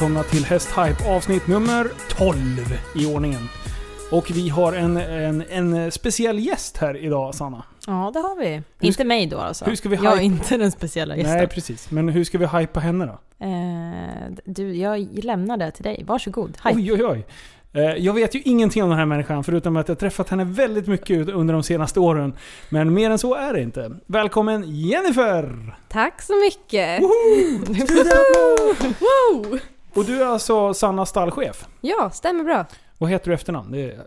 välkomna till Hästhype avsnitt nummer 12 i ordningen. Och vi har en, en, en speciell gäst här idag, Sanna. Ja, det har vi. Hur inte mig då alltså. hur ska vi jag är hype- inte den speciella gästen. Nej, precis. Men hur ska vi hypa henne då? Eh, du, jag lämnar det till dig. Varsågod. Hej. Oj, oj, oj. Eh, Jag vet ju ingenting om den här människan förutom att jag träffat henne väldigt mycket under de senaste åren. Men mer än så är det inte. Välkommen Jennifer! Tack så mycket! Woo! Och du är alltså Sannas stallchef. Ja, stämmer bra. Vad heter du efternamn? Det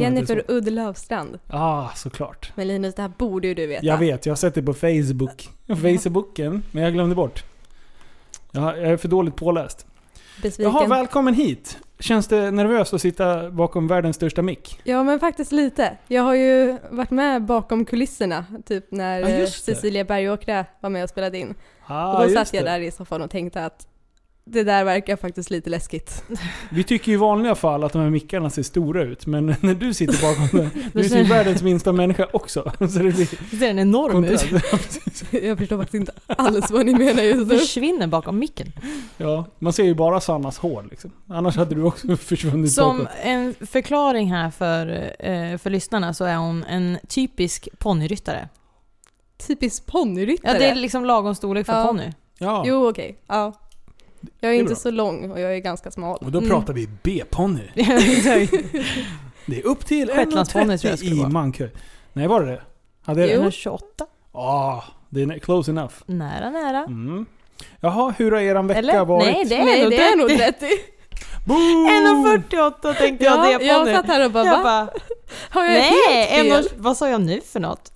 Jennifer. Udd Löfstrand. Ah, såklart. Men Linus, det här borde ju du veta. Jag vet, jag har sett det på Facebook. Facebooken, men jag glömde bort. Jag är för dåligt påläst. Besviken. Jaha, välkommen hit! Känns det nervöst att sitta bakom världens största mick? Ja, men faktiskt lite. Jag har ju varit med bakom kulisserna, typ när Ja, eh. Cecilia Bergåkra var med och spelade in. Ah, och då satt jag det. där i soffan och tänkte att det där verkar faktiskt lite läskigt. Vi tycker ju i vanliga fall att de här mickarna ser stora ut, men när du sitter bakom den, du är ju ser- världens minsta människa också. Så det blir Ser den enorm ut? kontrast. jag förstår faktiskt inte alls vad ni menar just nu. Försvinner bakom micken. Ja, man ser ju bara Sannas hår liksom. Annars hade du också försvunnit Som bakom. en förklaring här för, eh, för lyssnarna så är hon en typisk ponnyryttare. Typiskt ponnyryttare. Ja, det är liksom lagom storlek för Ja. ponny. Ja, Jo, okej. Ja. Jag är, är inte bra. så lång och jag är ganska smal. och då Mm. pratar vi B-ponny. Det är upp till Shetlandsponny tror jag 1,30 skulle i vara. manköj. Nej, var det det? Hade jag det? Jo. 128. Ah, det är close enough. Nära, nära. Mm. Jaha, hur har eran vecka Eller? varit? Nej, det är Nej, det är nog 30. 30. Boo! 1,48 tänkte jag Ja, det jag ponny. satt här och bara, Jag bara, Har jag nej, helt en fel? och, vad sa jag nu för något?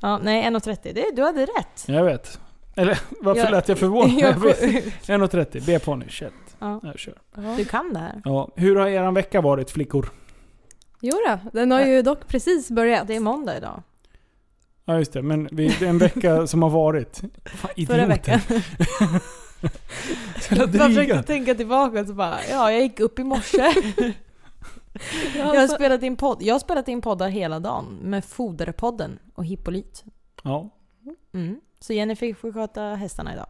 Ja, nej, 1,30. Det, du hade rätt. Jag vet. Eller varför Jag- lät jag förvånad? Jag Jag vet. får- 1,30. B-ponny. Shit. ja, Jag kör. du kan det här. Ja, hur har eran vecka varit flickor? Jo då, den har ju dock precis börjat. Det är måndag idag. Ja just det, men vi, det är en vecka som har varit. Fan, Förra idioter. veckan. Så jävla Jag försökte tänka tillbaka och så bara, ja jag gick upp i morse. Ja, Jag har spelat in podd. Jag har spelat in poddar hela dagen med Foderpodden och Hippolyt. Ja, Mm. Så Jenny fick får sköta hästarna idag.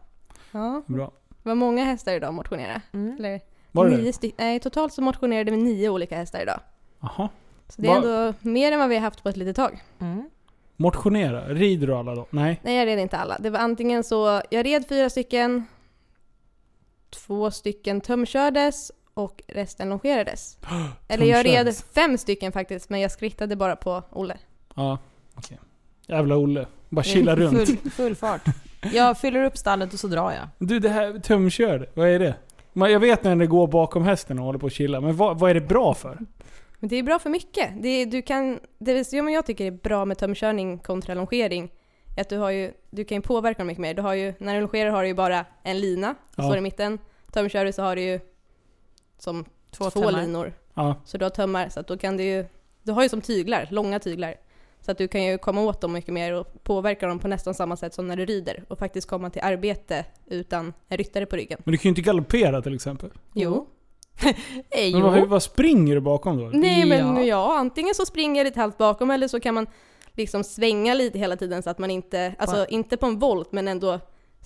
ja. bra. Det var många hästar idag motionerade. Mm. Eller Var det nio det? stycken. Nej, totalt så motionerade vi nio olika hästar idag. Jaha. Så det är ändå mer än vad vi har haft på ett litet tag. Mm. Motionera? Rider du alla då? Nej? Nej, jag red inte alla. Det var antingen så, jag red fyra stycken, två stycken tömkördes och resten longerades. Eller jag red Tömkördes. fem stycken faktiskt, men jag skrittade bara på Olle. Ja, okej. Jävla Olle. Bara chilla runt. Full, full fart. Jag fyller upp stallet och så drar jag. Du det här tömkörd, vad är det? Man- Jag vet när det går bakom hästen och håller på att chilla, men vad, vad är det bra för? Men det är bra för mycket. Det, är- du kan, det men jag tycker är bra med tömkörning kontra longering är att du, har ju, du kan ju påverka dem mycket mer. Du har ju, när du longerar har du ju bara en lina som Ja. står i mitten. Tömkör du så har du ju som Två, två, tömmar. linor. Ja, Så du har tömmar, så att då kan du ju... Du har ju som tyglar, långa tyglar. Så att du kan ju komma åt dem mycket mer och påverka dem på nästan samma sätt som när du rider. Och faktiskt komma till arbete utan en ryttare på ryggen. men du kan ju inte galoppera till exempel. Jo. Eh, Men vad, vad springer du bakom då? Nej men Ja. ja, antingen så springer jag lite halvt bakom eller så kan man liksom svänga lite hela tiden så att man inte, alltså Va? inte på en volt men ändå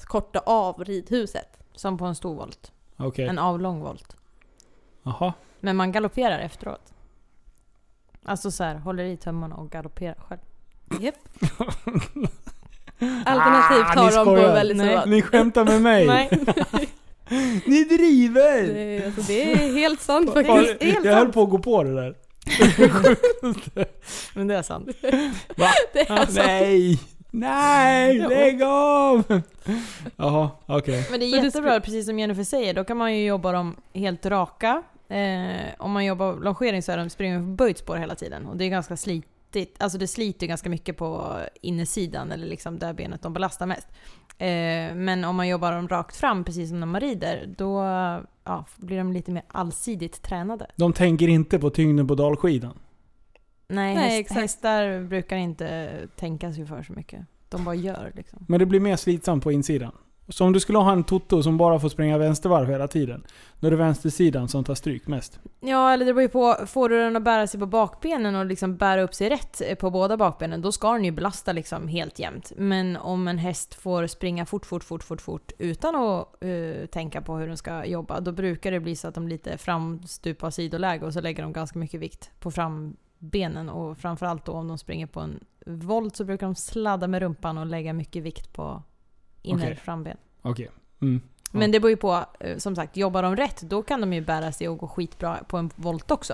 korta av ridhuset. Som på en stor volt. Okej. En avlång volt. Jaha. Men man galopperar efteråt. Alltså så här, håller i tömmarna och galopperar själv. Japp. Alternativt Ah, de på skojar. väldigt Nej. Ni skämtar med mig! Nej. Ni driver! Det, alltså, det är helt sant Fan, faktiskt. helt jag höll sant. på att gå på det där. Men det är sant. Va? Det är alltså, Nej! Nej! Jo. Lägg av! Jaha, okej. Men det är Men det jättebra, precis som Jennifer säger. Då kan man ju jobba dem helt raka. Eh, om man jobbar longering så är de springer på böjt spår hela tiden. Och det är ganska slitigt. Alltså det sliter ganska mycket på innersidan, eller liksom där benet de belastar mest. Eh, men om man jobbar dem rakt fram, precis som när man rider, då ja, blir de lite mer allsidigt tränade. De tänker inte på tyngden på dalskidan. Nej, Nej, häst, exakt. hästar brukar inte tänka sig för så mycket. De bara gör liksom. Men det blir mer slitsamt på insidan. Så om du skulle ha en Toto som bara får springa vänstervarv hela tiden, då är det vänstersidan som tar stryk mest. Ja, eller det beror ju på. Får du den att bära sig på bakbenen och liksom bära upp sig rätt på båda bakbenen, då ska den ju belasta liksom helt jämnt. Men om en häst får springa fort, fort, fort, fort, fort utan att uh, tänka på hur den ska jobba, då brukar det bli så att de lite framstupar sidoläge och så lägger de ganska mycket vikt på frambenen. Och framförallt då om de springer på en volt så brukar de sladda med rumpan och lägga mycket vikt på inner Okej. framben. Okej. Mm. Ja. Men det beror ju på, eh, som sagt, jobbar de rätt då kan de ju bära sig och gå skitbra på en volt också.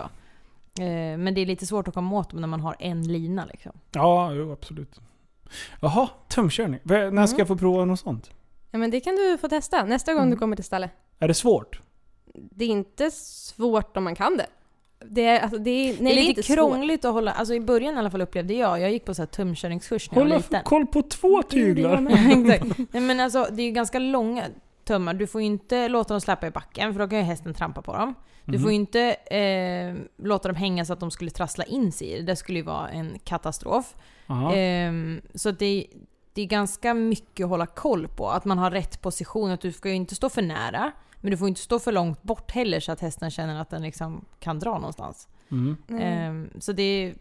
Eh, Men det är lite svårt att komma åt dem när man har en lina liksom. Ja, jo, absolut. Jaha, tömkörning. När ska jag få prova något sånt? Ja men det kan du få testa nästa gång Mm. du kommer till stallet. Är det svårt? Det är inte svårt om man kan det. Det är, alltså, det är, nej, det är det är lite inte svårt. krångligt att hålla, alltså i början i alla fall upplevde jag, jag gick på så här tumkörningskurs när jag var Hålla liten. koll på två tyglar. Nej men alltså det är ju ganska långa tummar. Du får ju inte låta dem släppa i backen för då kan ju hästen trampa på dem. Du Mhm. får ju inte eh, låta dem hänga så att de skulle trassla in sig i det. Det skulle ju vara en katastrof. Ehm, så det, det är ganska mycket att hålla koll på. Att man har rätt position. Att du ska ju inte stå för nära. Men du får inte stå för långt bort heller så att hästen känner att den liksom kan dra någonstans. Mm. Mm. Ehm, så det är,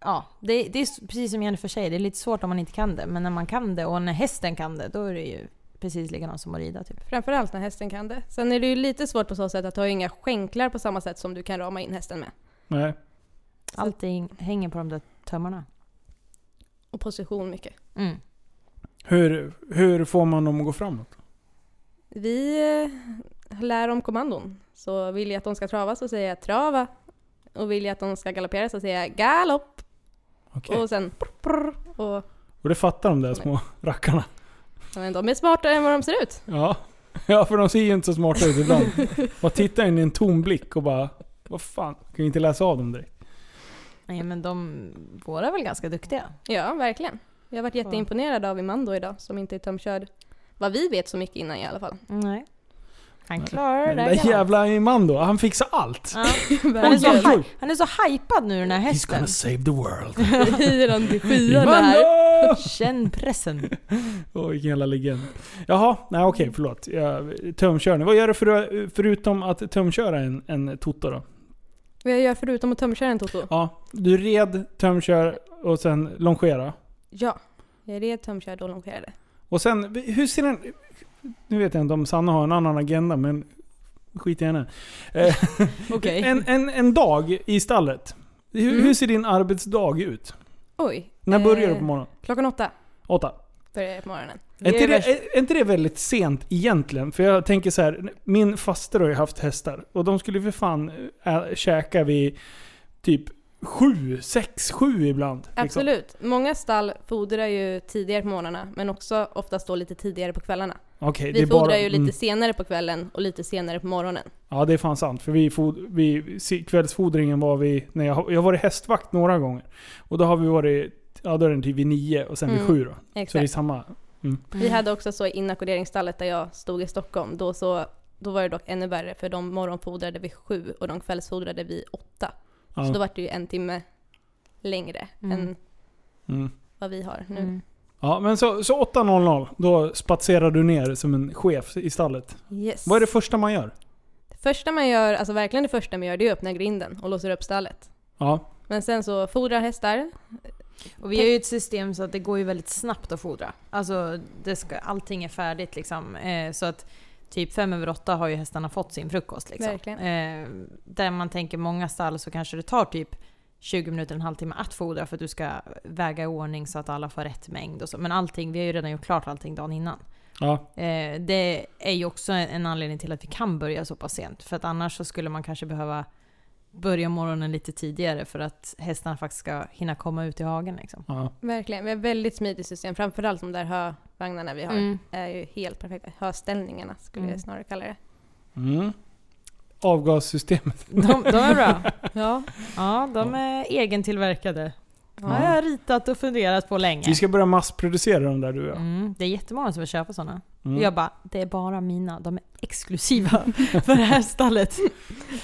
ja, det, det är precis som Jennifer säger, det är lite svårt om man inte kan det. Men när man kan det och när hästen kan det, då är det ju precis likadant som att rida typ. Framförallt när hästen kan det. Sen är det ju lite svårt på så sätt att du har inga skänklar på samma sätt som du kan rama in hästen med. Nej. Allting hänger på de där tömmarna. Och position mycket. Mm. Hur, hur får man dem att gå framåt? Vi lär om kommandon. Så vill jag att de ska trava så säger jag trava. Och vill jag att de ska galoppera så säger jag galopp. Okej. Och sen prr, prr, och Och det fattar de där små rackarna. ja, men de är smartare än vad de ser ut. Ja. Ja, för de ser ju inte så smarta ut ibland. Och tittar in i en tom blick och bara... Vad fan? Kan vi inte läsa av dem direkt? Nej men de, våra är väl ganska duktiga. Ja, verkligen. Jag har varit jätteimponerad av Imando idag som inte är tömkörd. Vad vi vet så mycket innan i alla fall. Nej. Han klarar det Den där jävla Imando, han fixar allt. Ja. Han, är så, hy- han är så hypad nu den här He's hästen. gonna save the world. Höjer han till skyarna här. Imando! Känn pressen. Åh, vilken jävla legend. Jaha, nej okej, förlåt. Ja, tömkörning. Vad gör du för, förutom att tömköra en, en Toto då? Vad jag gör förutom att tömköra en Toto? Ja, du red, tömkör och sen longera. Ja. Jag red, tömkörde och longerade. Och sen, hur ser den... Nu vet jag inte om Sanna har en annan agenda, men skit i henne. Eh, Okej. en, en, en dag i stallet. Hur, Mm. hur ser din arbetsdag ut? Oj. När börjar du Eh, på morgonen? Klockan åtta Åtta? börjar jag på morgonen. Är inte, det, är, är inte det väldigt sent egentligen? För jag tänker så här, min faster har ju haft hästar. Och de skulle för fan ä, käka vid typ sju, sex, sju ibland. liksom. Absolut. Många stall fodrar ju tidigare på morgnarna men också oftast då lite tidigare på kvällarna. Okej, det Vi är bara, fodrar ju lite mm, senare på kvällen och lite senare på morgonen. Ja, det är fan sant. För vi, fod, vi kvällsfodringen var vi... När jag, har- jag har varit hästvakt några gånger. Och då har vi varit... Ja, då är den typ vid nio och sen vid Mm. sju då. Så det är Exakt. samma. Vi hade också så i inackorderingsstallet där jag stod i Stockholm. Då, så, då var det dock ännu värre för de morgonfodrade vid sju och de kvällsfodrade vid åtta. Så då Ja. var det ju en timme längre Mm. än Mm. vad vi har nu. Ja, men så, så 8.00, då spatserar du ner som en chef i stallet. Yes. Vad är det första man gör? Det första man gör, alltså verkligen det första man gör, det är att öppna grinden och låser upp stallet. Ja. Men sen så fodrar hästar. Och vi har ju ett system så att det går ju väldigt snabbt att fodra. Alltså det ska, allting är färdigt liksom. Eh, så att typ fem över åtta har ju hästarna fått sin frukost. Liksom. Verkligen. Eh, där man tänker många stall så kanske det tar typ 20 minuter, en halvtimme att fodra för att du ska väga i ordning så att alla får rätt mängd och så. Men allting, vi har ju redan gjort klart allting dagen innan. Ja. Eh, det är ju också en anledning till att vi kan börja så pass sent. För att annars så skulle man kanske behöva börja morgonen lite tidigare för att hästarna faktiskt ska hinna komma ut i hagen. Liksom. ja. Verkligen. Vi har väldigt smidigt system. Framförallt de där hövagnarna vi har Mm. är ju helt perfekta. Höställningarna skulle Mm. jag snarare kalla det. Mm. Avgassystemet. De, de är bra. Ja. Ja, de är egentillverkade. De har Ja. jag ritat och funderat på länge. Vi ska börja massproducera dem där du och jag. Mm, det är jättemånga som vill köpa sådana. Mm. Jag bara, det är bara mina. De är exklusiva för det här stallet.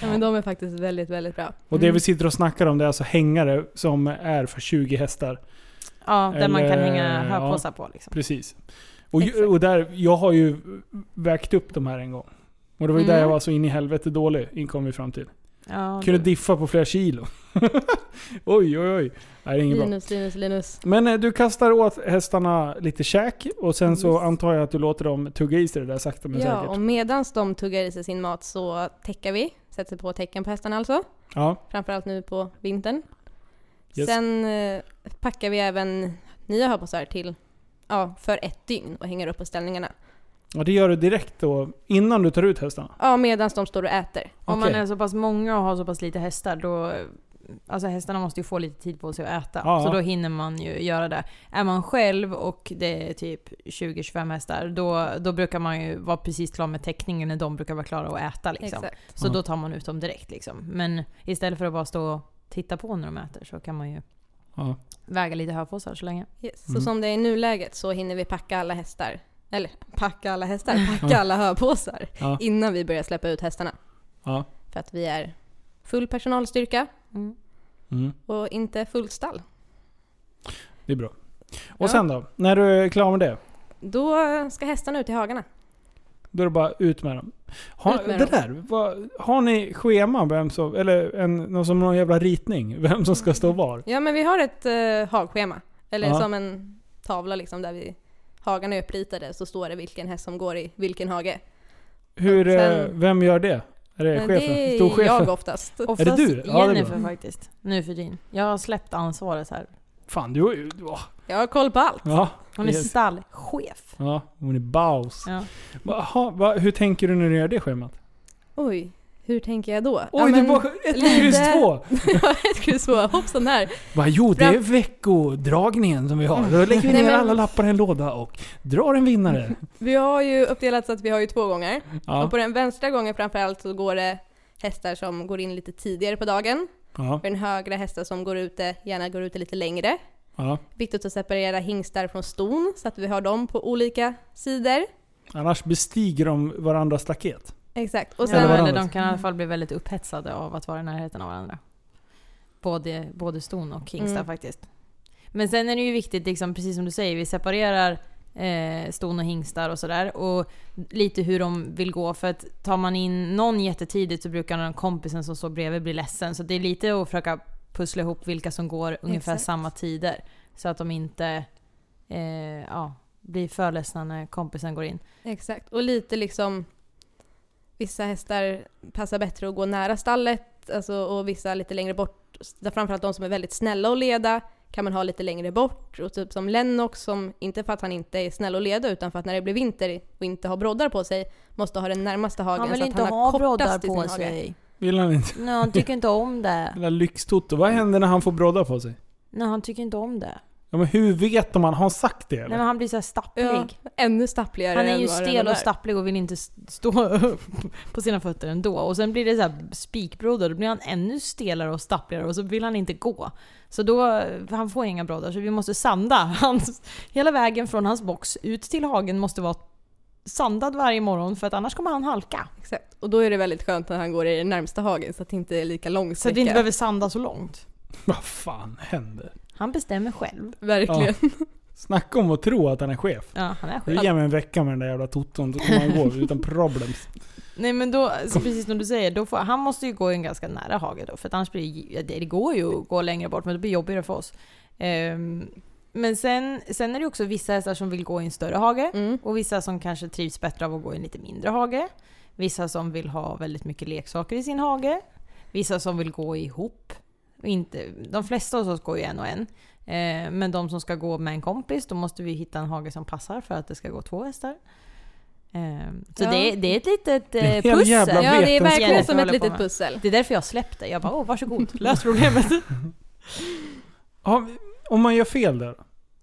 ja, men de är faktiskt väldigt, väldigt bra. Och det Mm. vi sitter och snackar om det är alltså hängare som är för 20 hästar. Ja, där man kan Eller, hänga hörpåsar på liksom. Precis. Och, Exakt. och där, jag har ju vägt upp de här en gång. Och det var ju där Mm. jag var så in i helvete dålig, inkom vi fram till. Ja, Kunde diffa på flera kilo. oj, oj, oj. Nej, det är inget bra. Linus, Linus, Linus. Men eh, du kastar åt hästarna lite käk och sen så Yes. antar jag att du låter dem tugga i sig det där sakta men Ja, säkert. och medans de tuggar i sig sin mat så täcker vi, sätter på tecken på hästarna alltså. Ja, Framförallt nu på vintern. Yes. Sen eh, packar vi även nya hörpåsar till, ja, för ett dygn och hänger upp på ställningarna. Och det gör du direkt då, innan du tar ut hästarna? Ja, medans de står och äter. Om Okej. man är så pass många och har så pass lite hästar då Alltså hästarna måste ju få lite tid på sig att äta. Ja. Så då hinner man ju göra det. Är man själv och det är typ 20-25 hästar, då, då brukar man ju vara precis klar med täckningen när de brukar vara klara att äta. Liksom. Exakt. Så Ja. då tar man ut dem direkt. Liksom. Men istället för att bara stå och titta på när de äter så kan man ju Ja. väga lite hörpåsar så länge. Yes. Mm. Så som det är i nuläget så hinner vi packa alla hästar, eller packa alla hästar, packa alla hörpåsar Ja. innan vi börjar släppa ut hästarna. ja. För att vi är full personalstyrka Mm. Mm. och inte fullt stall. Det är bra. Och Ja. sen då? När du är klar med det? Då ska hästarna ut i hagarna. Då är det bara ut med dem. Har, Ut med det dem. där, vad, har ni schema vem som, eller en, någon, som någon jävla ritning? Vem som ska stå var? Ja men vi har ett uh, hagschema. Eller Ja. som en tavla liksom där vi hagarna är uppritade så står det vilken häst som går i vilken hage. Hur, sen- eh, vem gör det? Är det Men chefen? Det är Storchefen? jag oftast. Oftast du? Ja, det är Jennifer bra. faktiskt. Nu för din. Jag har släppt ansvaret här. Fan, du har ju... åh, Jag har koll på allt. Ja, Hon är Yes. stallchef. ja, hon är baus. Ja. Va, ha, va, hur tänker du när du gör det schemat? Oj, hur tänker jag då? Oj, det var ett kryss två! Ja, ett kryss två. Hoppsan här. Va, jo, det är veckodragningen som vi har. Då lägger vi Nej, ner men- alla lappar i en låda och drar en vinnare. Vi har ju uppdelat så att vi har ju två gånger. Och Ja, på den vänstra gången framförallt så går det hästar som går in lite tidigare på dagen. ja, den högra hästar som går ute, gärna går ute lite längre. ja. Viktigt att separera hingstar från ston så att vi har dem på olika sidor. Annars bestiger de varandras staket. Exakt. Och sen, Eller de kan i alla fall bli väldigt upphetsade av att vara i närheten av varandra. Både, både ston och hingstar Mm. faktiskt. Men sen är det ju viktigt, liksom, precis som du säger, vi separerar eh, ston och hingstar och sådär. Och lite hur de vill gå. För att tar man in någon jättetidigt så brukar den kompisen som står bredvid bli ledsen. Så det är lite att försöka pussla ihop vilka som går ungefär Exakt. samma tider. Så att de inte eh, ja, blir för ledsna när kompisen går in. exakt. Och lite liksom Vissa hästar passar bättre att gå nära stallet alltså, och vissa lite längre bort. Framförallt de som är väldigt snälla att leda kan man ha lite längre bort. Och typ som Lennox som, inte för att han inte är snäll att leda utan för att när det blir vinter och inte har broddar på sig måste ha den närmaste hagen Han vill så att inte han har ha broddar sin på hage. sig. Vill han inte? Nej, han tycker inte om det. Jävla lyxtoto. Vad händer när han får broddar på sig? Nej, han tycker inte om det. Ja men hur vet de han? Har han sagt det eller? Nej, men han blir så här stapplig. Ja, ännu stappligare Han är ju stel och stapplig och vill inte stå upp på sina fötter ändå. Och sen blir det så här spikbroddar, då blir han ännu stelare och stappligare och så vill han inte gå. Så då, han får inga broddar, så vi måste sanda. Hans, hela vägen från hans box ut till hagen måste vara sandad varje morgon för att annars kommer han halka. Exakt. Och då är det väldigt skönt när han går i den närmsta hagen så att det inte är lika lång Så att sträcka. vi inte behöver sanda så långt. Vad fan händer? Han bestämmer själv. Verkligen. Snacka om att tro att han är chef. Ja, han är chef. ger mig en vecka med den där jävla toton, då kommer han gå utan problems. Nej men då, så precis som du säger, då får, han måste ju gå i en ganska nära hage då, för att annars blir det, det går ju att gå längre bort, men det blir jobbigare för oss. Ehm, men sen, sen är det också vissa hästar som vill gå i en större hage, Mm. och vissa som kanske trivs bättre av att gå i en lite mindre hage. Vissa som vill ha väldigt mycket leksaker i sin hage. Vissa som vill gå ihop. Inte, de flesta hos oss går ju en och en. Eh, men de som ska gå med en kompis, då måste vi hitta en hage som passar för att det ska gå två hästar. Eh, så Ja. det, det är ett litet eh, pussel. Ja, det är verkligen som ett litet pussel. Det är därför jag släppte. Jag bara, åh varsågod, lös problemet. Om man gör fel där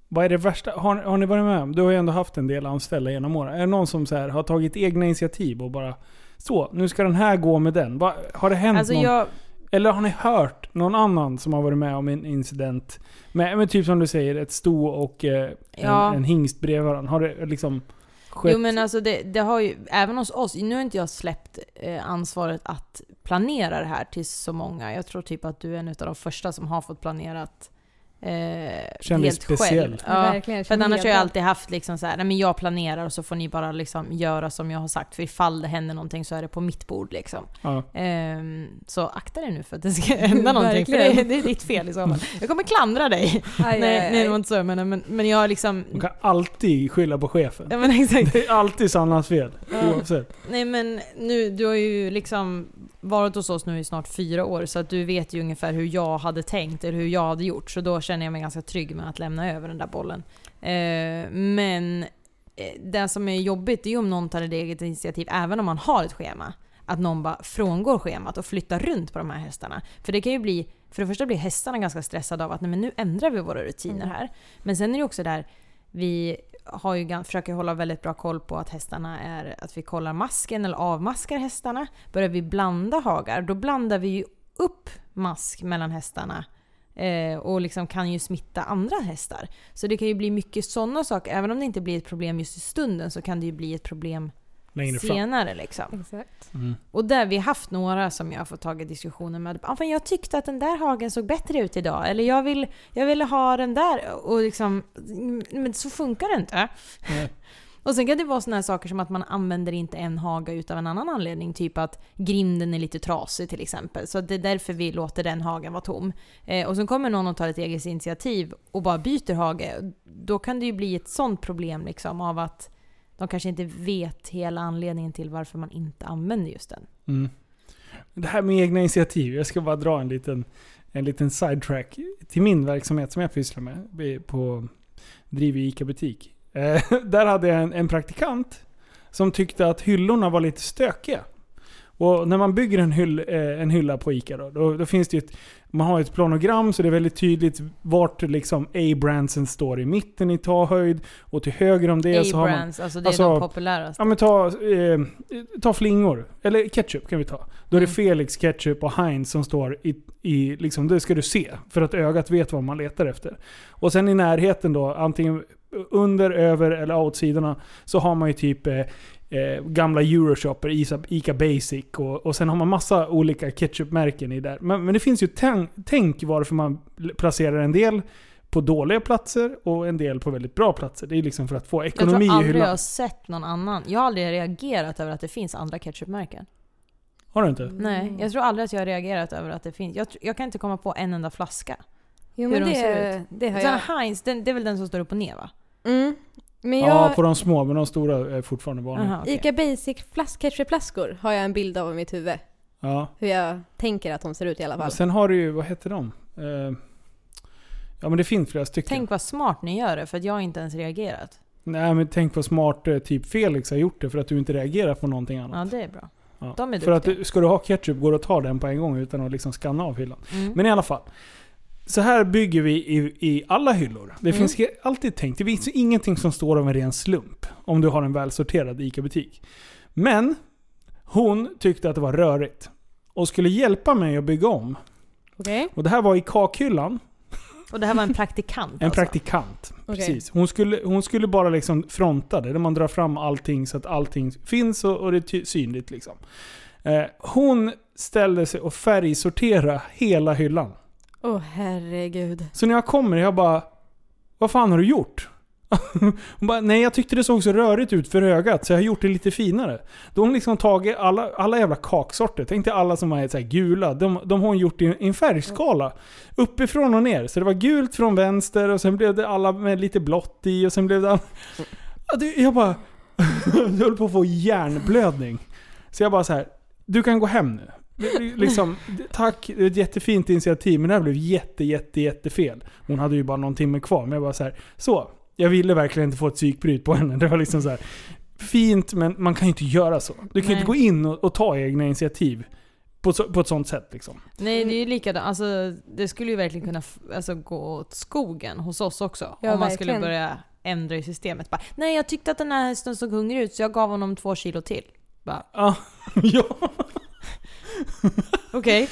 vad är det värsta? Har, har ni varit med om? Du har ju ändå haft en del anställda genom åren. Är det någon som så här, har tagit egna initiativ och bara Så, nu ska den här gå med den. Har det hänt alltså någon? jag, Eller har ni hört någon annan som har varit med om en incident? Med, med typ som du säger, ett sto och eh, Ja. en, en hingst bredvid varandra. Har det liksom skett? Jo men alltså det, det har ju, även hos oss, nu har inte jag släppt eh, ansvaret att planera det här till så många. Jag tror typ att du är en av de första som har fått planerat eh, Kände helt speciell. själv. Ja, Verkligen, för annars har jag alltid haft liksom så här, nej men jag planerar och så får ni bara liksom göra som jag har sagt. För ifall det händer någonting så är det på mitt bord liksom. Ja. Ehm, så akta dig nu för att det ska hända någonting. För det, det är ditt fel i så fall. Jag kommer klandra dig. Aj, nej, aj, nej, det var inte så. Men, men, men jag liksom... Man kan alltid skylla på chefen. Ja men exakt. Det är alltid Sannas fel. Oavsett. Nej men nu, du har ju liksom varit hos oss nu i snart fyra år så att du vet ju ungefär hur jag hade tänkt eller hur jag hade gjort. Så då känner jag mig ganska trygg med att lämna över den där bollen. Eh, men eh, det som är jobbigt är ju om någon tar ett eget initiativ, även om man har ett schema. Att någon bara frångår schemat och flyttar runt på de här hästarna. För det kan ju bli, för det första blir hästarna ganska stressade av att nej, men nu ändrar vi våra rutiner här. Men sen är det också där, vi har ju, försöker hålla väldigt bra koll på att hästarna är, att vi kollar masken eller avmaskar hästarna. Börjar vi blanda hagar, då blandar vi ju upp mask mellan hästarna. Eh, och liksom kan ju smitta andra hästar. Så det kan ju bli mycket sådana saker. Även om det inte blir ett problem just i stunden så kan det ju bli ett problem Längre fram. senare. Liksom. Exakt. Mm. Och där vi har haft några som jag har fått tagit diskussioner med. Ah, jag tyckte att den där hagen såg bättre ut idag. Eller jag, vill, jag ville ha den där. Och liksom, men så funkar det inte. Nej. Och sen kan det vara såna här saker som att man använder inte en haga utav en annan anledning. Typ att grinden är lite trasig till exempel. Så det är därför vi låter den hagen vara tom. Eh, och sen kommer någon och tar ett eget initiativ och bara byter hage. Då kan det ju bli ett sånt problem liksom av att de kanske inte vet hela anledningen till varför man inte använder just den. Mm. Det här med egna initiativ. Jag ska bara dra en liten, en liten sidetrack till min verksamhet som jag pysslar med. På, driver ICA-butik. Eh, där hade jag en, en praktikant som tyckte att hyllorna var lite stökiga. Och när man bygger en, hyll, eh, en hylla på ICA då, då, då finns det ett, man har ett planogram så det är väldigt tydligt vart liksom A-brandsen står i mitten i tahöjd och till höger om det så har man... Alltså det är alltså- de populäraste. Ja men ta, eh, ta flingor. Eller ketchup kan vi ta. Då är det Mm. Felix ketchup och Heinz som står i, i liksom, det ska du se. För att ögat vet vad man letar efter. Och sen i närheten då, antingen under, över eller outsidorna, så har man ju typ eh, eh, gamla Euroshopper, Ica, Ica Basic och, och sen har man massa olika ketchupmärken i där. Men, men det finns ju tänk, tänk varför man placerar en del på dåliga platser och en del på väldigt bra platser. Det är liksom för att få Jag ekonomi tror i aldrig jag hyllan. har sett någon annan. Jag har aldrig reagerat över att det finns andra ketchupmärken. Har du inte? Nej, jag tror aldrig att jag har reagerat över att det finns. Jag, jag kan inte komma på en enda flaska. Jo Hur men de ser det, det har Sen jag. Heinz, den, det är väl den som står upp och ner va? Mm. Men jag, Ja, på de små, men de stora är fortfarande vanliga. Aha, okej. Ica Basic flask, ketchupflaskor har jag en bild av i mitt huvud. Ja. Hur jag tänker att de ser ut i alla fall. Och sen har du ju, vad heter de? Eh, ja men det finns flera stycken. Tänk vad smart ni gör det, för att jag inte ens reagerat. Nej men tänk vad smart eh, typ Felix har gjort det för att du inte reagerar på någonting annat. Ja, det är bra. Ja. de är för att duktiga. du, ska du ha ketchup går det att ta den på en gång utan att liksom skanna av hyllan. Mm. Men i alla fall. Så här bygger vi i, i alla hyllor. Det Mm. finns alltid tänkt. Det finns ingenting som står av en ren slump. Om du har en välsorterad ICA-butik. Men hon tyckte att det var rörigt. Och skulle hjälpa mig att bygga om. Okej. Och det här var i kakhyllan. Och det här var en praktikant En alltså. praktikant. Precis. Hon skulle, hon skulle bara liksom fronta det. Där man drar fram allting så att allting finns och, och det är synligt. Liksom. Eh, hon ställde sig och färgsortera hela hyllan. Åh herregud. Så när jag kommer, jag bara... Vad fan har du gjort? Hon bara, nej jag tyckte det såg så rörigt ut för ögat så jag har gjort det lite finare. Då har hon liksom tagit alla, alla jävla kaksorter. Tänk dig alla som är så här gula. De, de har hon gjort i en- färgskala. Uppifrån och ner. Så det var gult från vänster och sen blev det alla med lite blått i och sen blev det... det- Jag bara... jag höll på att få hjärnblödning. Så jag bara så här. Du kan gå hem nu. Liksom, tack, det är ett jättefint initiativ men det här blev jätte, jätte, jättefel. Hon hade ju bara någon timme kvar men jag bara så här. Så, jag ville verkligen inte få ett psykbryt på henne. Det var liksom så här. Fint men man kan ju inte göra så. Du kan ju inte gå in och, och ta egna initiativ. På, så, på ett sånt sätt liksom. Nej, det är ju likadant. Alltså, det skulle ju verkligen kunna alltså, gå åt skogen hos oss också. Ja, om man skulle börja ändra i systemet. Bara, Nej, jag tyckte att den här hästen såg hungrig ut så jag gav honom två kilo till. Bara, Ja. ja. Okej.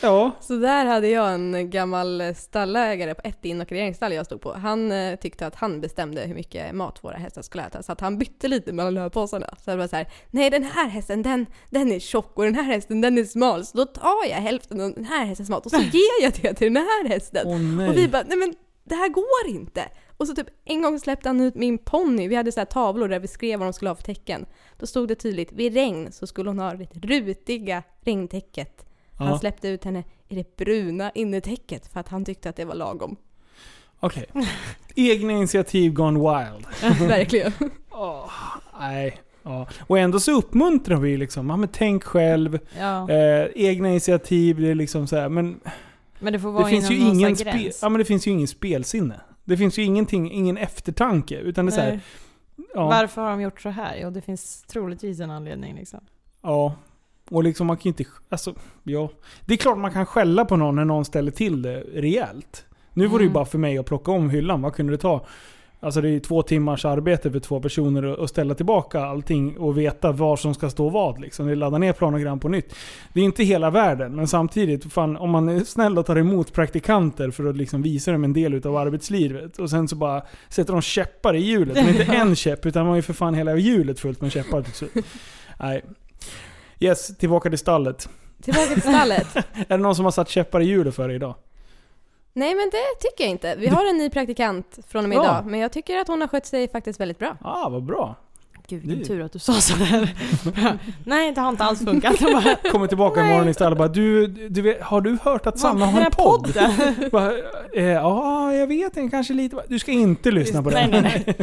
Ja. Så där hade jag en gammal stallägare på ett inokuleringsstall jag stod på. Han eh, tyckte att han bestämde hur mycket mat våra hästar skulle äta. Så att han bytte lite mellan lövpåsarna. Så det var så här, nej den här hästen den, den är tjock och den här hästen den är smal. Så då tar jag hälften av den här hästens mat och så ger jag det till den här hästen. Nej. Och vi bara, nej men det här går inte. Och så typ en gång släppte han ut min ponny. Vi hade så här tavlor där vi skrev vad de skulle ha för tecken. Då stod det tydligt, vid regn så skulle hon ha det rutiga regntäcket. Han ja. släppte ut henne i det bruna innertäcket för att han tyckte att det var lagom. Okej. Egna initiativ gone wild. Verkligen. Åh, nej. Ja. Och ändå så uppmuntrar vi liksom, ja, men tänk själv, Ja. eh, egna initiativ, det är liksom så här, men Men det får det vara finns, ju ingen gräns. ja, men det finns ju ingen spelsinne. Det finns ju ingenting, ingen eftertanke. Utan det är så här, ja, Varför har de gjort så här? Jo, det finns troligtvis en anledning liksom. ja. Och liksom man kan ju inte, alltså, ja. Det är klart man kan skälla på någon när någon ställer till det rejält. Nu var det ju Mm. bara för mig att plocka om hyllan. Vad kunde det ta? Alltså det är två timmars arbete för två personer att- ställa tillbaka allting och veta var som ska stå vad. Liksom. Det är ladda ner planogram på nytt. Det är inte hela världen, men samtidigt, fan, om man är snäll och tar emot praktikanter för att liksom visa dem en del utav arbetslivet och sen så bara sätter de käppar i hjulet. Men inte en käpp, utan man har ju för fan hela hjulet fullt med käppar till slut. Nej. Yes, tillbaka till stallet. Tillbaka till stallet. Är det någon som har satt käppar i hjulet för dig idag? Nej men det tycker jag inte. Vi har en ny praktikant från och med Ja. idag. Men jag tycker att hon har skött sig faktiskt väldigt bra. Ah, vad bra. Gud Det- vilken tur att du sa sådär. Nej, det har inte alls funkat. Bara, Kommer tillbaka Nej. imorgon istället och bara du, du vet, har du hört att Sanna "Vad, har en podd? podden?" Bara, eh, Ja, jag vet inte, kanske lite. Du ska inte lyssna på Nej, den. nej, nej.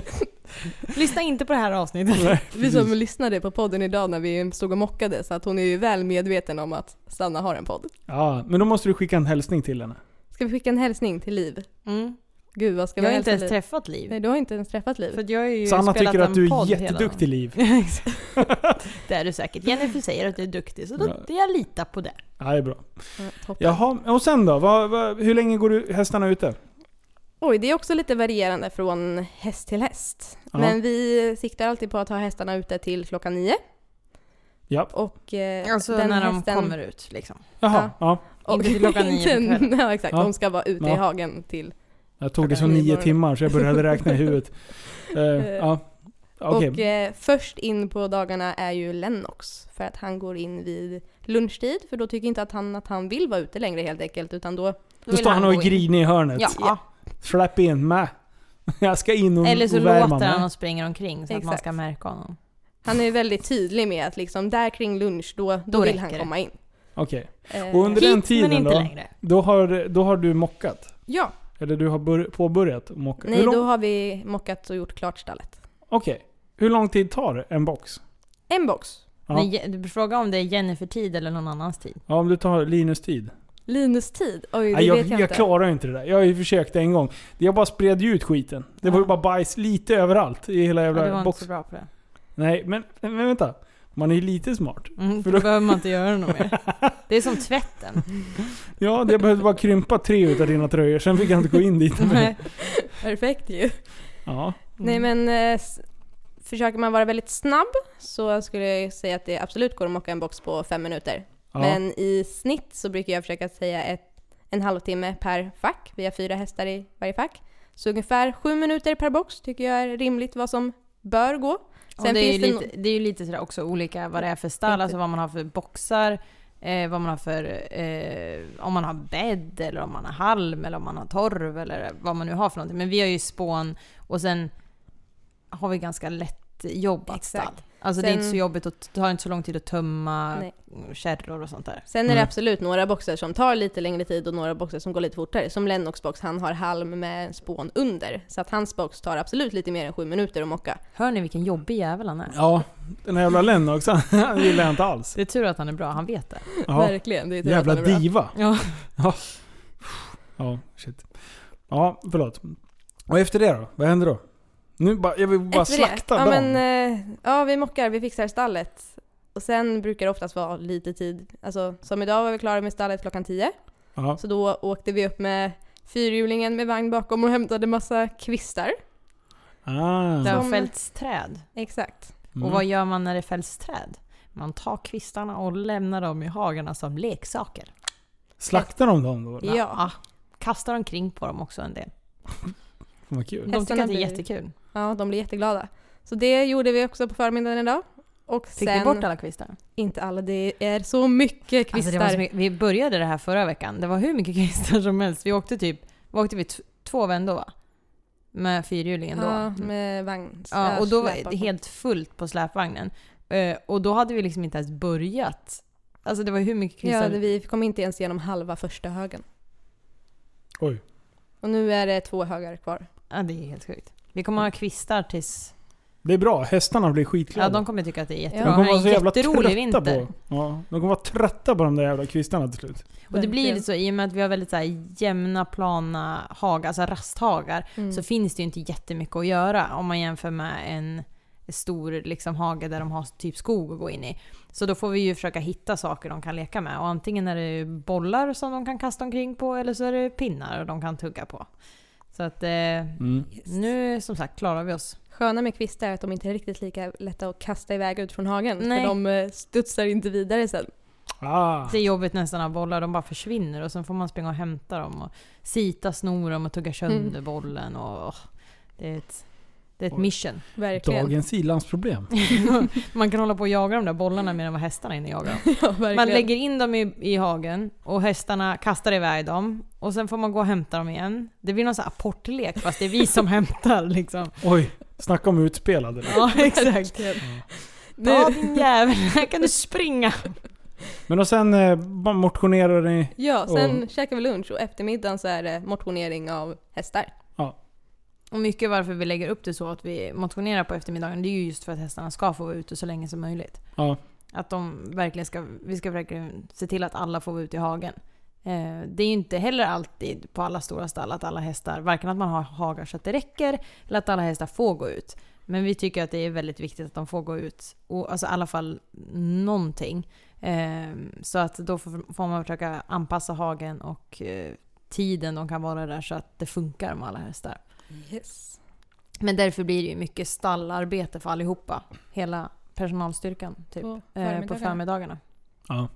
Lyssna inte på det här avsnittet. Nej, Vi som lyssnade på podden idag när vi stod och mockade så att hon är ju väl medveten om att Sanna har en podd. Ja, men då måste du skicka en hälsning till henne. Ska vi skicka en hälsning till Liv? Mm. Gud vad ska Jag vi har inte ens Liv? träffat Liv. Nej du har inte ens träffat Liv. För att jag har ju Sanna tycker att du är jätteduktig Liv. det är du säkert. Jennifer säger att du är duktig, så då, Ja. jag litar på det. Ja, det är bra. Ja, toppen. Jaha, och sen då? Vad, vad, hur länge går du hästarna ute? Oj, det är också lite varierande från häst till häst. Ja. Men vi siktar alltid på att ha hästarna ute till klockan nio. Ja. Och eh, Alltså den när hästen, de kommer ut liksom. Jaha, ja. Och Inte till klockan nio på kvällen. Ja exakt, Ja. de ska vara ute Ja. i hagen till... Jag tog det som nio timmar så jag började räkna i huvudet. Eh, ja. Okej. Och eh, först in på dagarna är ju Lennox. För att han går in vid lunchtid. För då tycker inte att han att han vill vara ute längre helt enkelt. Utan då... Då står han och gå in. griner i hörnet. Ja. Släpp in mig. Jag ska in och, Eller så och värma låter han mig. och springer omkring så att man Exakt. ska märka honom. Han är väldigt tydlig med att liksom där kring lunch, då, då, Då vill räcker han det. komma in. Okej. Eh, Och under den Hit, tiden men inte då? längre. Då har, då har du mockat? Ja, Eller du har bör, påbörjat mocka? nej då har vi mockat och gjort klart stallet. Okej. Hur lång tid tar en box? En box. Ja. Je- du frågar om det är Jennifer-tid eller någon annans tid. Ja, om du tar Linus tid. Linus tid? Oj, det Nej, jag, vet jag, jag inte. klarar ju inte det där. Jag har ju försökt en gång. Jag bara spred ju ut skiten. Det var ju Ja. bara bajs lite överallt i hela Ja, jävla du var inte box. så bra på det. Nej, men, men vänta. Man är ju lite smart. Mm, För då då- behöver man inte göra något mer. Det är som tvätten. Ja, det behövde bara krympa tre utav dina tröjor, sen fick jag inte gå in dit. Nej. Perfekt ju. Ja. Nej men eh, försöker man vara väldigt snabb så skulle jag säga att det absolut går att mocka en box på fem minuter. ja. Men i snitt så brukar jag försöka säga ett, en halvtimme per fack. Vi har fyra hästar i varje fack. Så ungefär sju minuter per box tycker jag är rimligt vad som bör gå. Sen det, är ju det lite, det är ju lite sådär också olika vad det är för stall, alltså vad man har för boxar, eh, vad man har för, eh, om man har bädd eller om man har halm eller om man har torv eller vad man nu har för någonting. Men vi har ju spån och sen har vi ganska lätt jobbat Exakt. stall. Alltså det är inte Sen- så jobbigt och det tar inte så lång tid att tömma Nej. kärror och sånt där. Sen är det Nej. absolut några boxar som tar lite längre tid och några boxar som går lite fortare. Som Lennox box, han har halm med spån under. Så att hans box tar absolut lite mer än sju minuter att mocka. Hör ni vilken jobbig jävel han är? ja, den här jävla Lennox, han gillar jag inte alls. Det är tur att han är bra, han vet det. Ja. Verkligen, det är tur att Jävla han är diva. Ja. Ja, shit. Ja, förlåt. Och efter det då? Vad händer då? Nu bara, jag vill bara Efter slakta det, ja, dagen. men, eh, ja, vi mockar, vi fixar stallet. Och sen brukar det oftast vara lite tid. Alltså, som idag var vi klara med stallet klockan 10. ja. Så då åkte vi upp med fyrhjulingen med vagn bakom och hämtade massa kvistar. Ah. Det har fällts träd. Exakt. Mm. Och vad gör man när det fälls träd? Man tar kvistarna och lämnar dem i hagarna som leksaker. Slaktar de dem då? Ja. Ah, kastar omkring på dem också en del. Vad kul. De tycker att det är jättekul. Ja, de blir jätteglada. Så det gjorde vi också på förmiddagen idag. Och Fick sen, vi bort alla kvistar? inte alla, det är så mycket kvistar. Alltså det var så mycket, vi började det här förra veckan. Det var hur mycket kvistar som helst. Vi åkte typ, vad åkte vi? T- två vändor va? Med fyrhjulingen då. Ja, med vagn. Ja, och då var det helt fullt på släpvagnen. Eh, och då hade vi liksom inte ens börjat. Alltså det var hur mycket kvistar. Ja, vi kom inte ens igenom halva första högen. Oj. Och nu är det två högar kvar. Ja, det är helt sjukt. Vi kommer ha kvistar tills... Det är bra, hästarna blir Ja, skitglada. de kommer tycka att det är Ja. jättebra. de kommer vara så jävla trötta vinter. på... Ja, de kommer vara trötta på de där jävla kvistarna till slut. Och det blir så, i och med att vi har väldigt så här jämna, plana hagar, alltså rasthagar, Mm. så finns det ju inte jättemycket att göra om man jämför med en stor liksom, hage där de har typ skog att gå in i. Så då får vi ju försöka hitta saker de kan leka med. Och antingen är det bollar som de kan kasta omkring på eller så är det pinnar de kan tugga på. Så att eh, Mm. nu som sagt klarar vi oss. Sköna med kvistar är att de inte är riktigt lika lätta att kasta iväg ut från hagen. Nej. För de eh, studsar inte vidare sen. Ah. Det är jobbigt nästan att bollar, de bara försvinner och sen får man springa och hämta dem och sita, sno dem och tugga sönder Mm. bollen och åh, det är ett, det är ett Oj. mission. Verkligen. Dagens ilandsproblem. man kan hålla på och jaga de där bollarna medan vad hästarna inne jagar ja. Man lägger in dem i, i hagen och hästarna kastar iväg dem och sen får man gå och hämta dem igen. Det blir någon sån här apportlek fast det är vi som hämtar liksom. Oj, snacka om utspelade. Ja exakt. Verkligen. Ta din jävel, här kan du springa. Men och sen eh, motionerar ni. ja, sen Och- käkar vi lunch och eftermiddagen så är det motionering av hästar. Och mycket varför vi lägger upp det så att vi motionerar på eftermiddagen det är ju just för att hästarna ska få vara ute så länge som möjligt. Ja. Att de verkligen ska, vi ska verkligen se till att alla får vara ute i hagen. Eh, det är ju inte heller alltid på alla stora stall att alla hästar, varken att man har hagar så att det räcker, eller att alla hästar får gå ut. Men vi tycker att det är väldigt viktigt att de får gå ut. Och, alltså i alla fall någonting. Eh, så att då får, får man försöka anpassa hagen och eh, tiden de kan vara där så att det funkar med alla hästar. Yes. Men därför blir det ju mycket stallarbete för allihopa. Hela personalstyrkan typ. På eh, på förmiddagarna. förmiddagarna. Ja.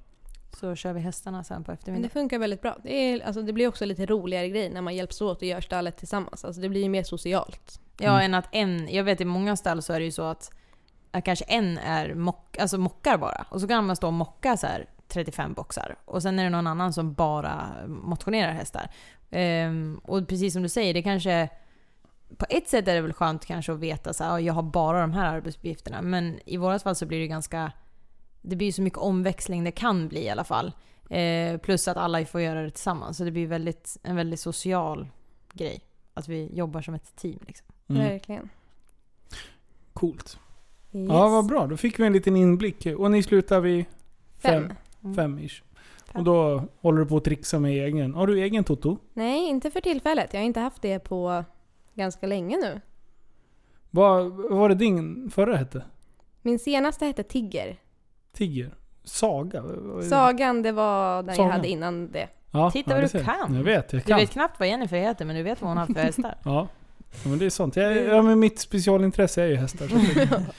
Så kör vi hästarna sen på Men det eftermiddagen. funkar väldigt bra. Det, är, alltså, det blir också lite roligare grej när man hjälps åt och gör stallet tillsammans. Alltså, det blir ju mer socialt. Ja, Mm. än att en... Jag vet i många stall så är det ju så att, kanske en är mock, alltså mockar bara. Och så kan man stå och mocka så här 35 boxar. Och sen är det någon annan som bara motionerar hästar. Ehm, och precis som du säger, det kanske... På ett sätt är det väl skönt kanske att veta så här, "Ja, jag har bara de här arbetsuppgifterna. Men i vårat fall så blir det ganska... Det blir ju så mycket omväxling det kan bli i alla fall. Eh, plus att alla får göra det tillsammans. Så det blir väldigt, en väldigt social grej. Att vi jobbar som ett team. Liksom. Mm. Verkligen. Coolt. Yes. Ja, vad bra. Då fick vi en liten inblick. Och ni slutar vid Fem. fem, fem ish. Och då håller du på att trixa med egen. Har du egen Toto? Nej, inte för tillfället. Jag har inte haft det på ganska länge nu. Vad, vad var det din förra hette? Min senaste hette Tigger. Tigger? Saga? Sagan, det var den Sagan. jag hade innan det. Ja, Titta ja, vad du kan. Jag vet, jag Du kan. vet knappt vad Jennifer heter men du vet vad hon har för hästar. Ja. ja, men det är sånt. Jag, ja, men mitt specialintresse är ju hästar.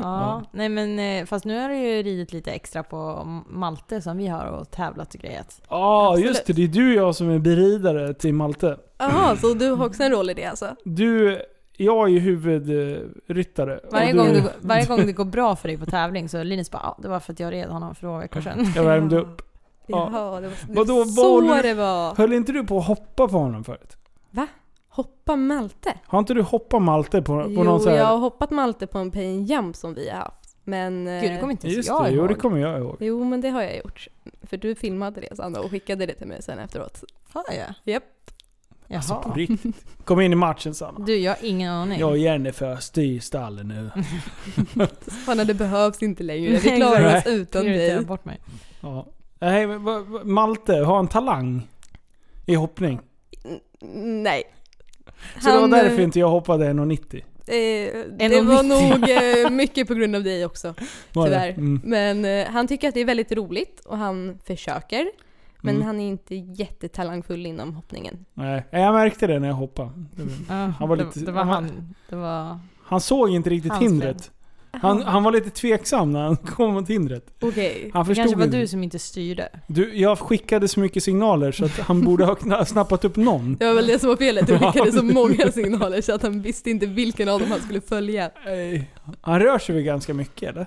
Ja, nej men eh, fast nu har du ju ridit lite extra på Malte som vi har och tävlat och grejat. Ja, Absolut. just det. Det är du och jag som är beridare till Malte. Jaha, så du har också en roll i det alltså? Du, jag är ju huvudryttare. Varje, och gång det, går- varje gång det går bra för dig på tävling så Linus bara ja, det var för att jag red honom för några veckor sedan. Jag värmde upp. Ja. Jaha, det var, det Vadå, var vad så håller- det var. Höll inte du på att hoppa på honom förut? Hoppa Malte? Har inte du hoppat Malte på, på jo, någon sån här... jag har hoppat Malte på en pain jump som vi har haft. Men... Gud, det kommer inte ens Just jag det, jo det ihåg. kommer jag ihåg. Jo, men det har jag gjort. För du filmade det Sanna och skickade det till mig sen efteråt. Har jag? Japp. Alltså på Jaha. riktigt. Kom in i matchen Sanna. Du, jag har ingen aning. Jag och Jennifer styr stallen nu. Sanna, det behövs inte längre. Vi klarar oss utan dig. bort mig. Ja. Vad- Malte har en talang i hoppning. Nej. Så det var Han, därför eh, inte jag hoppade 1,90. Eh, det 1,90. var nog eh, mycket på grund av dig också, tyvärr. Mm. Men eh, han tycker att det är väldigt roligt och han försöker. Men Mm. han är inte jättetalangfull inom hoppningen. Nej, jag märkte det när jag hoppade. Det var- Ja, Han var lite- det var han var- han. Det var... Han såg inte riktigt Hans hindret. Han, han var lite tveksam när han kom mot hindret. Okej. Han Det förstod kanske var inte. du som inte styrde. Du, jag skickade så mycket signaler så att han borde ha kna- snappat upp någon. Det var väl det som var felet, du skickade så många signaler så att han visste inte vilken av dem han skulle följa. Nej. Han rör sig väl ganska mycket eller?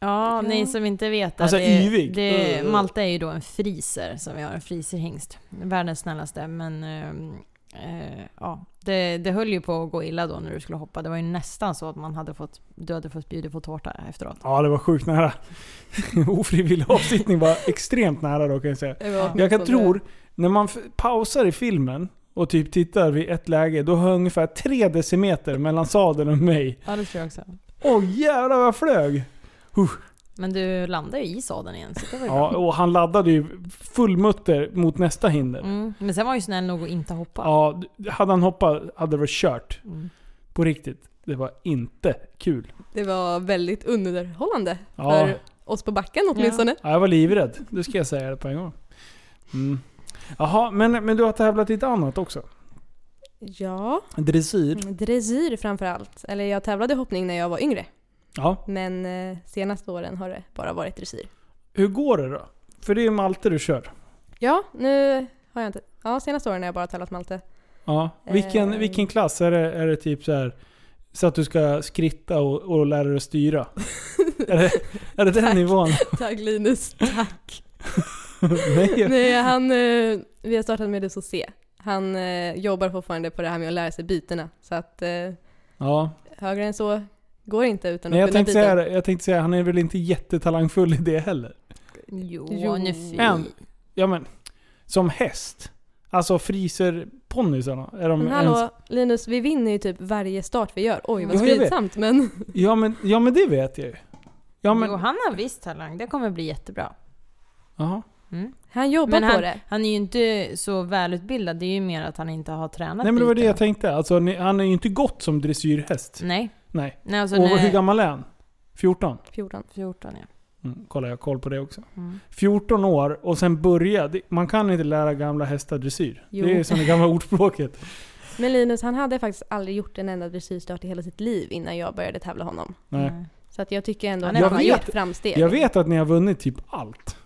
Ja, ni som inte vet det. Alltså, det, yvig. Det, Uh. Malte är ju då en friser som vi har, en friserhingst. Världens snällaste, men ehm, eh, ja, det, det höll ju på att gå illa då när du skulle hoppa. Det var ju nästan så att man hade fått, du hade fått bjuda på tårta efteråt. Ja, det var sjukt nära. Ofrivillig avsittning var extremt nära då kan jag säga. Jag kan tro, när man pausar i filmen och typ tittar vid ett läge, då har jag ungefär tre decimeter mellan sadeln och mig. Ja, det tror jag också. Åh jävlar vad jag flög! Men du landade ju i sadeln igen, så det var ju Ja, bra. och han laddade ju full mutter mot nästa hinder. Mm. Men sen var han ju snäll nog att inte hoppa. Ja, hade han hoppat hade det varit kört. Mm. På riktigt. Det var inte kul. Det var väldigt underhållande Ja. för oss på backen åtminstone. Ja, jag var livrädd. Det ska jag säga det på en gång. Mm. Jaha, men, men du har tävlat i ett annat också? Ja, Dressyr? dressyr framför allt. Eller jag tävlade hoppning när jag var yngre. Ja. Men eh, senaste åren har det bara varit dressyr. Hur går det då? För det är Malte du kör. Ja, nu har jag inte... Ja, senaste åren har jag bara tävlat Malte. Ja. Vilken, Eh. vilken klass? Är det, är det typ så här så att du ska skritta och, och lära dig att styra? är, det, är det den Tack. nivån? Tack Linus, tack. Nej. Nej, han... Eh, vi har startat med SOC. Han eh, jobbar fortfarande på det här med att lära sig bytena. Så att eh, Ja. högre än så går inte utan Nej, att jag, kunna tänkte säga, jag tänkte säga, han är väl inte jättetalangfull i det heller? Jo, Jo. han är fin. En, ja men, som häst. Alltså friserponnysarna. Är de Men ens, hallå, Linus, vi vinner ju typ varje start vi gör. Oj, vad skrytsamt, men... ja, men, ja men det vet jag ju. Ja men, Jo, han har visst talang. Det kommer bli jättebra. jaha. Mm. Han jobbar Men på han, det. han är ju inte så välutbildad. Det är ju mer att han inte har tränat Nej men det var det jag tänkte. Alltså, han är ju inte gått som dressyrhäst. Nej. Nej. Nej alltså och när... hur gammal är han? 14? 14. 14 ja. Mm, kolla, jag har koll på det också. Mm. 14 år och sen börja. Man kan inte lära gamla hästar dressyr. Jo. Det är som det gamla ordspråket. Men Linus, han hade faktiskt aldrig gjort en enda dressyrstart i hela sitt liv innan jag började tävla honom. Nej. Nej. Så att jag tycker ändå att han har gjort framsteg. Jag vet att ni har vunnit typ allt.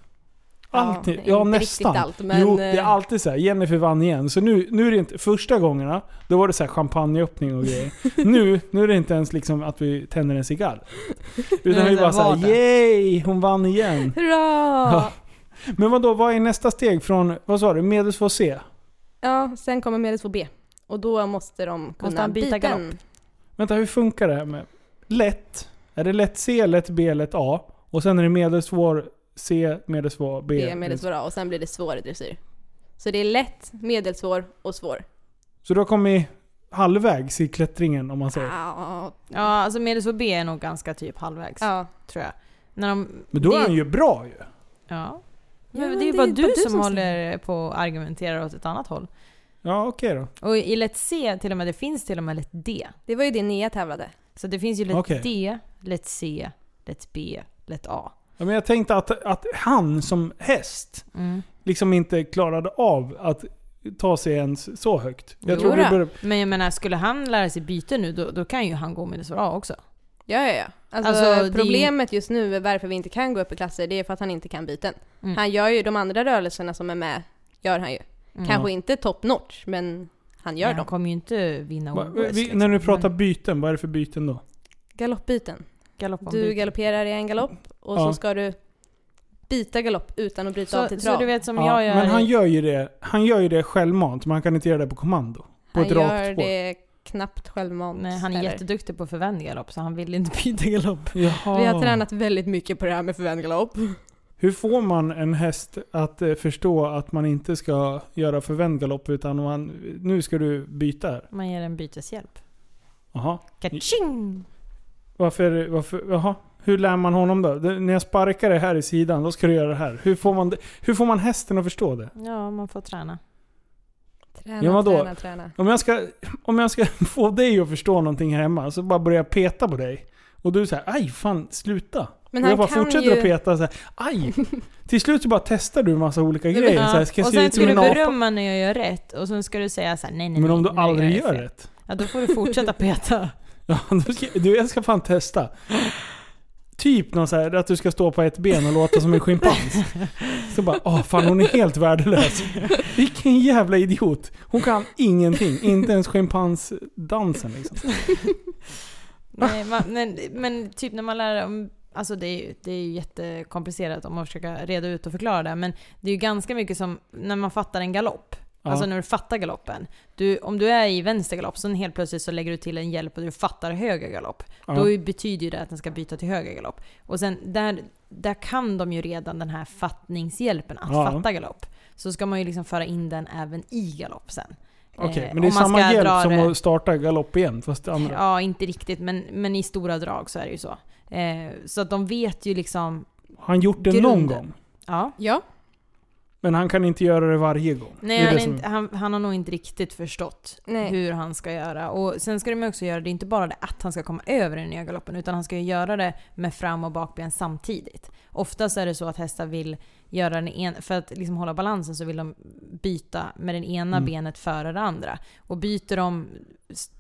Allt, Ja, ja, nästan. allt, men, jo, det är eh, alltid så här. Jennifer vann igen. Så nu, nu är det inte... Första gångerna, då var det så här champagneöppning och grejer. nu, nu är det inte ens liksom att vi tänder en cigarr. Utan vi bara såhär yay, hon vann igen. Hurra! Ja. Men vad då vad är nästa steg från, vad sa du, medelsvår C? Ja, sen kommer medelsvår B. Och då måste de kunna byta byta galopp? Vänta, hur funkar det här med lätt? Är det lätt C, lätt B, lätt A? Och sen är det medelsvår C, medelsvår B? B medelsvår A och sen blir det svår dressyr. Så det är lätt, medelsvår och svår. Så du har kommit halvvägs i klättringen om man säger? Ja, Ja, alltså medelsvår B är nog ganska typ halvvägs. ja. Tror jag. När de, Men då det, är han ju bra ju. Ja. Ja, Men det är ju det bara är du, bara du som, som håller på och argumenterar åt ett annat håll. Ja, okej då. Och i lätt C till och med, det finns till och med lätt D. Det var ju det Nia tävlade. Så det finns ju lätt Okej. D, lätt C, lätt B, lätt A. Ja, men jag tänkte att, att han som häst Mm. liksom inte klarade av att ta sig ens så högt. Jag tror vi då. bör, Men jag menar, skulle han lära sig byte nu, då, då kan ju han gå medelsvår A också. Ja, ja, ja. Alltså, Alltså, det problemet just nu är varför vi inte kan gå upp i klasser, det är för att han inte kan byten. Mm. Han gör ju de andra rörelserna som är med, gör han ju. Mm. Kanske inte top notch, men han gör Nej, Han dem. kommer ju inte vinna va, OS. vi, liksom. när du pratar byten, vad är det för byten då? Galoppbyten. Du galopperar i en galopp och Ja. så ska du byta galopp utan att bryta av så, till så trav. du vet som Ja, jag gör... men han gör ju det, han gör ju det självmant, man kan inte göra det på kommando. På han ett rakt gör spår. det knappt självmant. Nej, han är heller. jätteduktig på förvänd galopp, så han vill inte byta galopp. Jaha. Vi har tränat väldigt mycket på det här med förvänd galopp. Hur får man en häst att eh, förstå att man inte ska göra förvänd galopp utan man, nu ska du byta här? Man ger en byteshjälp. Jaha. Kaching! Varför, varför, jaha. Hur lär man honom då? Det, när jag sparkar det här i sidan, då ska du göra det här. Hur får man, det- hur får man hästen att förstå det? Ja, man får träna. Träna, Ja, vadå? träna, träna. Om jag, ska, om jag ska få dig att förstå någonting här hemma, så bara börjar jag peta på dig. Och du säger aj fan, sluta. Men och jag han bara kan fortsätter ju... att peta så här, aj. Till slut så bara testar du en massa olika grejer. Ja, Så här, ska och se sen ska du berömma när jag gör rätt och sen ska du säga så här: nej nej Men om nej, du aldrig gör fel." rätt? Ja, då får du fortsätta peta. Ja, du, ska, du, jag ska fan testa. Typ någon så här, att du ska stå på ett ben och låta som en schimpans. Så bara, åh fan hon är helt värdelös. Vilken jävla idiot. Hon kan ingenting. Inte ens schimpansdansen liksom. Nej, man, men, men typ när man lär om Alltså det är ju det är ju jättekomplicerat om man försöker reda ut och förklara det. Men det är ju ganska mycket som när man fattar en galopp. Ja. Alltså när du fattar galoppen. Du, om du är i vänster galopp, så helt plötsligt så lägger du till en hjälp och du fattar höger galopp. Ja. Då betyder ju det att den ska byta till höger galopp. Och sen där, där kan de ju redan den här fattningshjälpen, att Ja. fatta galopp. Så ska man ju liksom föra in den även i galopp sen. Okej, Eh, men det är samma hjälp som det- att starta galopp igen, fast det andra. Ja, inte riktigt, men, men i stora drag så är det ju så. Eh, så att de vet ju liksom, Har han gjort det någon Grunden. gång? ja. Ja. Men han kan inte göra det varje gång. Nej, han, som- inte, han, han har nog inte riktigt förstått Nej. hur han ska göra. Och sen ska de också göra det, inte bara det att han ska komma över den nya galoppen, utan han ska ju göra det med fram och bakben samtidigt. Oftast är det så att hästar vill göra den en, för att liksom hålla balansen så vill de byta med det ena Mm. benet före det andra. Och byter de,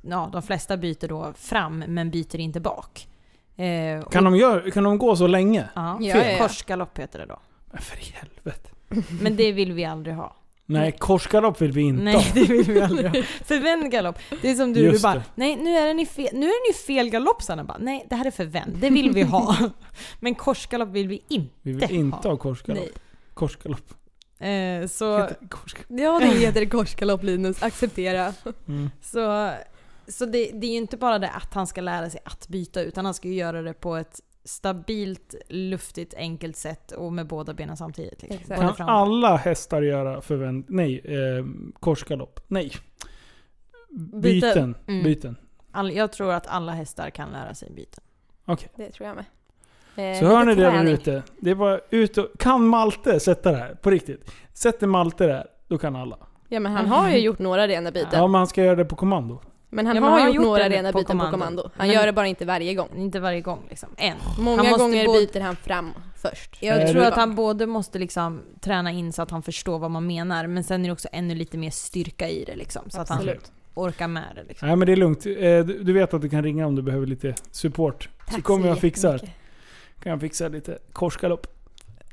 ja de flesta byter då fram men byter inte bak. Eh, och- Kan de, göra, kan de gå så länge? Ja, Ja, ja, ja. korsgalopp heter det då. Men för i helvete. Men det vill vi aldrig ha. Nej, korsgalopp vill vi inte Nej, ha. det vill vi aldrig ha. Förvänd galopp. Det är som du, du bara, det. nej nu är den i fel, nu är den i fel galopp Sanna bara, nej det här är förvänd, det vill vi ha. Men korsgalopp vill vi inte Vi vill inte ha korsgalopp. Nej. Korsgalopp. Eh, så, Heter det korsgalopp? Ja, det heter korsgalopp Linus. Acceptera. Mm. så, så det, det är ju inte bara det att han ska lära sig att byta, utan han ska ju göra det på ett stabilt, luftigt, enkelt sätt och med båda benen samtidigt. Liksom. Kan fram- alla hästar göra förvänd... Nej, eh, korsgalopp. Nej. Byten. Mm. Byten. All, jag tror att alla hästar kan lära sig byten. Okej. Det tror jag med. Eh, Så hör ni det där ute. Det är bara ut och... Kan Malte sätta det här? På riktigt. Sätter Malte det här, då kan alla. Ja men han har ju gjort några rena byten. Ja, man ska göra det på kommando. Men han Ja, men har han har gjort gjort några rena på byten kommando. på kommando. Han Men- gör det bara inte varje gång. Inte varje gång liksom, än. Många gånger både- byter han fram först. Jag tror att han både måste liksom träna in så att han förstår vad man menar, men sen är det också ännu lite mer styrka i det liksom. Så att han Absolut. orkar med det liksom. Nej men det är lugnt. Eh, Du vet att du kan ringa om du behöver lite support. så Tack kommer jag fixa jättemycket. Kan jag fixa lite korsgalopp.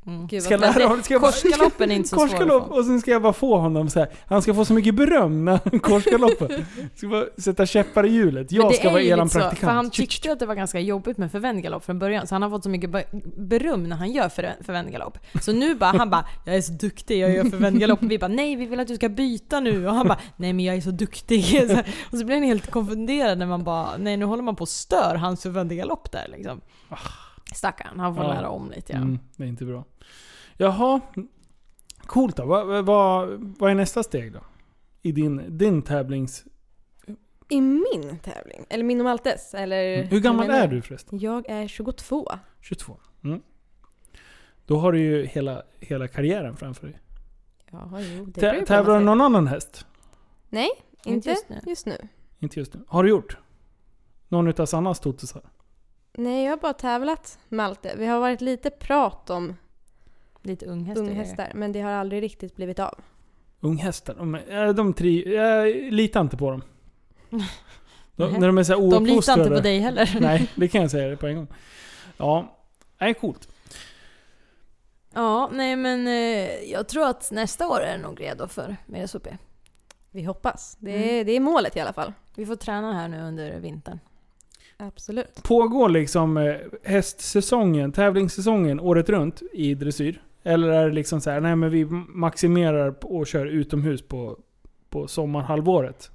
Mm. Gud, Ska lära honom? Ska Korsgaloppen är inte så svår att få. och sen ska jag bara få honom så här. Han ska få så mycket beröm när han korsgaloppar. Ska bara sätta käppar i hjulet. Jag ska vara eran så, praktikant. För han tyckte att det var ganska jobbigt med förvänd galopp från början, så han har fått så mycket be- beröm när han gör för- förvänd galopp. Så nu bara, han bara 'Jag är så duktig, jag gör förvänd galopp' och vi bara 'Nej, vi vill att du ska byta nu' och han bara 'Nej men jag är så duktig' så här, Och så blir han helt konfunderad när man bara 'Nej nu håller man på att stör hans förvänd galopp där' liksom. Stackarn, han får Ja. lära om lite ja. Mm, det är inte bra. Jaha. Coolt då. Vad, vad, vad är nästa steg då? I din, din tävlings... I min tävling? Eller min och Maltes? Eller Hur gammal är du förresten? Jag är 22. 22. Mm. Då har du ju hela, hela karriären framför dig. Ja, jo, det Tä- Tävlar du någon annan häst? Nej, Inte inte just nu. just nu. Inte just nu. Har du gjort? Någon utav Sannas totusar? Nej, jag har bara tävlat Malte. Vi har varit lite prat om Lite unghästar. unghästar, men det har aldrig riktigt blivit av. Unghästar? De, är- de tri, jag litar inte på dem. De, när de är så De litar inte på dig heller. Nej, det kan jag säga på en gång. Ja, det är coolt. Ja, nej men eh, jag tror att nästa år är nog redo för VSOP. Vi hoppas. Det Mm. är, det är målet i alla fall. Vi får träna här nu under vintern. Absolut. Pågår liksom eh, hästsäsongen, tävlingssäsongen året runt i dressyr? Eller är det liksom så här, nej men vi maximerar och kör utomhus på, på sommarhalvåret?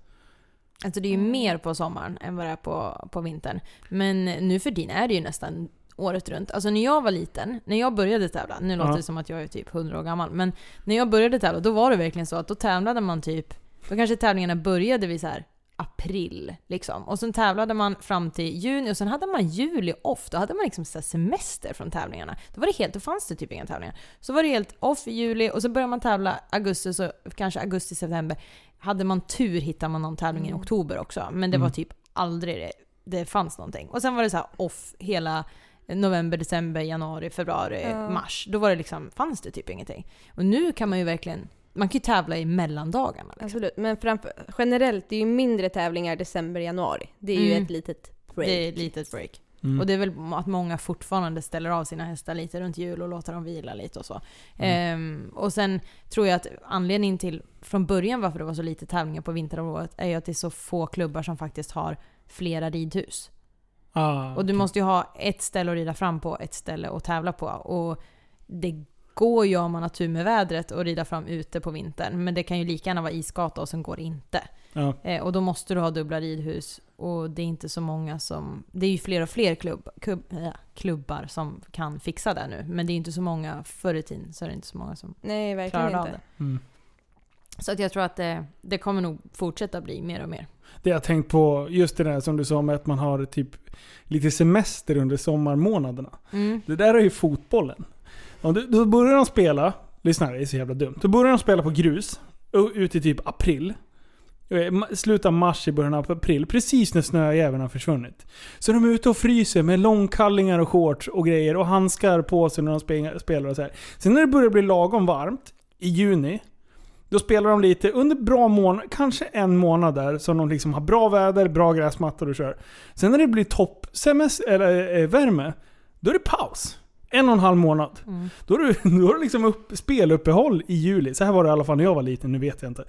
Alltså det är ju Mm. mer på sommaren än vad det är på, på vintern. Men nu för din är det ju nästan året runt. Alltså när jag var liten, när jag började tävla, nu låter Ja. det som att jag är typ 100 år gammal, men när jag började tävla då var det verkligen så att då tävlade man typ, då kanske tävlingarna började vid så här april liksom. Och sen tävlade man fram till juni och sen hade man juli off. Då hade man liksom så semester från tävlingarna. Då var det helt, då fanns det typ inga tävlingar. Så var det helt off i juli och så började man tävla augusti, så kanske augusti, september. Hade man tur hittade man någon tävling i Mm. oktober också. Men det var Mm. typ aldrig det, det fanns någonting. Och sen var det så off hela november, december, januari, februari, Ja. mars. Då var det liksom, fanns det typ ingenting. Och nu kan man ju verkligen, man kan ju tävla i mellandagarna. Liksom. Absolut. Men framför, generellt, det är ju mindre tävlingar december, januari. Det är ju Mm. ett litet break. Det är ett litet break. Mm. Och det är väl att många fortfarande ställer av sina hästar lite runt jul och låter dem vila lite och så. Mm. Ehm, och sen tror jag att anledningen till, från början varför det var så lite tävlingar på vinterområdet, är ju att det är så få klubbar som faktiskt har flera ridhus. ah, Och du måste ju ha ett ställe att rida fram på, ett ställe att tävla på. Och det går ju om man har tur med vädret att rida fram ute på vintern. Men det kan ju lika gärna vara isgata och sen går det inte. Ja. Eh, och då måste du ha dubbla ridhus. Och det är inte så många som... Det är ju fler och fler klubb, klubb, äh, klubbar som kan fixa det nu. Men det är inte så många, förr i tiden så är det inte så många som Nej, verkligen klarar av inte. det. Mm. Så att jag tror att det, det kommer nog fortsätta bli mer och mer. Det jag tänkt på, just det där som du sa med att man har typ lite semester under sommarmånaderna. Mm. Det där är ju fotbollen. Och då börjar de spela, lyssna det är så jävla dumt. Då börjar de spela på grus, ut i typ april. Eh, slutet av mars i början av april, precis när snöjäveln har försvunnit. Så de är ute och fryser med långkallingar och shorts och grejer och handskar på sig när de spelar och så här. Sen när det börjar bli lagom varmt, i juni, då spelar de lite under bra månad, kanske en månad där, Som de liksom har bra väder, bra gräsmattor och kör. Sen när det blir topp eller, eh, värme, då är det paus. En och en halv månad. Mm. Då är det, då är det liksom upp, speluppehåll i juli. Så här var det i alla fall när jag var liten, nu vet jag inte.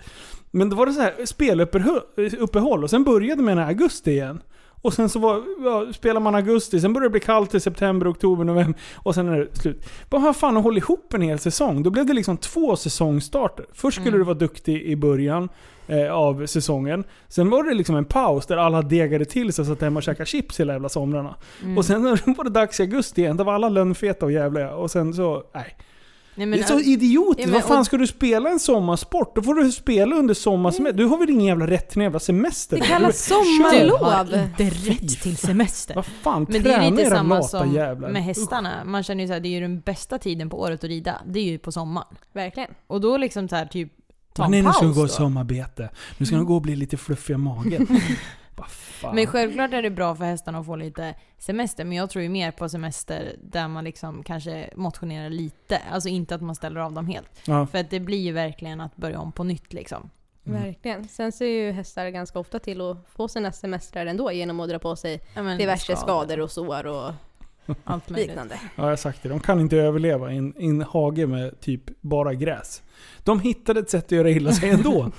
Men då var det så här speluppehåll och sen började man i augusti igen. Och sen så var, ja, spelar man augusti, sen började det bli kallt i september, oktober, november och sen är det slut. Bara fan att hålla ihop en hel säsong. Då blev det liksom två säsongstarter. Först skulle Mm. du vara duktig i början eh, av säsongen. Sen var det liksom en paus där alla degade till sig och satt hemma och käkade chips hela jävla somrarna. Mm. Och sen var det dags i augusti igen. Då var alla lönnfeta och jävliga. Och sen så, nej. Nej, men, det är så idiotiskt. ja, Vad fan och- ska du spela en sommarsport? Då får du spela under sommarsemester. Du har väl ingen jävla rätt till en jävla semester? Det Du- kallas du sommarlov! har inte rätt till semester. Vad fan, Men det är lite era samma som jävlar. med hästarna. Man känner ju så här, det är ju den bästa tiden på året att rida. Det är ju på sommaren. Verkligen. Och då liksom så här typ ta Men nej, en nu ska de gå då. sommarbete. Nu ska de gå och bli lite fluffiga i magen. Men självklart är det bra för hästarna att få lite semester, men jag tror ju mer på semester där man liksom kanske motionerar lite. Alltså inte att man ställer av dem helt. ja. För att det blir ju verkligen att börja om på nytt liksom. Mm. Verkligen. Sen ser ju hästar ganska ofta till att få sina semestrar ändå genom att dra på sig Ja, men diverse skador och sår och allt liknande. ja, jag har sagt det. De kan inte överleva i en, i en hage med typ bara gräs. De hittade ett sätt att göra illa sig ändå.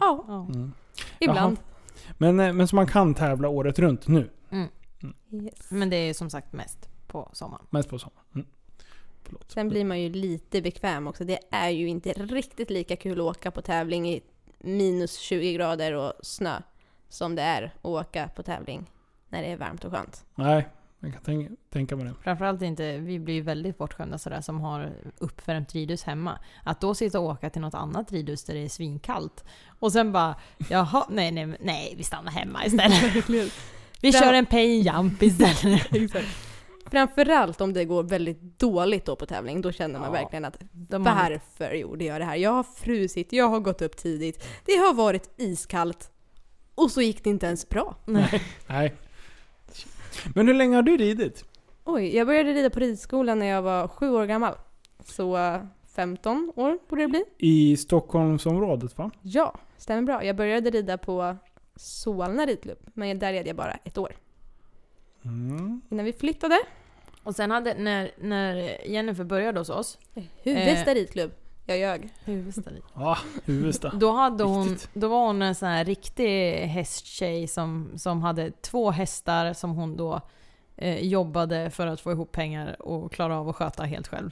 Ja. Mm. ibland. Men, eh, men så man kan tävla året runt nu. Yes. Men det är som sagt mest på sommaren. Mest på sommaren. Mm. Förlåt. Sen blir man ju lite bekväm också. Det är ju inte riktigt lika kul att åka på tävling i minus 20 grader och snö som det är att åka på tävling när det är varmt och skönt. Nej, jag kan tänka, tänka mig det. Framförallt inte, vi blir ju väldigt bortskämda sådär som har uppvärmt ridhus hemma. Att då sitta och åka till något annat ridhus där det är svinkallt. Och sen bara, jaha, nej nej nej, vi stannar hemma istället. Vi Fram- kör en pain jump istället. Framförallt om det går väldigt dåligt då på tävling, då känner man Ja. verkligen att De har- varför gjorde jag det här? Jag har frusit, jag har gått upp tidigt, det har varit iskallt och så gick det inte ens bra. Nej. Nej. Men hur länge har du ridit? Oj, jag började rida på ridskolan när jag var sju år gammal. Så eh, 15 år borde det bli. I Stockholmsområdet va? Ja, stämmer bra. Jag började rida på Solna ridklubb, men där red jag bara ett år. Mm. Innan vi flyttade. Och sen hade, när, när Jennifer började hos oss, Huvudsta Eh. ridklubb. Jag ljög. Ja, Huvudsta. då, hade hon, då var hon en sån här riktig hästtjej som, som hade två hästar som hon då eh, jobbade för att få ihop pengar och klara av att sköta helt själv.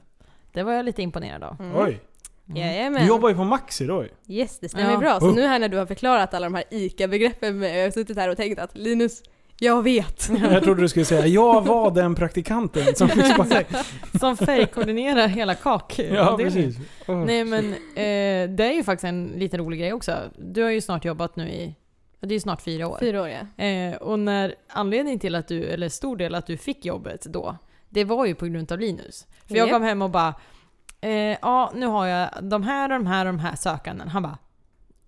Det var jag lite imponerad av. Mm. Oj. Mm. Jajamän. Du jobbar ju på Maxi då. Yes, det stämmer Ja. bra. Så nu här när du har förklarat alla de här ICA-begreppen, med- jag har suttit här och tänkt att Linus, jag vet. Jag trodde du skulle säga jag var den praktikanten som fick. Som färgkoordinerar hela kak. Ja, det- precis. Oh. Nej men eh, det är ju faktiskt en liten rolig grej också. Du har ju snart jobbat nu i, det är ju snart fyra år. Fyra år ja. Eh, och när anledningen till att du, eller stor del att du fick jobbet då, det var ju på grund av Linus. För jag kom hem och bara, eh, ja nu har jag de här och de här och de här sökanden. Han bara,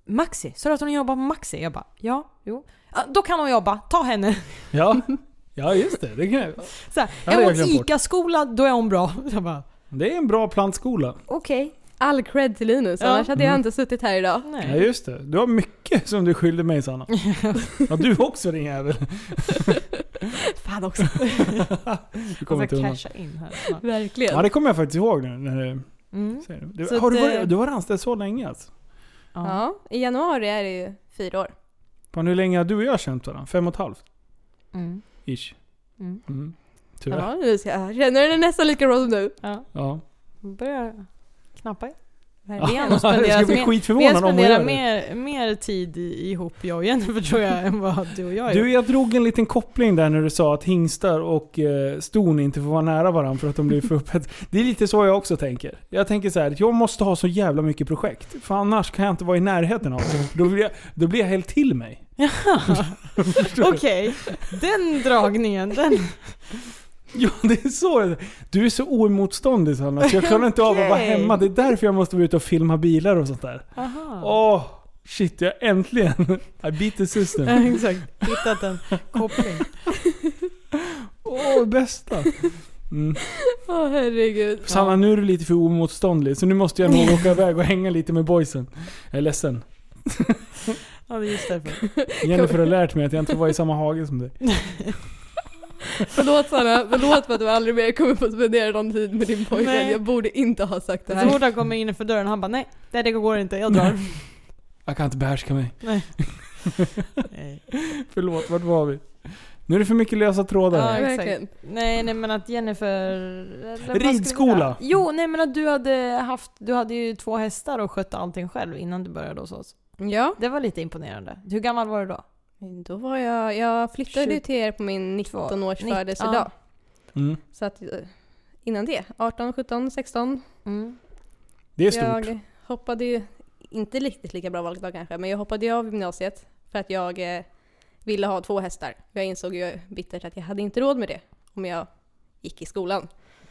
Maxi? Sa du att hon jobbar på Maxi? Jag bara, ja, jo. Ja, då kan hon jobba, ta henne. Ja. ja, just det. det, kan jag. Så här, Ja, är jag hon. ICA-skola, då är hon bra. Bara, det är en bra plantskola. okej. All cred till Linus, Ja. annars hade jag Mm. inte suttit här idag. Ja Nej. just det. Du har mycket som du skyllde mig Sanna. Ja du också din jävel. Fan också. Du kommer Jag inte ska undan. casha in här. Verkligen. Ja det kommer jag faktiskt ihåg nu. När du Mm. säger det. Så Du, har du, att, varit, du har varit anställd så länge alltså? Ja. Ja, i januari är det ju fyra år. Fan hur länge har du och jag känt varandra? Fem och ett halvt? Mm. Ish. Mm. Mm. Tyvärr. Ja, jag känner den nästan lika bra som du. Ja. Ja. Börjar knappa. Verkligen. Spenderat skulle bli mer- Vi skitförvånad om hon gör det. mer, mer tid ihop, jag och Jennifer tror jag, än vad du och jag gjort. Du, jag drog en liten koppling där när du sa att hingstar och eh, ston inte får vara nära varandra för att de blir för upphett. Det är lite så jag också tänker. Jag tänker så här, att jag måste ha så jävla mycket projekt. För annars kan jag inte vara i närheten av det. Då blir jag, då blir jag helt till mig. Okej, den dragningen, den... Ja, det är så. Du är så oemotståndlig Sanna, så jag klarar inte av att vara hemma. Det är därför jag måste vara ute och filma bilar och sånt där. Aha. Åh, shit, jag äntligen... I beat the system. Exakt, hittat en koppling. Åh, bästa. Mm. Åh herregud. Sanna, nu är du lite för oemotståndlig, så nu måste jag nog åka iväg och hänga lite med boysen. Jag är ledsen. Ja, det är just därför. Jennifer har lärt mig att jag inte får vara i samma hage som dig. Förlåt Sanna, förlåt för att du aldrig mer kommer få spendera någon tid med din pojkvän. Nej. Jag borde inte ha sagt det Så här. fort han kommer innanför dörren, han bara nej, det, det går inte, jag drar. Jag kan inte behärska mig. Nej. nej. Förlåt, vart var vi? Nu är det för mycket lösa trådar. Ja, här. exakt. Nej, nej men att Jennifer... Ridskola. Jo, nej men att du hade haft, du hade ju två hästar och skötte allting själv innan du började hos oss. Ja, Det var lite imponerande. Hur gammal var du då? Då var jag, jag flyttade ju Tjugo- till er på min 19-års Nitt- födelsedag. Mm. Så att eh, innan det, 18, 17, 16. Mm. Det är stort. Jag hoppade ju, inte riktigt lika bra valdag kanske, men jag hoppade ju av gymnasiet för att jag eh, ville ha två hästar. Jag insåg ju bittert att jag hade inte råd med det om jag gick i skolan.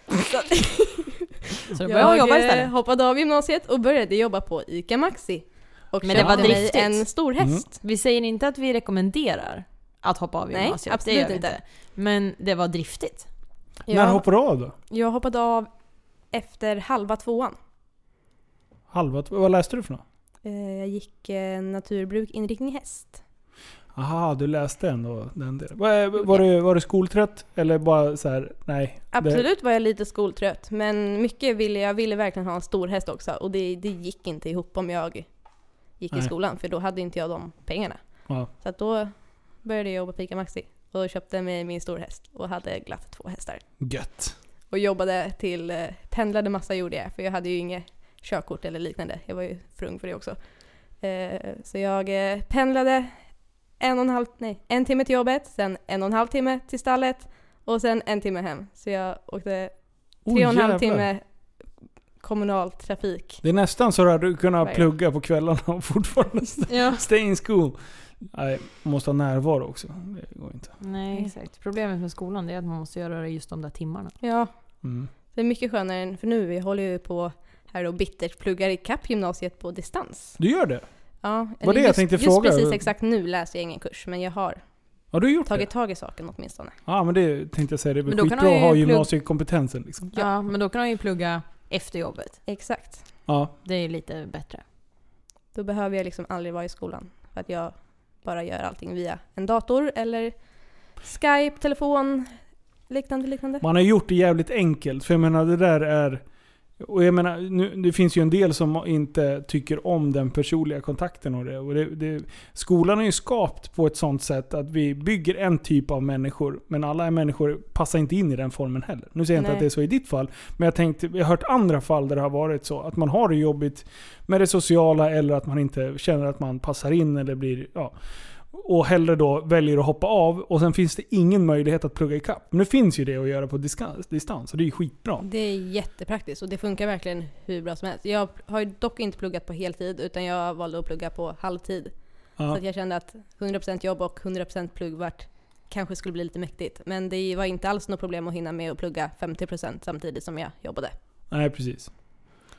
Så att Så du började jobba eh, istället? hoppade av gymnasiet och började jobba på ICA Maxi. Och Men det var driftigt. en stor häst. Vi säger inte att vi rekommenderar att hoppa av Nej, gymnasiet. absolut det inte. Men det var driftigt. När Jag, hoppar du av då? jag hoppade av efter halva tvåan. Halva? Vad läste du för något? Eh, Jag gick eh, naturbruk inriktning häst. Aha, du läste ändå den delen. Var, var, du, var du skoltrött? Eller bara så här, nej? det- Absolut var jag lite skoltrött, men mycket ville jag ville verkligen ha en stor häst också och det, det gick inte ihop om jag gick Nej. i skolan för då hade inte jag de pengarna. Ja. Så då började jag jobba på ICA Maxi och köpte mig min stor häst och hade glatt två hästar. Gött. Och jobbade till, eh, pendlade massa gjorde jag för jag hade ju inget körkort eller liknande. Jag var ju för ung för det också. Eh, så jag eh, pendlade en och en halv, nej, en timme till jobbet, sen en och en halv timme till stallet och sen en timme hem. Så jag åkte Oh, tre och en halv timme kommunal trafik. Det är nästan så att du kunnat Varje plugga på kvällarna och fortfarande st- Ja. stay in school. Nej, man måste ha närvaro också. Det går inte. Nej, exakt. Problemet med skolan är att man måste göra det just de där timmarna. Ja, Mm. det är mycket skönare än, för nu vi håller ju på här och bittert pluggar ikapp gymnasiet på distans. Du gör det? Ja, Var det jag just, tänkte just fråga. precis exakt nu läser jag ingen kurs, men jag har Har du gjort tagit det? tag i saken åtminstone. Ja men det tänkte jag säga. Det är väl Men då kan skitbra han att ha gymnasiekompetensen liksom. Ja. men då kan man ju plugga efter jobbet. Exakt. Ja. Det är lite bättre. Då behöver jag liksom aldrig vara i skolan. För att jag bara gör allting via en dator eller Skype, telefon, liknande, liknande. Man har gjort det jävligt enkelt. För jag menar det där är... Och jag menar, nu, det finns ju en del som inte tycker om den personliga kontakten och det. Och det, det skolan är ju skapt på ett sånt sätt att vi bygger en typ av människor, men alla människor passar inte in i den formen heller. Nu säger jag inte Nej. att det är så i ditt fall, men jag tänkte, jag har hört andra fall där det har varit så. Att man har det jobbigt med det sociala eller att man inte känner att man passar in eller blir... Ja, och hellre då väljer att hoppa av och sen finns det ingen möjlighet att plugga ikapp. Men nu finns ju det att göra på diskans, distans och det är ju skitbra. Det är jättepraktiskt och det funkar verkligen hur bra som helst. Jag har ju dock inte pluggat på heltid utan jag valde att plugga på halvtid. Så Ja. att jag kände att 100% jobb och 100% plugg vart kanske skulle bli lite mäktigt. Men det var inte alls något problem att hinna med att plugga 50% samtidigt som jag jobbade. Nej precis.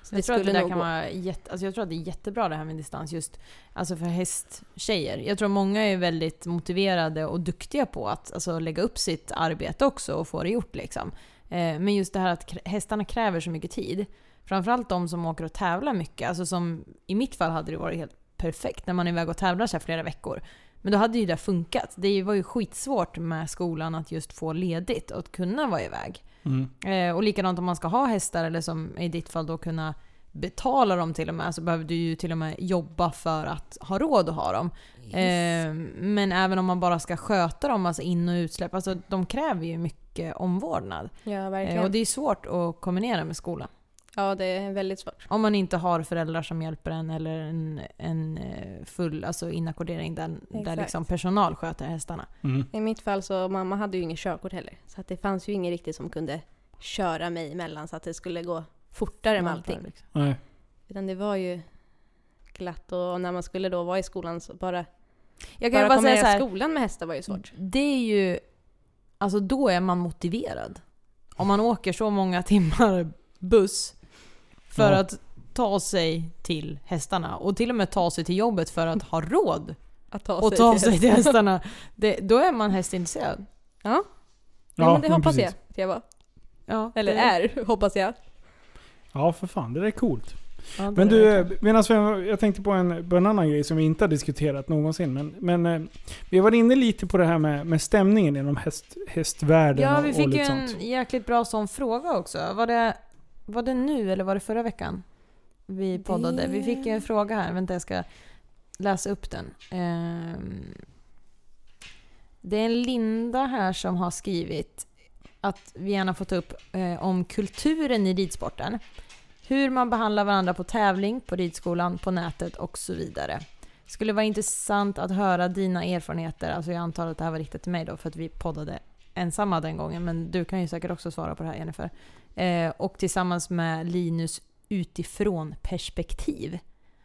Så Jag tror att det där kan vara jätte, alltså jag tror att det är jättebra det här med distans just alltså för hästtjejer. Jag tror många är väldigt motiverade och duktiga på att alltså, lägga upp sitt arbete också och få det gjort liksom. Eh, men just det här att hästarna kräver så mycket tid. Framförallt de som åker och tävlar mycket. Alltså som i mitt fall hade det varit helt perfekt när man är iväg och tävlar så flera veckor. Men då hade ju det funkat. Det var ju skitsvårt med skolan att just få ledigt och att kunna vara iväg. Mm. Eh, och likadant om man ska ha hästar eller som i ditt fall då kunna betala dem till och med så behöver du ju till och med jobba för att ha råd att ha dem. Eh, men även om man bara ska sköta dem, alltså in och utsläpp, alltså de kräver ju mycket omvårdnad. Ja, verkligen. Eh, och det är svårt att kombinera med skolan. Ja, det är väldigt svårt. Om man inte har föräldrar som hjälper en eller en, en eh, full alltså inackordering där, där liksom personal sköter hästarna. Mm. I mitt fall så mamma hade ju inget körkort heller. Så att det fanns ju ingen riktigt som kunde köra mig emellan så att det skulle gå fortare med allting. Liksom. Nej. Utan det var ju glatt och när man skulle då vara i skolan så bara, Jag kan bara ju bara säga kombinera så här, skolan med hästar var ju svårt. Det är ju... Alltså då är man motiverad. Om man åker så många timmar buss för Ja. att ta sig till hästarna och till och med ta sig till jobbet för att ha råd Att ta att ta sig till hästarna. Det, då är man hästintresserad. Ja, ja men det hoppas precis. jag att jag var. Ja, Eller det, är, hoppas jag. Ja, för fan. Det där är coolt. Ja, Men du, medan vi, jag tänkte på en, på en annan grej som vi inte har diskuterat någonsin. Men, men eh, vi var inne lite på det här med, med stämningen inom häst, hästvärlden Ja, och, vi och fick ju lite en sånt. jäkligt bra sån fråga också. Var det, var det nu eller var det förra veckan? Vi poddade. Vi fick en fråga här. Vänta, jag ska läsa upp den. Ehm, det är en Linda här som har skrivit att vi gärna får ta upp eh, om kulturen i ridsporten. Hur man behandlar varandra på tävling, på ridskolan, på nätet och så vidare. Skulle vara intressant att höra dina erfarenheter. Alltså jag antar att det här var riktat till mig då för att vi poddade ensamma den gången. Men du kan ju säkert också svara på det här Jennifer. Eh, och tillsammans med Linus utifrån perspektiv.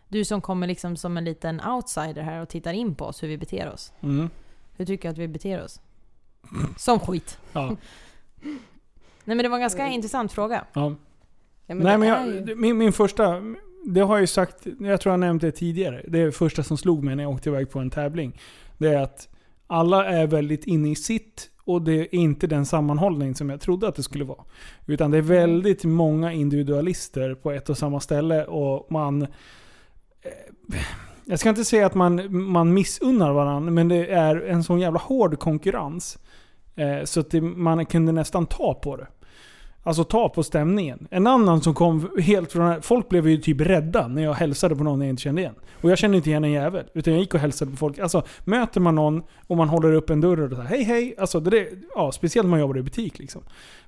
Du som kommer liksom som en liten outsider här och tittar in på oss, hur vi beter oss. Mm. Hur tycker du att vi beter oss? Som skit. Ja, Nej men det var en ganska intressant fråga. ja. Ja, Nej, men jag, ju- min, min första, det har jag ju sagt, jag tror jag nämnt det tidigare. Det är första som slog mig när jag åkte iväg på en tävling. Det är att alla är väldigt inne i sitt och det är inte den sammanhållning som jag trodde att det skulle vara. Utan det är väldigt många individualister på ett och samma ställe och man... Eh, jag ska inte säga att man, man missunnar varandra, men det är en sån jävla hård konkurrens. Eh, så att det, man kunde nästan ta på det. Alltså ta på stämningen. En annan som kom helt från... Folk blev ju typ rädda när jag hälsade på någon jag inte kände igen. Och jag kände inte igen en jävel. Utan jag gick och hälsade på folk. Alltså, möter man någon och man håller upp en dörr och här, hej hej. Alltså, det är, ja, speciellt när man jobbar i butik liksom.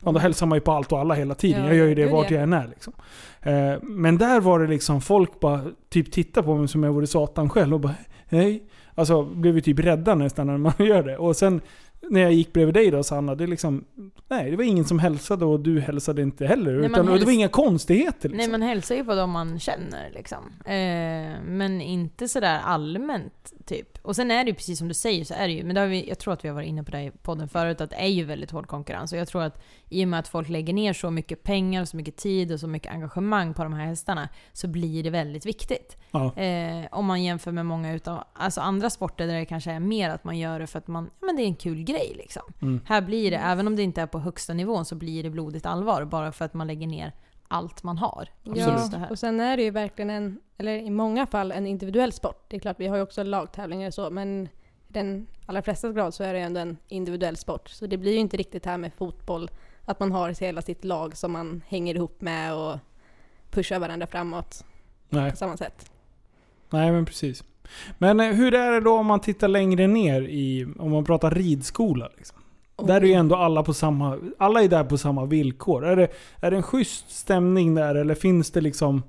Ja, då hälsar man ju på allt och alla hela tiden. Ja, jag gör ju det vart ja. jag än är liksom. Eh, men där var det liksom, folk bara typ tittade på mig som jag vore satan själv och bara hej. Alltså blev ju typ rädda nästan när man gör det. Och sen när jag gick bredvid dig då Sanna, det är liksom... Nej, det var ingen som hälsade och du hälsade inte heller. Nej, utan, och det var häls- inga konstigheter liksom. Nej man hälsar ju på dem man känner liksom. Eh, men inte sådär allmänt typ. Och sen är det ju precis som du säger så är det ju, men det har vi, jag tror att vi har varit inne på det i podden förut, att det är ju väldigt hård konkurrens. Och jag tror att i och med att folk lägger ner så mycket pengar, så mycket tid och så mycket engagemang på de här hästarna, så blir det väldigt viktigt. Ja. Eh, om man jämför med många utav alltså andra sporter där det kanske är mer att man gör det för att man, ja, men det är en kul grej liksom. Mm. Här blir det, även om det inte är på högsta nivån, så blir det blodigt allvar bara för att man lägger ner allt man har. Ja, här. och sen är det ju verkligen en, eller i många fall en individuell sport. Det är klart, vi har ju också lagtävlingar och så, men i den allra flesta grad så är det ju ändå en individuell sport. Så det blir ju inte riktigt här med fotboll, att man har hela sitt lag som man hänger ihop med och pushar varandra framåt Nej. på samma sätt. Nej, men precis. Men eh, hur är det då om man tittar längre ner i, om man pratar ridskola? Liksom? Där är ju ändå alla på samma, alla är där på samma villkor. Är det, är det en schysst stämning där eller finns det liksom,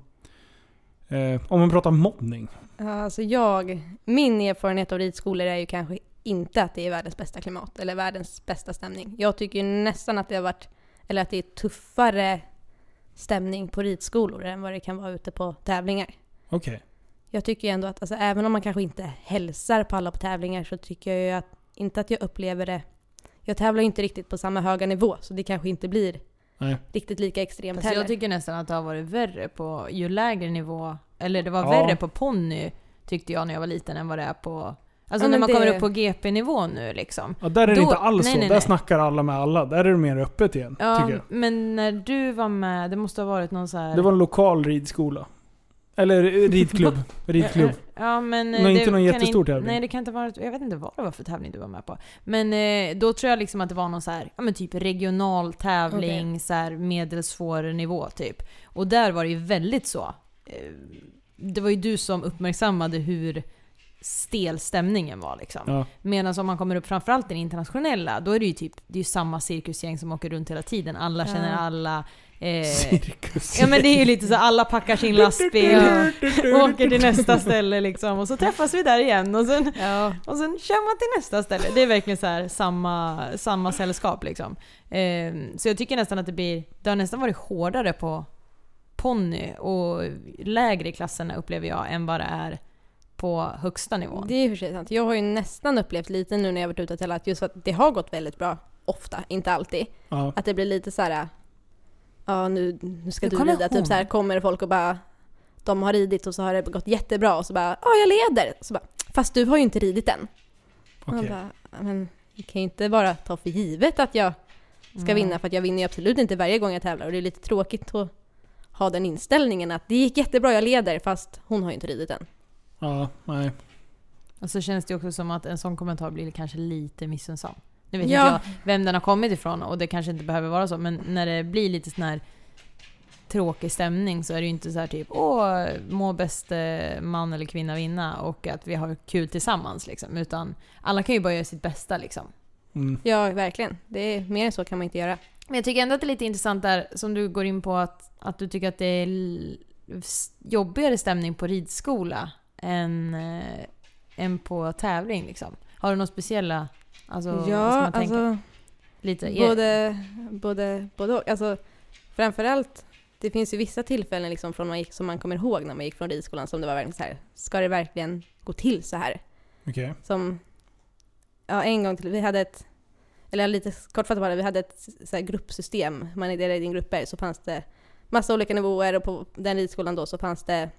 eh, om man pratar mobbning? Alltså jag, min erfarenhet av ridskolor är ju kanske inte att det är världens bästa klimat eller världens bästa stämning. Jag tycker nästan att det har varit, eller att det är tuffare stämning på ridskolor än vad det kan vara ute på tävlingar. Okej. Jag tycker ändå att, alltså, även om man kanske inte hälsar på alla på tävlingar så tycker jag ju att, inte att jag upplever det, jag tävlar ju inte riktigt på samma höga nivå så det kanske inte blir Nej. riktigt lika extremt Fast heller. jag tycker nästan att det har varit värre på ju lägre nivå, eller det var Ja. värre på ponny tyckte jag när jag var liten än vad det är på Alltså Ja, när man det- kommer upp på GP-nivå nu liksom. Ja, där är det Då- inte alls nej, så. nej, Där nej. snackar alla med alla. Där är det mer öppet igen, Ja, tycker jag. men när du var med, det måste ha varit någon så här... Det var en lokal ridskola. Eller ridklubb. ridklubb. Ja, men... Men eh, inte någon jättestor tävling. Nej, det kan inte varit... Jag vet inte vad det var för tävling du var med på. Men eh, då tror jag liksom att det var någon så här, ja men typ regional tävling, så här medelsvår nivå typ. Och där var det ju väldigt så. Eh, det var ju du som uppmärksammade hur stel stämningen var liksom. Ja. Medan om man kommer upp framförallt i den internationella, då är det ju typ det är ju samma cirkusgäng som åker runt hela tiden. Alla Ja. känner alla. Eh, Cirkus. ja men det är ju lite så, alla packar sin lastbil, åker till nästa ställe liksom och så träffas vi där igen och sen, Ja. och sen kör man till nästa ställe. Det är verkligen så här samma, samma sällskap liksom. Eh, så jag tycker nästan att det blir, det har nästan varit hårdare på ponny och lägre i klasserna upplever jag än vad det är på högsta nivån. Det är ju för sig sant. Jag har ju nästan upplevt lite nu när jag varit ute och tävlat just att det har gått väldigt bra. Ofta, inte alltid. Ja. Att det blir lite så här. Ja nu, nu ska Nu du rida. hon. Typ så här kommer folk och bara de har ridit och så har det gått jättebra och så bara ja jag leder. Så bara, Fast du har ju inte ridit än. Okej. bara, "Ja, men jag kan ju inte bara ta för givet att jag ska Mm. vinna för att jag vinner ju absolut inte varje gång jag tävlar och det är lite tråkigt att ha den inställningen att det gick jättebra, jag leder fast hon har ju inte ridit än. Ja, nej. Och så känns det också som att en sån kommentar blir kanske lite missunnsam. Nu vet Ja. inte jag vem den har kommit ifrån och det kanske inte behöver vara så, men när det blir lite sån här tråkig stämning så är det ju inte så här typ åh, må bäste man eller kvinna vinna och att vi har kul tillsammans liksom. Utan alla kan ju bara göra sitt bästa liksom. Mm. Ja, verkligen. Det är, mer än så kan man inte göra. Men jag tycker ändå att det är lite intressant där som du går in på att, att du tycker att det är jobbigare stämning på ridskola än, eh, än på tävling liksom. Har du några speciella, alltså ja, man tänka? alltså Lite, är- både, både, både och. Alltså, framförallt, det finns ju vissa tillfällen liksom från man gick, som man kommer ihåg när man gick från ridskolan som det var verkligen så här, ska det verkligen gå till så här? Okej. Som, ja en gång till, vi hade ett, eller lite kortfattat bara, vi hade ett så här gruppsystem. Man är delad in grupper så fanns det massa olika nivåer och på den ridskolan då så fanns det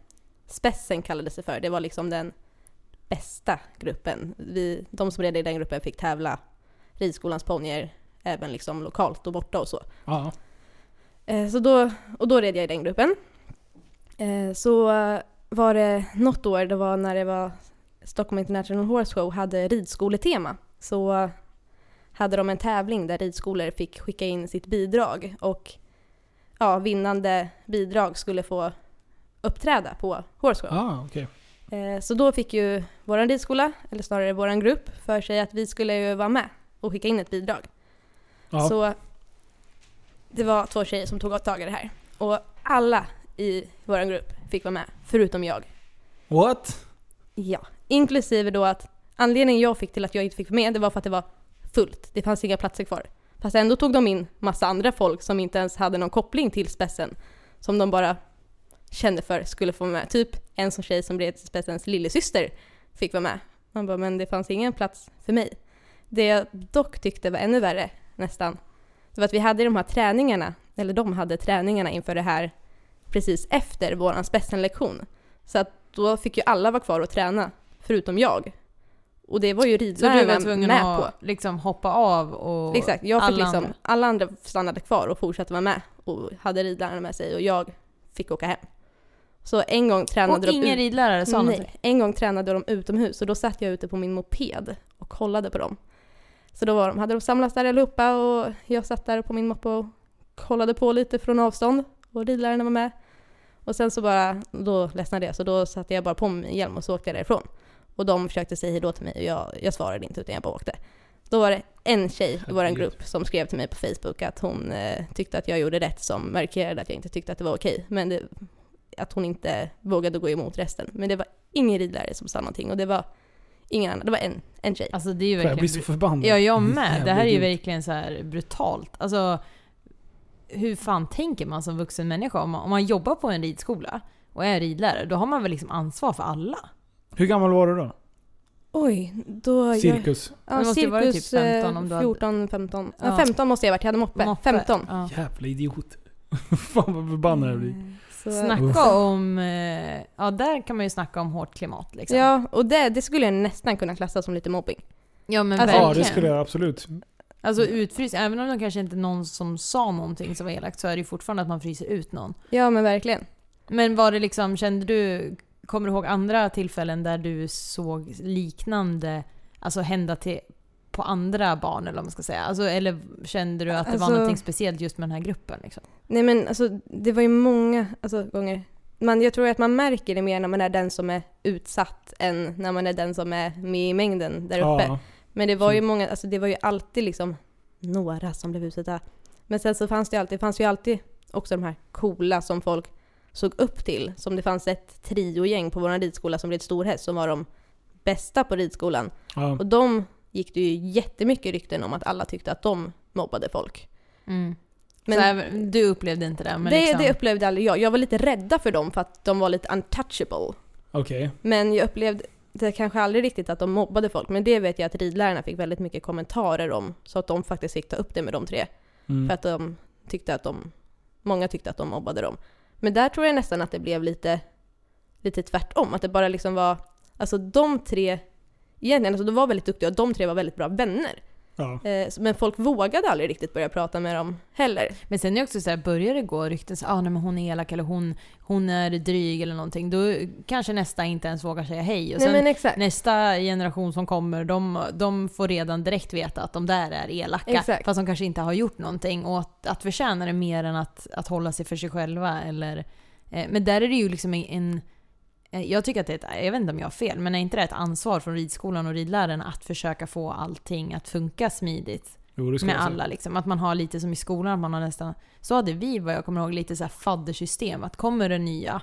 Spessen kallades det för. Det var liksom den bästa gruppen. Vi, de som red i den gruppen fick tävla ridskolans ponnyer även liksom lokalt och borta och så. Ja. Eh, Så då, och då red jag i den gruppen. Eh, Så eh, var det något år, det var när det var Stockholm International Horse Show hade ridskoletema. Så hade de en tävling där ridskolor fick skicka in sitt bidrag och ja, vinnande bidrag skulle få uppträda på Horse. Ah, okej. Eh, Så då fick ju vår ridskola, eller snarare vår grupp, för sig att vi skulle ju vara med och skicka in ett bidrag. Ja. Så det var två tjejer som tog tag i det här. Och alla i vår grupp fick vara med, förutom jag. What? Ja. Inklusive då att anledningen jag fick till att jag inte fick vara med, det var för att det var fullt. Det fanns inga platser kvar. Fast ändå tog de in massa andra folk som inte ens hade någon koppling till spetsen. Som de bara kände för skulle få vara med. Typ en sån tjej som blev spetsens lillasyster fick vara med. Man bara, men det fanns ingen plats för mig. Det jag dock tyckte var ännu värre, nästan, det var att vi hade de här träningarna, eller de hade träningarna inför det här precis efter våran spetsenlektion. Så att då fick ju alla vara kvar och träna, förutom jag. Och det var ju så ridlärarna du var tvungen med att liksom hoppa av och... Exakt, jag fick alla liksom, andra. alla andra stannade kvar och fortsatte vara med och hade ridlärarna med sig och jag fick åka hem. Så en gång tränade Och de ingen ut- ridlärare sa? Nej, en gång tränade de utomhus och då satt jag ute på min moped och kollade på dem. Så då var de, hade de samlats där allihopa och jag satt där på min moppe och kollade på lite från avstånd och ridlärarna var med. Och sen så bara, då ledsnade jag så då satte jag bara på mig min hjälm och så åkte jag därifrån. Och de försökte säga hejdå till mig och jag, jag svarade inte utan jag bara åkte. Då var det en tjej i vår grupp som skrev till mig på Facebook att hon eh, tyckte att jag gjorde rätt som markerade att jag inte tyckte att det var okej. Men det, att hon inte vågade gå emot resten. Men det var ingen ridlärare som sa någonting och det var ingen annan. Det var en, en tjej. Alltså det är ju Fan, Jag blir verkligen... så förbannad. Ja, jag med. Det här är ju verkligen så här brutalt. Alltså, hur fan tänker man som vuxen människa? Om man, om man jobbar på en ridskola och är ridlärare, då har man väl liksom ansvar för alla? Hur gammal var du då? Oj, då... Cirkus? Ja, Det måste ju cirkus vara typ 15 om du hade- 14, 15. Ja. Ja. 15 måste jag ha varit, jag hade moppe. Moppe. 15. Ja. Jävla idiot. Fan vad förbannad jag blir. Så, Snacka om... eh, Ja, där kan man ju snacka om hårt klimat liksom. Ja, och det, det skulle jag nästan kunna klassa som lite mobbing. ja men Alltså- Ja, verkligen. det skulle jag absolut. Alltså utfrys, även om det kanske inte är någon som sa någonting som var elakt så är det ju fortfarande att man fryser ut någon. Ja, men verkligen. Men var det liksom, kände du, kommer du ihåg andra tillfällen där du såg liknande, alltså hända till, på andra barn eller vad man ska säga? Alltså, eller kände du att det Alltså- var någonting speciellt just med den här gruppen? Liksom? Nej men alltså, det var ju många alltså, gånger. Man, jag tror att man märker det mer när man är den som är utsatt än när man är den som är med i mängden där uppe. Ja. Men det var ju Så- många, alltså det var ju alltid liksom några som blev utsatta. Men sen så fanns det ju alltid, det fanns ju alltid också de här coola som folk såg upp till. Som det fanns ett triogäng på vår ridskola som red storhäst som var de bästa på ridskolan. Ja. Och de gick det ju jättemycket rykten om att alla tyckte att de mobbade folk. Mm. Men även, du upplevde inte det? Men det, liksom, det upplevde aldrig jag. Jag var lite rädda för dem för att de var lite untouchable. Okej. Men jag upplevde det kanske aldrig riktigt att de mobbade folk. Men det vet jag att ridlärarna fick väldigt mycket kommentarer om. Så att de faktiskt fick ta upp det med de tre. Mm. För att de tyckte att de, många tyckte att de mobbade dem. Men där tror jag nästan att det blev lite, lite tvärtom. Att det bara liksom var, alltså de tre, egentligen, alltså de var väldigt duktiga och de tre var väldigt bra vänner. Ja. Eh, men folk vågade aldrig riktigt börja prata med dem heller. Men sen är det också så här, börjar det gå rykten så ah, nej, men hon är elak eller hon, hon är dryg eller någonting, då kanske nästa inte ens vågar säga hej. Och Nej sen exakt. nästa generation som kommer, de, de får redan direkt veta att de där är elaka. Exakt. Fast de kanske inte har gjort någonting. Och att, att förtjäna det mer än att, att hålla sig för sig själva. Eller, eh, men där är det ju liksom en... en jag tycker att det är ett, jag vet inte om jag har fel, men är inte det ett ansvar från ridskolan och ridlärarna att försöka få allting att funka smidigt? Jo, med alla liksom. Att man har lite som i skolan, att man har nästan... Så hade vi vad jag kommer ihåg lite så här faddersystem. Att kommer det nya,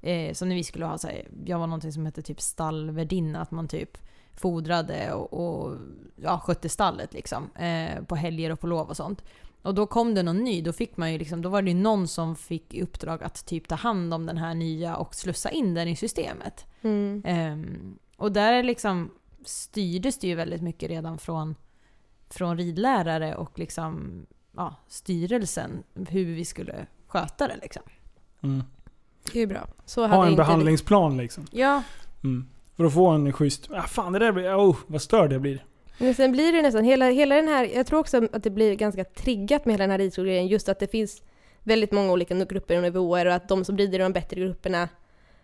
eh, som när vi skulle ha så här, jag var någonting som hette typ stallvärdinna, att man typ fodrade och, och ja, skötte stallet liksom. Eh, på helger och på lov och sånt. Och då kom det någon ny, då fick man ju liksom, då var det ju någon som fick i uppdrag att typ ta hand om den här nya och slussa in den i systemet. Mm. Ehm, och där är liksom styrdes det ju väldigt mycket redan från, från ridlärare och liksom, ja, styrelsen hur vi skulle sköta det. Liksom. Mm. Det är bra. Så hade Ha en inte behandlingsplan liksom. Ja, Mm. För att få en schysst... Ah, fan det där blir... Oh, vad störd jag blir. Men sen blir det nästan, hela, hela den här, jag tror också att det blir ganska triggat med hela den här ridskolgrejen, just att det finns väldigt många olika grupper och nivåer och att de som rider i de bättre grupperna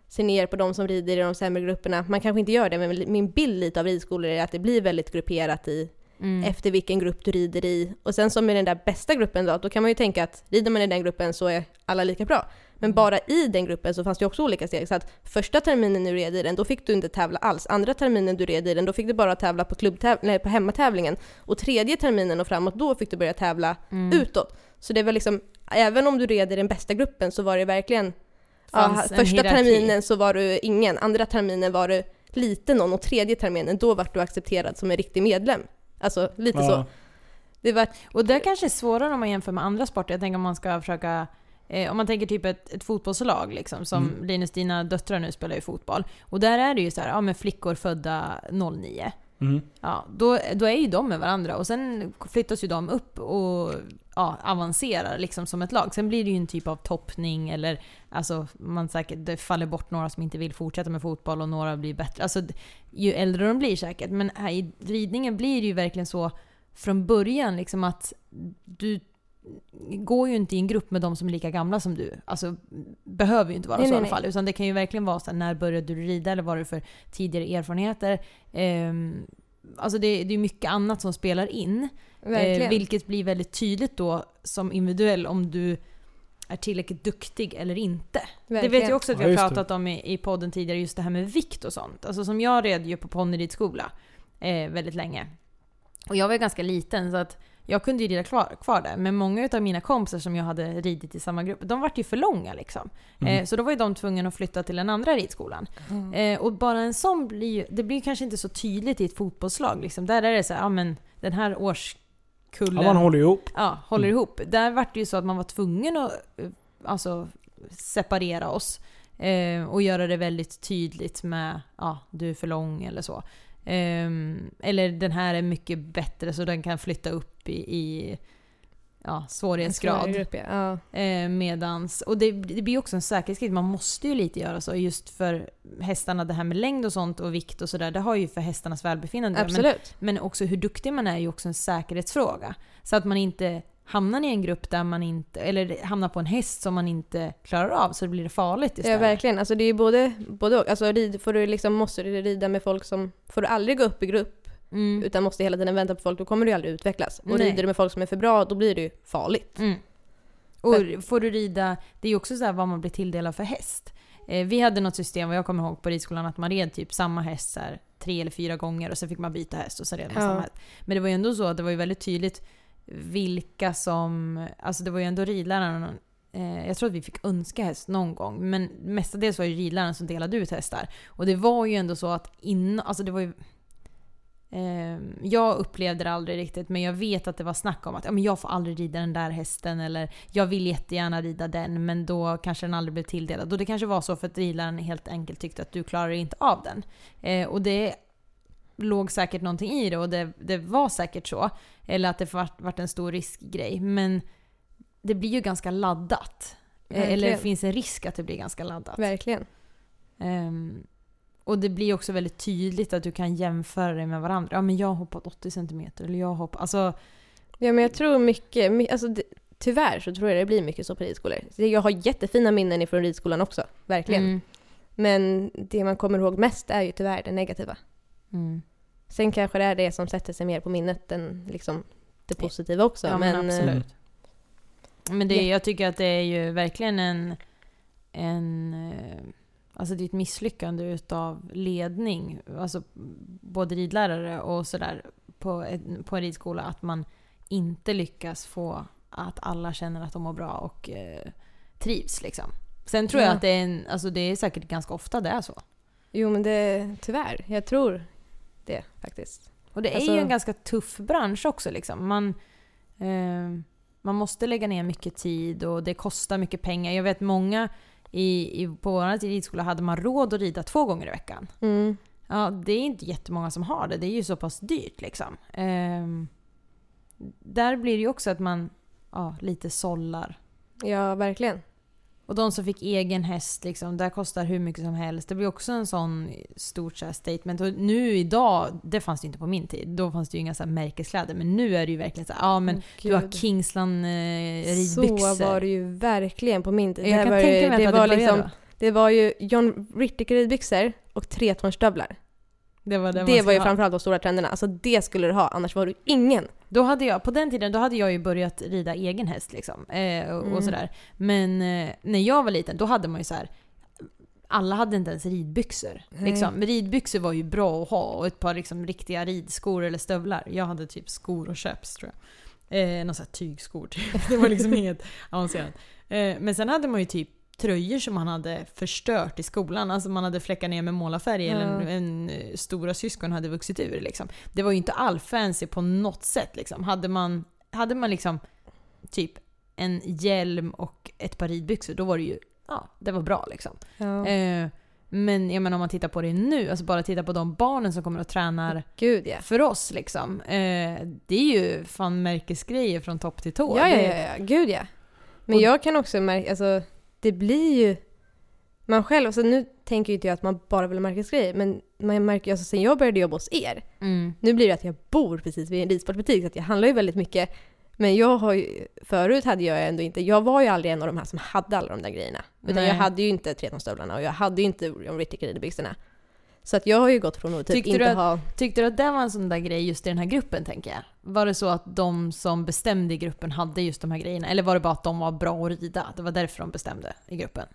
ser ner på de som rider i de sämre grupperna. Man kanske inte gör det, men min bild lite av ridskolor är att det blir väldigt grupperat i mm. efter vilken grupp du rider i. Och sen som i den där bästa gruppen då, då kan man ju tänka att rider man i den gruppen så är alla lika bra. Men bara i den gruppen så fanns det också olika steg. Så att första terminen du red i den, då fick du inte tävla alls. Andra terminen du red i den, då fick du bara tävla på, klubbtäv- nej, på hemmatävlingen. Och tredje terminen och framåt, då fick du börja tävla Mm. utåt. Så det var liksom, även om du red i den bästa gruppen så var det verkligen Ja, första terminen så var du ingen, andra terminen var du lite någon och tredje terminen då var du accepterad som en riktig medlem. Alltså lite så. Ja. Det var, Och det kanske är svårare om man jämför med andra sporter. Jag tänker om man ska försöka om man tänker typ ett, ett fotbollslag, liksom, som Mm. Linus, dina döttrar nu spelar ju fotboll. Och där är det ju så här, ja men flickor födda 09. Mm. Ja, då, då är ju de med varandra och sen flyttas ju de upp och ja, avancerar liksom som ett lag. Sen blir det ju en typ av toppning eller alltså man säkert, det faller bort några som inte vill fortsätta med fotboll och några blir bättre. Alltså ju äldre de blir säkert. Men här i ridningen blir det ju verkligen så från början liksom att du går ju inte i en grupp med de som är lika gamla som du. Alltså behöver ju inte vara Nej, så nej, i alla fall. Utan det kan ju verkligen vara så här, när började du rida eller vad är det för tidigare erfarenheter? Ehm, alltså det, det är mycket annat som spelar in. verkligen. Eh, vilket blir väldigt tydligt då som individuell om du är tillräckligt duktig eller inte. Det vet verkligen. jag också att vi har pratat om i, i podden tidigare, just det här med vikt och sånt. Alltså som jag red ju på ponnyridskola eh, väldigt länge. Och jag var ju ganska liten så att jag kunde ju rida kvar, kvar där. Men många av mina kompisar som jag hade ridit i samma grupp, de vart ju för långa liksom. Mm. Eh, så då var ju de tvungna att flytta till den andra ridskolan. Mm. Eh, och bara en sån blir ju, det blir kanske inte så tydligt i ett fotbollslag. Liksom. Där är det så här, ja men den här årskullen Ja, man håller ihop. ja, håller Mm. ihop. Där var det ju så att man var tvungen att eh, alltså, separera oss. Eh, och göra det väldigt tydligt med, ja, du är för lång eller så. Ehm, eller den här är mycket bättre så den kan flytta upp i, i ja, svårighetsgrad. Grupp, ja. Eh, medans, och det, det blir också en säkerhetsgrej, man måste ju lite göra så just för hästarna, det här med längd och sånt och vikt och sådär, det har ju för hästarnas välbefinnande. Men, Absolut. men också hur duktig man är är ju också en säkerhetsfråga. Så att man inte hamnar i en grupp där man inte, eller hamnar på en häst som man inte klarar av så blir det farligt Ja, istället. verkligen. Alltså det är både, både och. Alltså rid, får du liksom, måste du rida med folk som... Får du aldrig gå upp i grupp Mm. utan måste hela tiden vänta på folk, då kommer du aldrig utvecklas. Och Nej. rider du med folk som är för bra, då blir det ju farligt. Mm. Och får du rida, det är ju också så här vad man blir tilldelad för häst. Eh, vi hade något system, vad jag kommer ihåg på ridskolan, att man red typ samma häst så här, tre eller fyra gånger och sen fick man byta häst och så red man Ja. samma häst. Men det var ju ändå så att det var ju väldigt tydligt vilka som, alltså det var ju ändå ridläraren eh, jag tror att vi fick önska häst någon gång, men mestadels var det ridläraren som delade ut hästar. Och det var ju ändå så att innan, alltså det var ju Eh, jag upplevde det aldrig riktigt men jag vet att det var snack om att ja, men jag får aldrig rida den där hästen eller jag vill jättegärna rida den men då kanske den aldrig blev tilldelad. Och det kanske var så för att ridläraren helt enkelt tyckte att du klarar inte av den. Eh, och det låg säkert någonting i det och det, det var säkert så. Eller att det vart, vart en stor riskgrej. Men det blir ju ganska laddat. Eh, eller det Verkligen. finns en risk att det blir ganska laddat. Verkligen. Ehm, och det blir också väldigt tydligt att du kan jämföra dig med varandra. Ja men jag har hoppat 80 cm eller jag hoppar... Alltså, Ja men jag tror mycket, my, alltså det, tyvärr så tror jag det blir mycket så på ridskolor. Jag har jättefina minnen ifrån ridskolan också, verkligen. mm, Men det man kommer ihåg mest är ju tyvärr det negativa. Mm. Sen kanske det är det som sätter sig mer på minnet än liksom det positiva också. Ja men, men, eh, absolut. Men det, jag tycker att det är ju verkligen en... en eh, alltså det är ett misslyckande utav ledning. Alltså både ridlärare och sådär på, ett, på en ridskola. Att man inte lyckas få att alla känner att de mår bra och eh, trivs liksom. Sen tror jag Ja. att det är, en, alltså det är säkert ganska ofta det är så. Jo men det, tyvärr, jag tror det faktiskt. Och det är Alltså- ju en ganska tuff bransch också. Liksom. Man, eh, man måste lägga ner mycket tid och det kostar mycket pengar. Jag vet många i, i, på vår ridskola hade man råd att rida två gånger i veckan. Mm. Ja, det är inte jättemånga som har det. Det är ju så pass dyrt liksom. Eh, där blir det ju också att man ja, lite sållar. Ja, verkligen. Och de som fick egen häst, liksom, där kostar hur mycket som helst. Det blir också en sån stort så statement. Och nu idag, det fanns det inte på min tid. Då fanns det ju inga så märkeskläder. Men nu är det ju verkligen så ja men Åh, du har. Kingsland eh, ridbyxor. Så var det ju verkligen på min tid. Jag Där kan var tänka det, mig det att det var hade börjat liksom, Det var ju John Rittick ridbyxor och tretårsstövlar. Det var det, Det var ju ha. framförallt de stora trenderna. Alltså det skulle du ha, annars var du ingen. Då hade jag, på den tiden då hade jag ju börjat rida egen häst liksom. Eh, och, Mm. och sådär. Men eh, när jag var liten, då hade man ju så här. Alla hade inte ens ridbyxor. Liksom. Ridbyxor var ju bra att ha och ett par liksom, riktiga ridskor eller stövlar. Jag hade typ skor och köps tror jag. Eh, någon sån här tygskor typ. Det var liksom inget avancerat. Eh, men sen hade man ju typ tröjor som man hade förstört i skolan. Alltså man hade fläckat ner med målarfärg eller en, Ja. en eh, stora syskon hade vuxit ur. Liksom. Det var ju inte all fancy på något sätt. Liksom. Hade, man, hade man liksom typ en hjälm och ett par ridbyxor, då var det ju ja, det var bra liksom. Ja. Eh, men jag menar om man tittar på det nu, alltså bara titta på de barnen som kommer och tränar Gud ja. för oss liksom. Eh, det är ju fan märkesgrejer från topp till tå. Ja, ja, ja, ja, gud ja. Men jag kan också märka, alltså det blir ju... Man själv, alltså nu tänker ju inte jag att man bara vill ha märkesgrejer, men man märker ju, alltså sen jag började jobba hos er, Mm. nu blir det att jag bor precis vid en ridsportbutik, så att jag handlar ju väldigt mycket. Men jag har ju, förut hade jag ändå inte, jag var ju aldrig en av de här som hade alla de där grejerna. Utan Nej. jag hade ju inte tretonsstövlarna och jag hade ju inte John Rittick ridbyxorna. Så att jag har ju gått från att typ Tyckte inte du att- ha... Tyckte du att det var en sån där grej just i den här gruppen tänker jag? Var det så att de som bestämde i gruppen hade just de här grejerna? Eller var det bara att de var bra att rida? Det var därför de bestämde i gruppen?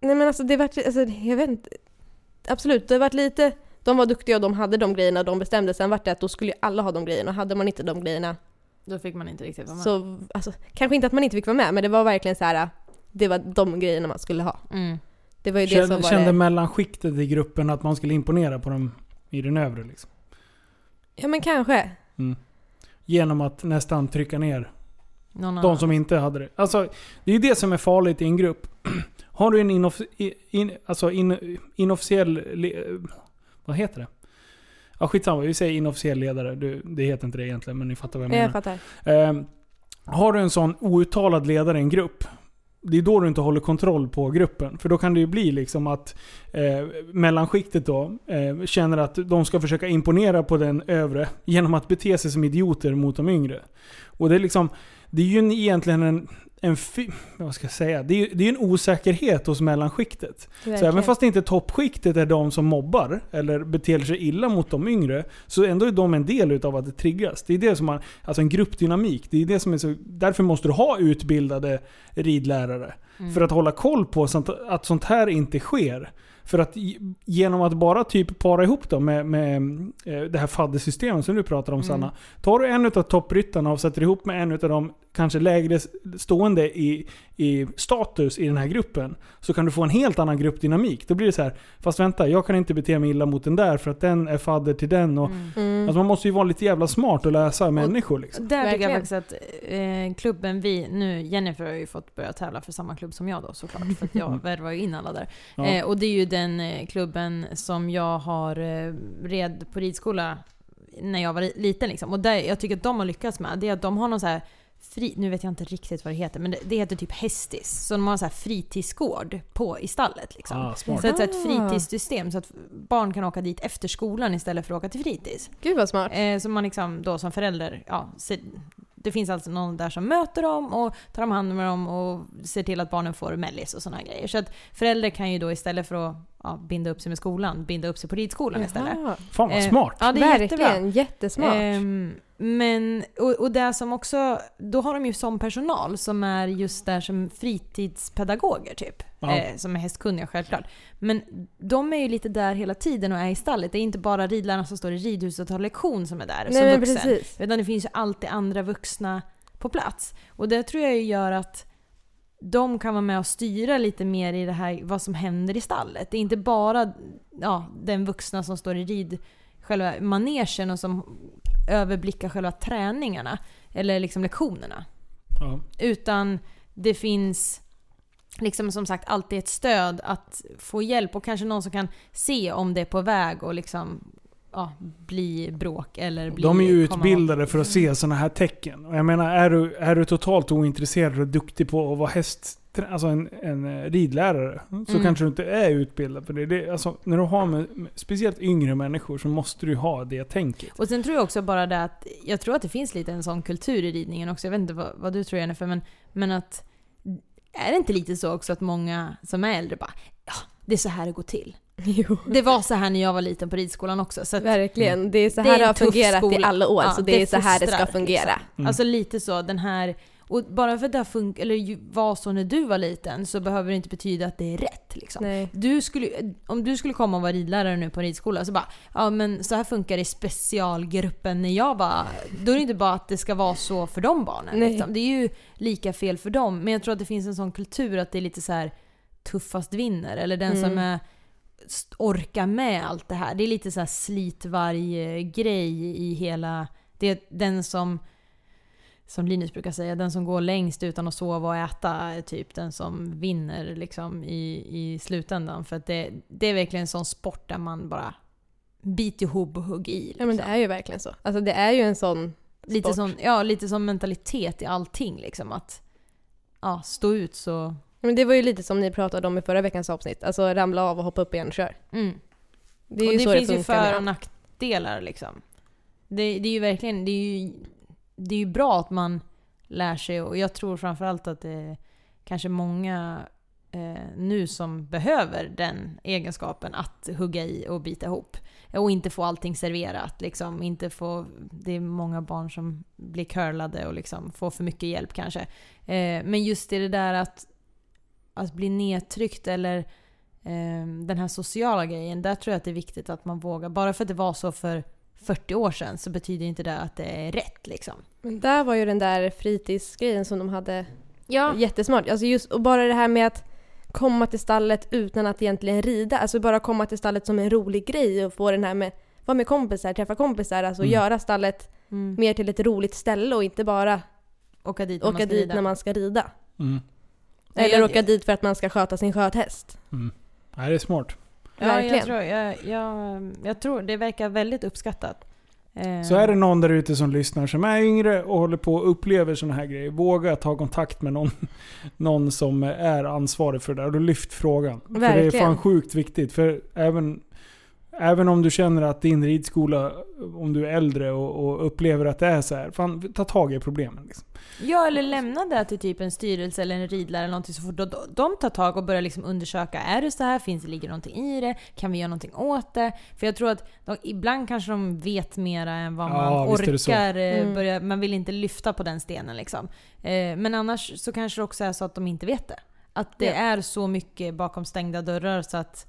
Nej men alltså det vart, alltså jag vet inte. Absolut, det vart lite, de var duktiga och de hade de grejerna och de bestämde. Sen vart det att då skulle ju alla ha de grejerna hade man inte de grejerna Då fick man inte riktigt vara med. så, alltså kanske inte att man inte fick vara med men det var verkligen så här. det var de grejerna man skulle ha. Mm. Det var ju det Kände, som var kände det. mellanskiktet i gruppen att man skulle imponera på dem i den övre liksom. Ja men kanske. Mm. Genom att nästan trycka ner Någon de annan. som inte hade det. Alltså, det är ju det som är farligt i en grupp. Har du en inoff, in, alltså in, inofficiell... Vad heter det? Ja skitsamma, vi säger inofficiell ledare. Du, det heter inte det egentligen, men ni fattar vad jag Jag menar. fattar. Ehm, har du en sån outtalad ledare i en grupp, det är då du inte håller kontroll på gruppen. För då kan det ju bli liksom att eh, mellanskiktet då eh, känner att de ska försöka imponera på den övre genom att bete sig som idioter mot de yngre. Och det är liksom, det är ju egentligen en, en vad ska jag säga? Det är det är en osäkerhet hos mellanskiktet. Så även fast inte toppskiktet är de som mobbar eller beter sig illa mot de yngre, så ändå är de en del utav att det triggas. Det är det som man, alltså en gruppdynamik. Det är det som är så, därför måste du ha utbildade ridlärare. Mm. För att hålla koll på sånt, att sånt här inte sker. För att ge- genom att bara typ para ihop dem med, med eh, det här faddersystemet som du pratar om Mm. Sanna. Tar du en av toppryttarna och sätter ihop med en av de kanske lägre stående i, i status i den här gruppen. Så kan du få en helt annan gruppdynamik. Då blir det så här, fast vänta, jag kan inte bete mig illa mot den där för att den är fadder till den. Och, Mm. Mm. Alltså man måste ju vara lite jävla smart och läsa människor liksom. Där tycker jag faktiskt att eh, klubben vi, nu Jennifer har ju fått börja tävla för samma klubb som jag då såklart, för att jag värvar ju in alla där. Ja. Eh, och det är ju den eh, klubben som jag har eh, red på ridskola när jag var li- liten liksom. Och där, jag tycker att de har lyckats med, det är att de har någon så här Fri, nu vet jag inte riktigt vad det heter, men det, det heter typ Hästis. Så de har så här fritidsgård på, i stallet. Liksom. Ah. Så ett, så ett Ah. fritidssystem så att barn kan åka dit efter skolan istället för att åka till fritids. Gud vad smart. Eh, så man liksom då som förälder, ja, ser, det finns alltså någon där som möter dem och tar om hand om dem och ser till att barnen får mellis och sådana grejer. Så att föräldrar kan ju då istället för att ja, binda upp sig med skolan, binda upp sig på ridskolan istället. Jaha. Fan vad Eh, smart. Ja, det är jättebra. Verkligen, jättesmart. Ehm, men, och, och det som också, då har de ju som personal som är just där som fritidspedagoger typ. Ja. Eh, som är hästkunniga självklart. Men de är ju lite där hela tiden och är i stallet. Det är inte bara ridlärarna som står i ridhuset och tar lektion som är där som Nej men vuxen. precis. Utan det finns ju alltid andra vuxna på plats. Och det tror jag gör att de kan vara med och styra lite mer i det här vad som händer i stallet. Det är inte bara ja, den vuxna som står i rid, själva manegen och som överblickar själva träningarna. Eller liksom lektionerna. Ja. Utan det finns liksom som sagt alltid ett stöd att få hjälp och kanske någon som kan se om det är på väg och liksom ja, bli bråk eller bli... De är ju utbildade för att se sådana här tecken. Och jag menar, är du, är du totalt ointresserad och duktig på att vara häst, alltså en, en eh, ridlärare, så Mm. kanske du inte är utbildad för det. det alltså, när du har med, med speciellt yngre människor så måste du ha det tänket. Och sen tror jag också bara det att, jag tror att det finns lite en sån kultur i ridningen också, jag vet inte vad, vad du tror Jennifer, men, men att är det inte lite så också att många som är äldre bara ja, det är så här det går till. Jo. Det var så här när jag var liten på ridskolan också. Så Verkligen. Det är så Det är här det har fungerat i skola. alla år, Ja, så det, är så här det ska fostrar, fungera. Mm. Alltså lite så, den här... Och bara för att det fun- eller var så när du var liten så behöver det inte betyda att det är rätt. Liksom. Nej. Du skulle, om du skulle komma och vara ridlärare nu på en ridskola så bara ja men så här funkar det i specialgruppen när jag var... Då är det inte bara att det ska vara så för de barnen. Liksom. Det är ju lika fel för dem. Men jag tror att det finns en sån kultur att det är lite så här tuffast vinner. Eller den som Mm. är, orkar med allt det här. Det är lite så här slitvarg-grej i hela... Det är den som som Linus brukar säga, den som går längst utan att sova och äta är typ den som vinner liksom i, i slutändan. För att det, det är verkligen en sån sport där man bara biter ihop och hugger i. Ja men det liksom. är ju verkligen så. Alltså det är ju en sån lite, sport. sån, ja, lite som mentalitet i allting. Liksom, att ja, stå ut så... Men det var ju lite som ni pratade om i förra veckans avsnitt. Alltså ramla av och hoppa upp igen och kör. Mm. Det är och ju det så finns det ju för och nackdelar liksom. Det, det är ju verkligen, det är ju, det är ju bra att man lär sig och jag tror framförallt att det är kanske många eh, nu som behöver den egenskapen att hugga i och bita ihop. Och inte få allting serverat. Liksom. Inte få, det är många barn som blir curlade och liksom får för mycket hjälp kanske. Eh, men just det där att, att bli nedtryckt eller eh, den här sociala grejen. Där tror jag att det är viktigt att man vågar. Bara för att det var så för 40 år sedan så betyder inte det att det är rätt liksom. Men där var ju den där fritidsgrejen som de hade Ja. jättesmart. Alltså just, och bara det här med att komma till stallet utan att egentligen rida. Alltså bara komma till stallet som en rolig grej och få den här med vara med kompisar, träffa kompisar, alltså Mm. göra stallet Mm. mer till ett roligt ställe och inte bara Åka dit när åka man ska dit rida. när man ska rida. Mm. Eller åka dit för att man ska sköta sin sköthäst. Mm. Nej, det är smart. Ja, jag Verkligen. tror, jag, jag, jag tror det verkar väldigt uppskattat. Så är det någon där ute som lyssnar som är yngre och håller på och upplever sådana här grejer. Våga ta kontakt med någon, någon som är ansvarig för det där. Och då lyft frågan. För det är Verkligen. fan sjukt viktigt. För även, även om du känner att din ridskola, om du är äldre och, och upplever att det är så här. Fan, ta tag i problemen. Liksom. Ja, eller lämna det till typ en styrelse eller en ridlärare eller någonting så fort de, de tar tag och börjar liksom undersöka. Är det så här? Finns det, ligger någonting i det? Kan vi göra någonting åt det? För jag tror att de, ibland kanske de vet mera än vad man Ja, orkar. eh, Mm. Börja, man vill inte lyfta på den stenen liksom. Eh, men annars så kanske det också är så att de inte vet det. Att det Ja. är så mycket bakom stängda dörrar så att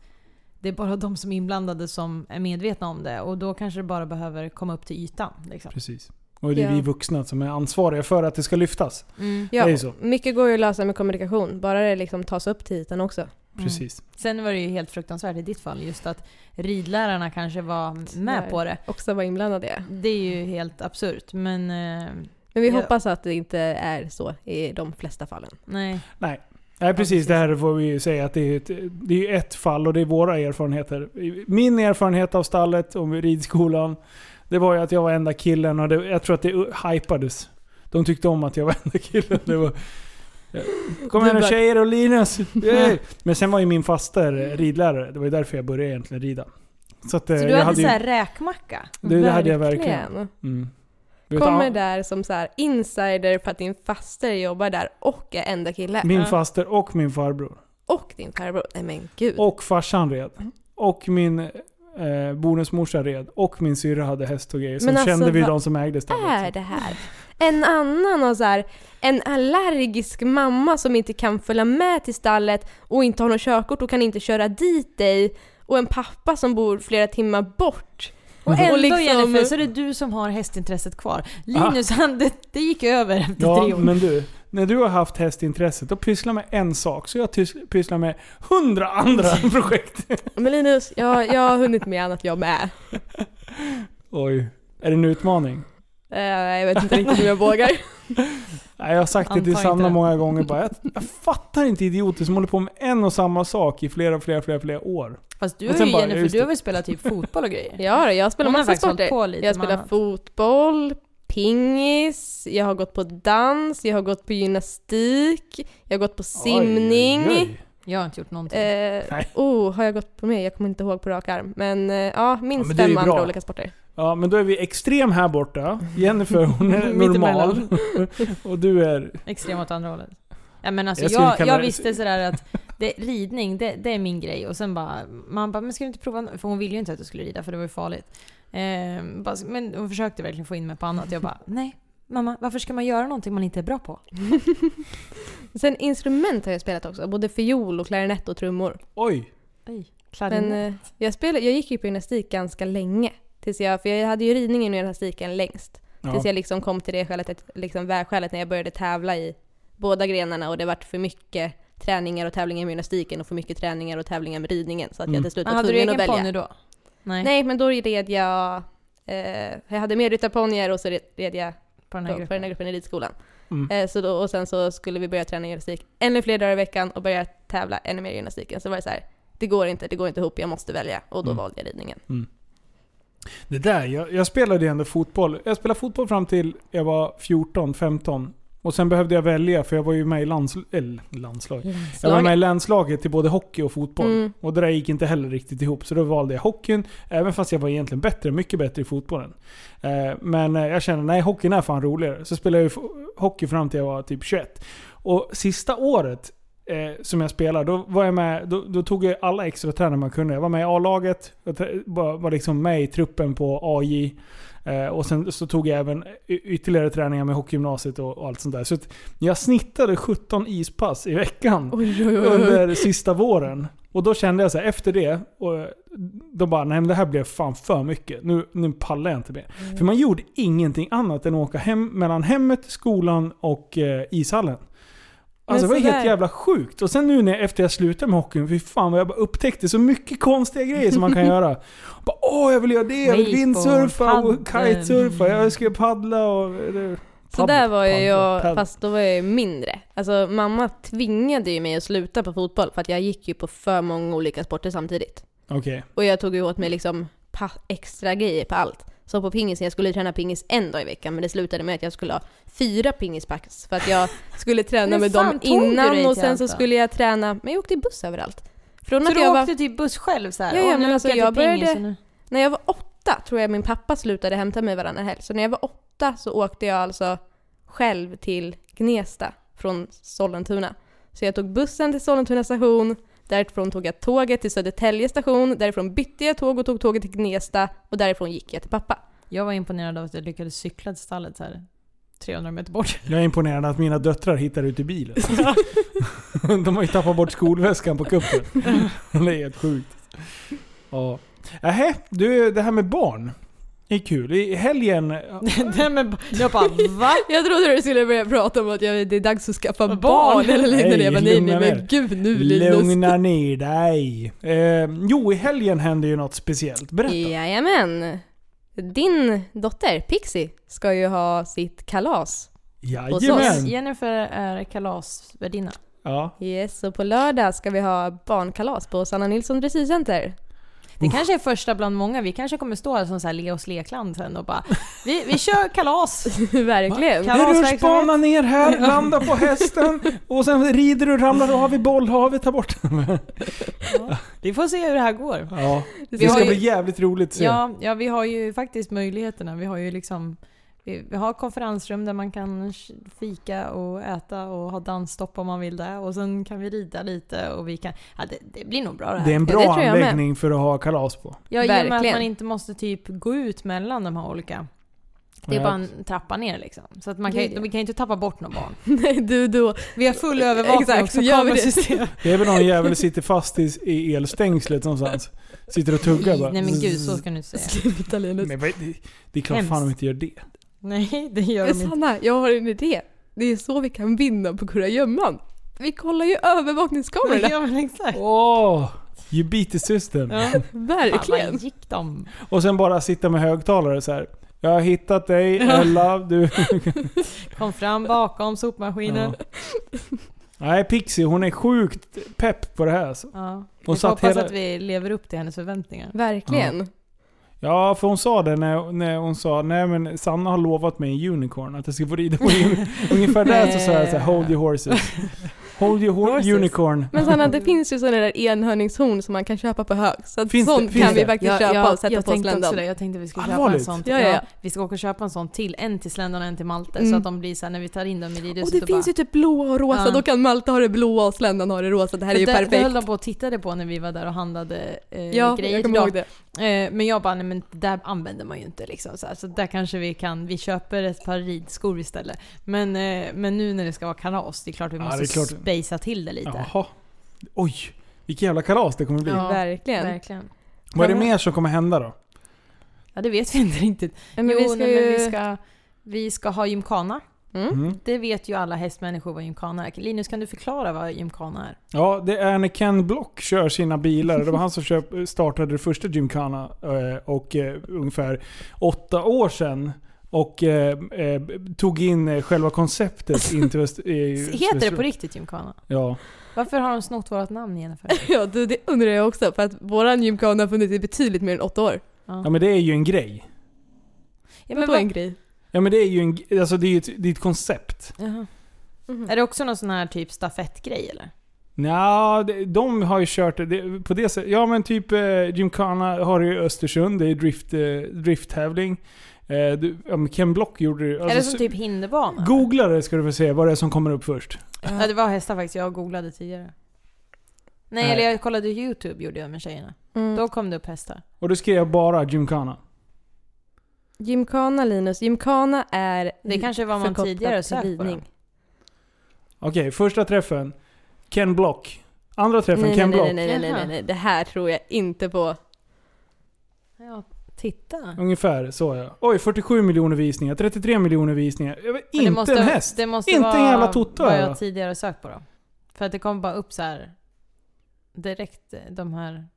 det är bara de som är inblandade som är medvetna om det. Och då kanske det bara behöver komma upp till ytan. Liksom. Precis. Och det är Ja. vi vuxna som är ansvariga för att det ska lyftas. Mm. Ja, Det är så. mycket går ju att lösa med kommunikation, bara det liksom tas upp till ytan också. Precis. Sen var det ju helt fruktansvärt i ditt fall just att ridlärarna kanske var med Nej. på det. Också vara inblandade det. Det är ju helt absurt men eh, Men vi Ja. hoppas att det inte är så i de flesta fallen. nej. Nej. Nej precis, det här får vi ju säga att det är, ett, det är ett fall och det är våra erfarenheter. Min erfarenhet av stallet och ridskolan, det var ju att jag var enda killen och det, jag tror att det hypades. De tyckte om att jag var enda killen. Det var, Kom igen Du nu tjejer och Linus! Yay! Men sen var ju min faster ridlärare, det var ju därför jag började egentligen rida. Så, att, eh, Så du jag hade, hade så ju, räkmacka? det, det hade jag verkligen. Mm. Kommer där som så här insider för att din faster jobbar där och är enda kille. Min faster och min farbror. Och din farbror. Nej men gud. Och farsan red. Och min eh, bonusmorsa red. Och min syrra hade häst och grejer. Så Men alltså, kände vi de som ägde stallet. är det här? En annan och så här, en allergisk mamma som inte kan följa med till stallet och inte har något körkort och kan inte köra dit dig. Och en pappa som bor flera timmar bort. Och ändå liksom- Jennifer så är det du som har hästintresset kvar. Linus han, det, det gick över efter Ja, tre år. men du. När du har haft hästintresset, då pysslar med en sak. Så jag pysslar med hundra andra projekt. Men Linus, jag, jag har hunnit med annat jag med. Oj. Är det en utmaning? Eh, jag vet inte riktigt om jag vågar. Nej, jag har sagt det till Sanna många gånger. Bara, jag, jag fattar inte idioter som håller på med en och samma sak i flera, flera, flera, flera år. Fast du Och sen ju bara, Jennifer, du har väl spelat typ fotboll och grejer? Ja, jag spelar massa sporter. på lite Jag spelar annat. fotboll, pingis, jag har gått på dans, jag har gått på gymnastik, jag har gått på simning. Oj, oj. Jag har inte gjort någonting. Eh, Nej. oh, har jag gått på mer? Jag kommer inte ihåg på rak arm. Men eh, ja, minst men är ju fem andra olika sporter. Ja, men då är vi extrem här borta. Jennifer, hon är normal. Och du är... Extrem åt andra hållet. Ja, men alltså, Jag jag, jag, visste sådär att det, ridning, det, det är min grej. Och sen bara, man bara, men ska du inte prova? För hon ville ju inte att jag skulle rida för det var ju farligt. Eh, bara, men hon försökte verkligen få in mig på annat. Jag bara, nej. Mamma, varför ska man göra någonting man inte är bra på? Sen instrument har jag spelat också, både fiol och klarinett och trummor. Oj! Oj, Men eh, jag, spelade, jag gick ju på gymnastik ganska länge. Tills jag, för jag hade ju ridningen och gymnastiken längst. Ja. Tills jag liksom kom till det skälet, liksom vägskälet när jag började tävla i båda grenarna och det vart för mycket träningar och tävlingar med gymnastiken och för mycket träningar och tävlingar med ridningen. Så att Mm. jag till slut var hade du tvungen egen att välja. ponny då? Nej, Nej, men då red jag... Eh, jag hade medryttarponnyer och så red red jag på den på, här på gruppen. den här gruppen i ridskolan. Mm. Eh, så då, och sen så skulle vi börja träna gymnastik ännu fler dagar i veckan och börja tävla ännu mer i gymnastiken. Så var det så här, det går inte, det går inte ihop, jag måste välja. Och då Mm. valde jag ridningen. Det där, jag, jag spelade ju ändå fotboll. Jag spelade fotboll fram till jag var 14, 15. Och sen behövde jag välja för jag var ju med i lands, eller, landslag. Jag var med i landslaget till både hockey och fotboll. Mm. Och det där gick inte heller riktigt ihop. Så då valde jag hockeyn. Även fast jag var egentligen bättre, mycket bättre i fotbollen. Eh, men eh, jag kände, nej hockeyn är fan roligare. Så spelade jag hockey fram till jag var typ 21. Och sista året eh, som jag spelade, då var jag med, då, då tog jag alla extra tränare man kunde. Jag var med i A-laget, var, var liksom med i truppen på AJ. Eh, och sen så tog jag även ytterligare träningar med hockeygymnasiet och, och allt sånt där. Så jag snittade 17 ispass i veckan Oj, oj, oj, under sista våren. Och då kände jag så här, efter det, och då bara nej men det här blev fan för mycket. Nu, nu pallar jag inte mer. För man gjorde ingenting annat än att åka hem mellan hemmet, skolan och eh, ishallen. Alltså det var helt jävla sjukt. Och sen nu när, efter jag slutade med hockeyn, fy fan vad jag bara upptäckte så mycket konstiga grejer som man kan göra. Bara, Åh, jag vill göra det, jag vill windsurfa och kitesurfa, jag ska paddla och... eller, Så där var ju jag, paddla. fast då var jag mindre. Alltså mamma tvingade ju mig att sluta på fotboll för att jag gick ju på för många olika sporter samtidigt. Okej. Och jag tog ju åt mig liksom extra grejer på allt. Så på pingisen, jag skulle träna pingis en dag i veckan men det slutade med att jag skulle ha fyra pingispass för att jag skulle träna med fan dem innan och sen så skulle jag träna, men jag åkte buss överallt. Från Så att du jag var, åkte typ buss själv så här? Ja, ja, "Åh, nu men alltså, jag pingis började- och nu-" när jag var åtta tror jag min pappa slutade hämta mig varannan helg. Så när jag var åtta så åkte jag alltså själv till Gnesta från Sollentuna. Så jag tog bussen till Sollentuna station, därifrån tog jag tåget till Södertälje station, därifrån bytte jag tåg och tog tåget till Gnesta och därifrån gick jag till pappa. Jag var imponerad av att jag lyckades cykla till stallet så här 300 meter bort. Jag är imponerad att mina döttrar hittar ut i bilen. De har ju tappat bort skolväskan på kuppen. Det är helt sjukt. Ja. Nähä, du, det här med barn. Det är kul. I helgen... Nej, men jag bara va? Jag trodde du skulle börja prata om att jag, det är dags att skaffa barn, Barn. eller liknande. Nej, Jag bara, nej, nej men ner. gud nu Linus. Lugna ner dig. Eh, jo, i helgen hände ju något speciellt. Berätta. Jajamän. Din dotter Pixie ska ju ha sitt kalas. Jajamän. Jennifer är kalasvärdinna. Ja. Yes, och på lördag ska vi ha barnkalas på Sanna Nilsson Dressyrcenter. Det kanske är första bland många. Vi kanske kommer stå här som så här Leos lekland sen och bara vi, vi kör kalas! Verkligen. En Kalasverksamhet. rutschbana ner här, landa på hästen och sen rider du, ramlar av i bollhavet, tar bort den. Ja. Vi får se hur det här går. Ja. Det Vi har ska ju- bli jävligt roligt att se. Ja, ja, vi har ju faktiskt möjligheterna. Vi har ju liksom vi, har konferensrum där man kan fika och äta och ha dansstopp om man vill det. Och sen kan vi rida lite och vi kan... Ja, det, det blir nog bra det här. Det är en Ja, bra med. anläggning för att ha kalas på. Ja, i och med att man inte måste typ gå ut mellan de här olika. Det är Ja. bara en trappa ner liksom. Så att man kan, ja. vi kan ju inte tappa bort någon barn. Nej, du då. Vi har full övervakning Exakt, också, så gör vi det. Det är väl någon jävel som sitter fast i, i elstängslet någonstans. Sitter och tuggar bara. Nej men gud, så ska du inte säga. Sluta Linus. Men vad- det, det är klart Hemskt. fan de inte gör det. Nej, det gör Men de inte. Sanna, jag har en idé. Det är så vi kan vinna på kurragömman. Vi kollar ju övervakningskamerorna. Ja men exakt. Åh! you beat the system. Ja. Fan, Verkligen. vad gick de? Och sen bara sitta med högtalare så här. Jag har hittat dig, Ella. Du. Kom fram bakom sopmaskinen. Ja. Nej, Pixie hon är sjukt pepp på det här. Alltså. Ja. Hon Vi får hoppas hela- att vi lever upp till hennes förväntningar. Verkligen. Ja, för hon sa det när, när hon sa nej men Sanna har lovat mig en unicorn att jag ska få rida på un- Ungefär där så sa jag så här, hold your horses. Hold your hor- Horses. unicorn. Men Sanna, det finns ju sådana där enhörningshorn som man kan köpa på hög. Så att Finns det- sånt finns kan vi det? faktiskt köpa och sätta jag på sländan. det. Jag tänkte att vi skulle köpa en sån. Ja, ja, ja. Vi ska åka och köpa en sån till. En till sländan och en till Malte. Mm. Så att de blir så här, när vi tar in dem i Och ridhuset det och finns bara, ju typ blåa och rosa. Ja. Då kan Malte ha det blåa och sländan ha det rosa. Det här är ju det, Det höll perfekt. de på och tittade på när vi var där och handlade eh, Ja, grejer jag kommer ihåg det. Eh, men jag bara, nej men där använder man ju inte liksom så, här. så där kanske vi kan, vi köper ett par ridskor istället. Men, eh, men nu när det ska vara kalas, det är klart vi Ja, måste klart. spacea till det lite. Jaha. Oj, vilket jävla kalas det kommer bli. Ja, Verkligen. Verkligen. Vad är det mer som kommer hända då? Ja det vet vi inte riktigt. Men jo, vi ska nej, men ju... vi ska, vi ska ha gymkana. Mm. Mm. Det vet ju alla hästmänniskor vad gymkana är. Linus, kan du förklara vad gymkana är? Ja, det är när Ken Block kör sina bilar. Det var han som köp, startade det första Gymkhana eh, och eh, ungefär åtta år sedan. Och eh, eh, tog in själva konceptet in till Väst, eh, Heter det på riktigt gymkana? Ja. Varför har de snott vårt namn Jennifer? Ja, du, det undrar jag också. För att våran gymkana har funnits i betydligt mer än åtta år. ja, men det är ju en grej. Ja, men vad- en grej? Ja men det är ju en, alltså det är ett, det är ett koncept. Jaha. Mhm. Är det också någon sån här typ stafettgrej eller? Nja, de har ju kört det- på det sättet. Ja men typ eh, Gymkhana har ju Östersund, det är drift, eh, drifttävling. Eh, du, ja, Ken Block gjorde det. är det alltså, som typ hinderbana? Googla det ska du få se vad det är som kommer upp först. Ja det var hästar faktiskt, jag googlade tidigare. Nej, Nej. eller jag kollade YouTube gjorde jag med tjejerna. Mm. Då kom det upp hästar. Och då skrev jag bara Gymkhana. Gymkana Linus, gymkana är Det kanske var man tidigare sökt på ridning. Okej, första träffen. Ken Block. Andra träffen, Nej, Ken nej, Block. nej, nej, nej, nej, nej, nej, det här tror jag inte på. Ja, titta. Ungefär så ja. Oj, 47 miljoner visningar, 33 miljoner visningar. Jag vet, Men det inte måste, en häst. Det måste Inte vara en jävla toto vad jag tidigare sökt på då. För att det kom bara upp så här direkt eh, de här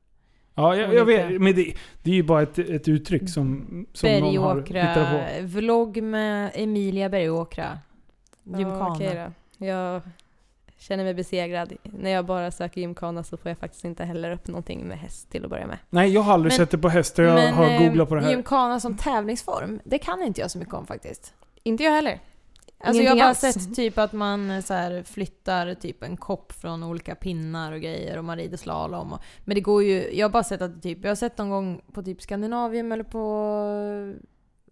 Ja, jag, jag vet. Men det, det är ju bara ett, ett uttryck som, som någon har hittat på. vlogg med Emilia Bergåkra. Gymkana. Ja, okej då. Jag känner mig besegrad. När jag bara söker gymkana så får jag faktiskt inte heller upp någonting med häst till att börja med. Nej, jag har aldrig Men- sett det på hästar. Jag Men, har eh, googlat på det här. Gymkhana som tävlingsform, det kan inte jag så mycket om faktiskt. Inte jag heller. Alltså jag har bara alls. sett typ att man eh, så här, flyttar typ en kopp från olika pinnar och grejer och man rider slalom. Och, men det går ju, jag har bara sett att typ, jag har sett någon gång på typ Skandinavien eller på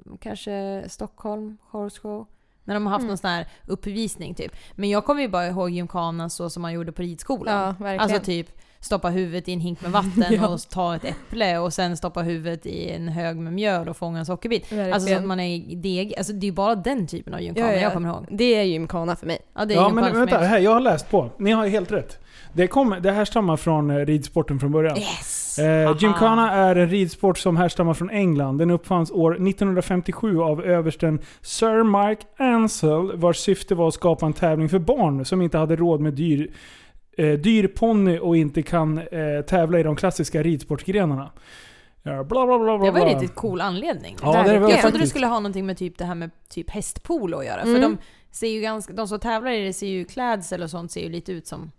eh, kanske Stockholm, Horse Show. När de har haft Mm. någon sån här uppvisning typ. Men jag kommer ju bara ihåg gymkhana så som man gjorde på ridskolan. Ja, verkligen. Alltså typ stoppa huvudet i en hink med vatten Ja. och ta ett äpple och sen stoppa huvudet i en hög med mjöl och fånga en sockerbit. verkligen. Alltså så att man är deg. Alltså det är ju bara den typen av gymkhana Ja, ja. jag kommer ihåg. Det är gymkana för mig. Ja det är Ja, men för vänta. mig. Här, jag har läst på. Ni har ju helt rätt. Det, kommer, det härstammar från eh, ridsporten från början. Yes! Eh. Gymkhana är en ridsport som härstammar från England. Den uppfanns år 1957 av översten Sir Mark Ansell vars syfte var att skapa en tävling för barn som inte hade råd med dyr, eh, dyr ponny och inte kan eh, tävla i de klassiska ridsportgrenarna. Ja, bla bla bla bla Det var en riktigt cool anledning. Ja, det var jag trodde det skulle ha någonting med typ det här med typ hästpolo att göra. För Mm. de ser ju ganska, de som tävlar i det ser ju klädsel och sånt ser ju lite ut som...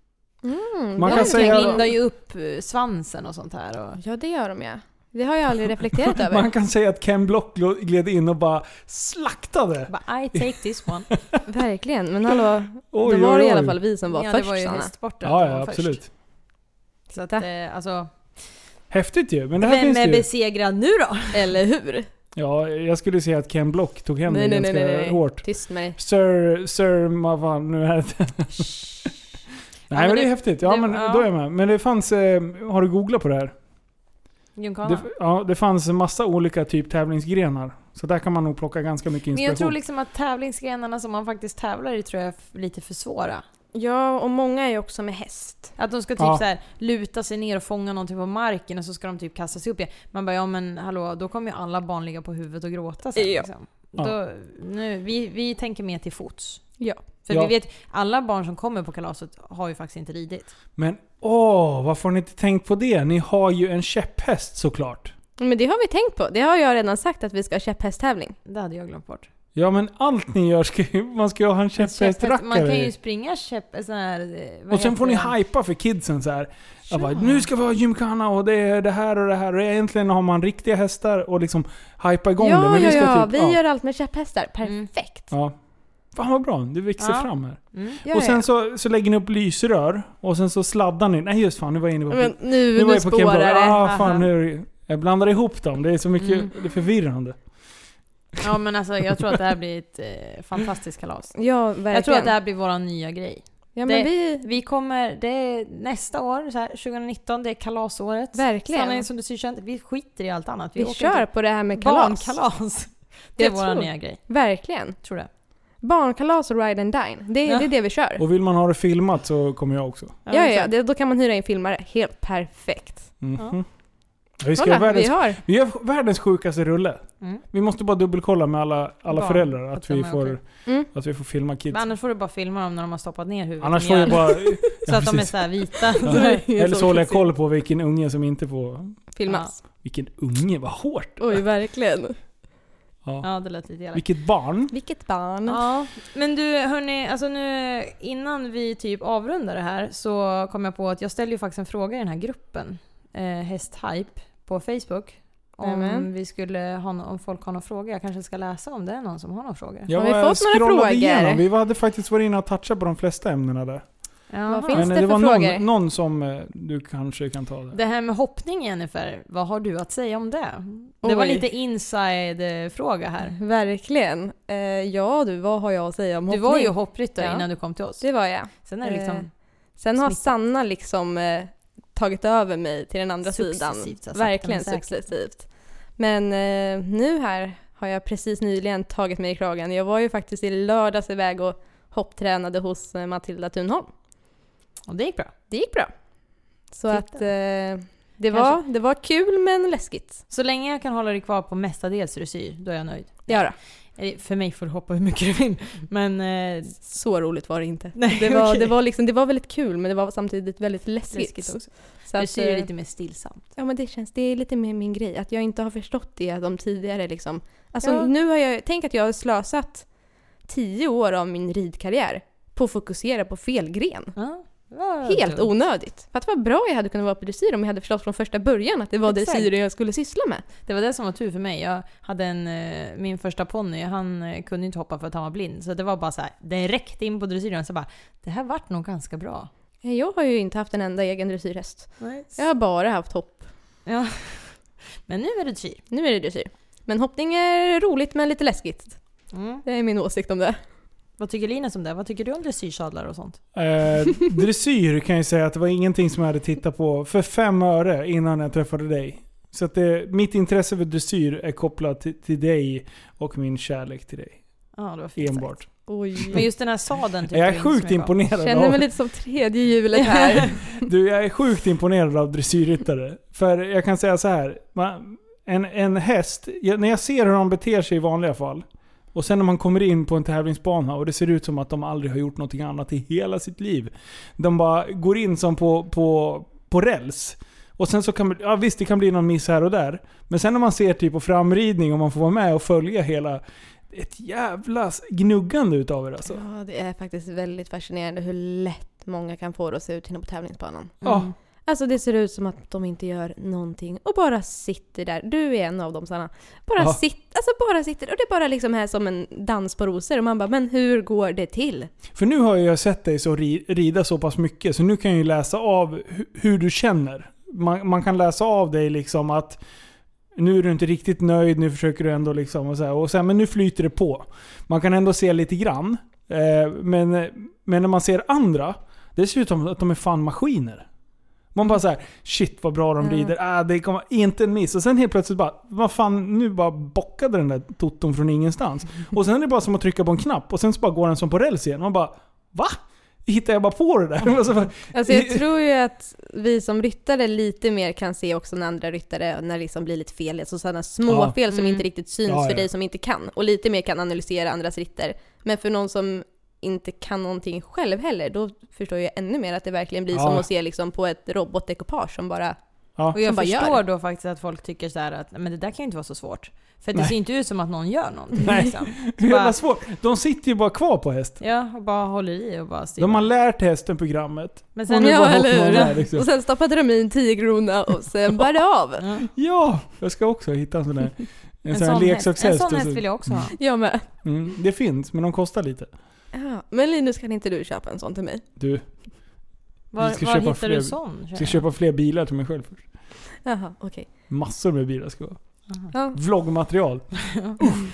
Mm, Man det kan säga- lindar ju upp eh, svansen och sånt här. Och, Ja, det gör de ja. Det har jag aldrig reflekterat över. Man kan säga att Ken Block gled in och bara slaktade. bara, I take this one. Verkligen, men hallå. Oj, då var det oj, i alla oj. fall vi som var ja, först det var ju hästsporten Ja, ja först. absolut. Så att, eh, alltså, Häftigt ju. Men det här vem finns är ju. besegrad nu då? Eller hur? Ja, jag skulle säga att Ken Block tog hem Nej, det nej, ganska nej, nej, nej. hårt. Tyst med dig. Sir, Sir, vad fan nu är det. Nej men men det är det- häftigt. Ja det- men ja. då är jag med. Men det fanns, eh, har du googlat på det här? Gymkhana. Det, ja, det fanns en massa olika typ tävlingsgrenar. Så där kan man nog plocka ganska mycket Men inspiration. jag tror liksom att tävlingsgrenarna som man faktiskt tävlar i tror jag är lite för svåra. Ja, och många är ju också med häst. Att de ska typ Ja. så här, luta sig ner och fånga någonting på marken och så ska de typ kasta sig upp igen. Man bara ja men hallå, då kommer ju alla barn ligga på huvudet och gråta sen. Ja. Liksom. Ja. Då, nu, vi, vi tänker mer till fots. Ja. För Ja. vi vet, alla barn som kommer på kalaset har ju faktiskt inte ridit. Men åh, varför har ni inte tänkt på det? Ni har ju en käpphäst såklart. Men det har vi tänkt på. Det har jag redan sagt att vi ska ha käpphästtävling. Det hade jag glömt bort. Ja men allt ni gör ska ju, man ska ju ha en Käpphäst- käpphästrackare. Man kan ju springa käpp... Sån här, eh, Och sen får ni det? hypa för kidsen så här. Jag bara, nu ska vi ha gymkhana och det är det här och det här. Och egentligen har man riktiga hästar och liksom hypa igång det. Ja, Men ja, vi ska ja. typ, Vi ja. gör allt med käpphästar. Mm. Perfekt. Ja. Fan vad bra, det växer Ja. fram här. Mm. Ja, och sen ja. så, så lägger ni upp lysrör och sen så sladdar ni. Nej just fan, nu var jag inne på... Men nu, nu nu, var jag på Ken spårar det. Ah, fan, nu, jag blandar ihop dem. Det är så mycket, Mm. det är förvirrande. Ja men alltså jag tror att det här blir ett eh, fantastiskt kalas. Ja, verkligen. Jag tror att det här blir vår nya grej. Ja, men det- vi... Vi kommer, det är nästa år, så här, 2019, det är kalasåret. Verkligen. Sanningen som du ser känt, vi skiter i allt annat. Vi åker kör på det här med kalas. Barnkalas. Det är vår nya grej. Verkligen. Tror det. Barnkalas och ride and dine. Det, Ja. det är det vi kör. Och vill man ha det filmat så kommer jag också. Ja, ja, exakt. det, då kan man hyra in filmare. Helt perfekt. Mhm. Vi ska Kolla, göra världens, vi har. vi gör världens sjukaste rulle. Mm. Vi måste bara dubbelkolla med alla, alla Barn, föräldrar att att de vi, är får, okej. Mm. att vi får filma kids. Men annars får du bara filma dem när de har stoppat ner huvudet Annars i får jag mjöl. bara... Så att de är precis. så här vita. Ja. Eller så håller jag koll på vilken unge som inte får... Filmas. Vilken unge, vad hårt! Oj, verkligen. Ja. Ja, det lät lite elakt. Vilket barn! Vilket barn. Ja, men du hörni, alltså nu innan vi typ avrundar det här så kom jag på att jag ställde ju faktiskt en fråga i den här gruppen, eh, Hästhype, på Facebook. Om Nämen. vi skulle ha no- om folk har några frågor. Jag kanske ska läsa om det är någon som har några frågor. Jag Har vi fått några frågor? Igenom. Vi hade faktiskt varit inne och touchat på de flesta ämnena där. Jaha. Vad finns Men det det för var frågor? någon, någon som eh, du kanske kan ta där. Det här med hoppning Jennifer, vad har du att säga om det? Det var Oj. lite inside-fråga här. Verkligen. Eh, ja du, vad har jag att säga om Du hoppning? var ju hoppryttare Ja. innan du kom till oss. Det var jag. Sen är det liksom Eh, Sen har. Sanna liksom eh, tagit över mig till den andra sidan. Successivt, så sakta Verkligen säkert. successivt. Men eh, nu här har jag precis nyligen tagit mig i kragen. Jag var ju faktiskt i lördags iväg och hopptränade hos eh, Matilda Thunholm. Och det gick bra. Det gick bra. Så Titta. att eh, det, Kanske- var, det var kul men läskigt. Så länge jag kan hålla dig kvar på mestadels dressyr, då är jag nöjd. Ja, då. Eh, För mig får du hoppa hur mycket du vill. Men... Eh, så roligt var det inte. nej, Det var, okej. det, var liksom, det var väldigt kul men det var samtidigt väldigt läskigt. läskigt också. Så att, Dressyr är eh, lite mer stillsamt. Ja men det känns, det är lite mer min grej. Att jag inte har förstått det de tidigare liksom. Alltså Ja. nu har jag, tänk att jag har slösat tio år av min ridkarriär på att fokusera på fel gren. Ja, det Helt onödigt. För att vad bra jag hade kunnat vara på dressyr om jag hade förstått från första början att det var Exakt. dressyr jag skulle syssla med. Det var det som var tur för mig. Jag hade en, eh, min första ponny, han eh, kunde inte hoppa för att han var blind. Så det var bara så här, direkt in på dressyren så bara, det här vart nog ganska bra. Jag har ju inte haft en enda egen dressyrhäst. Jag Ja. har bara haft hopp. ja. Men nu är det dressyr. Nu är det dressyr. Men hoppning är roligt men lite läskigt. Mm. Det är min åsikt om det. Vad tycker Linus om det? Vad tycker du om dressyrsadlar och sånt? Eh, dressyr kan jag säga att det var ingenting som jag hade tittat på för fem öre innan jag träffade dig. Så att det, mitt intresse för dressyr är kopplat till, till dig och min kärlek till dig. Ja, det var fint Enbart. sagt. Oj. Men just den här sadeln tyckte Jag är sjukt om. imponerad Känner mig lite som tredje hjulet här. Du, jag är sjukt imponerad av dressyrryttare. För jag kan säga så här. En, en häst, jag, när jag ser hur de beter sig i vanliga fall. Och sen när man kommer in på en tävlingsbana och det ser ut som att de aldrig har gjort någonting annat i hela sitt liv. De bara går in som på, på, på räls. Och sen så kan ja visst det kan bli någon miss här och där. Men sen när man ser typ på framridning och man får vara med och följa hela... Ett jävla gnuggande utav er alltså. Ja, det är faktiskt väldigt fascinerande hur lätt många kan få det att se ut inne på tävlingsbanan. Ja. Alltså det ser ut som att de inte gör någonting och bara sitter där. Du är en av dem Sanna. Bara Ja. sitter, alltså bara sitter och det bara liksom är som en dans på rosor och man bara men hur går det till? För nu har jag sett dig så ri, rida så pass mycket, så nu kan jag ju läsa av hu- hur du känner. Man, man kan läsa av dig liksom att nu är du inte riktigt nöjd, nu försöker du ändå liksom och så här, och sen, men nu flyter det på. Man kan ändå se lite grann. Eh, men, men när man ser andra, det ser ut som att de är fan maskiner. Man bara såhär, shit vad bra de Ja. rider, ah, det kommer inte en miss. Och sen helt plötsligt bara, vad fan, nu bara bockade den där toton från ingenstans. Och sen är det bara som att trycka på en knapp och sen så bara går den som på räls igen. Man bara, va? Hittar jag bara på det där? Och så bara, Alltså jag tror ju att vi som ryttare lite mer kan se också när andra ryttare, när det liksom blir lite fel, alltså sådana små Ja. fel som Mm. inte riktigt syns Ja, för ja. dig som inte kan. Och lite mer kan analysera andras ritter. Men för någon som inte kan någonting själv heller, då förstår jag ännu mer att det verkligen blir Ja. som att se liksom på ett robotekipage som bara... ja. Och jag bara förstår gör. då faktiskt att folk tycker så här att men det där kan ju inte vara så svårt. För det Nej. ser inte ut som att någon gör någonting. Nej. Liksom. Hur jävla bara- svårt. De sitter ju bara kvar på häst. Ja, och bara håller i och bara styr. De har lärt hästen programmet. Men Och sen, ja, bara eller hur? där, liksom. Och sen stoppade de i en 10 krona och sen var det av. ja. Ja! Jag ska också hitta en sån där. En, En, sån här sån häst, en leksakshäst. sån häst vill jag också ha. Jag med. Mm, det finns, men de kostar lite. Ja, men Linus kan inte du köpa en sån till mig? Du, Var, ska var köpa hittar fler- du sån? jag ska köpa fler bilar till mig själv först. Jaha, okej. Massor med bilar ska jag ha. Aha. Ja. Vloggmaterial.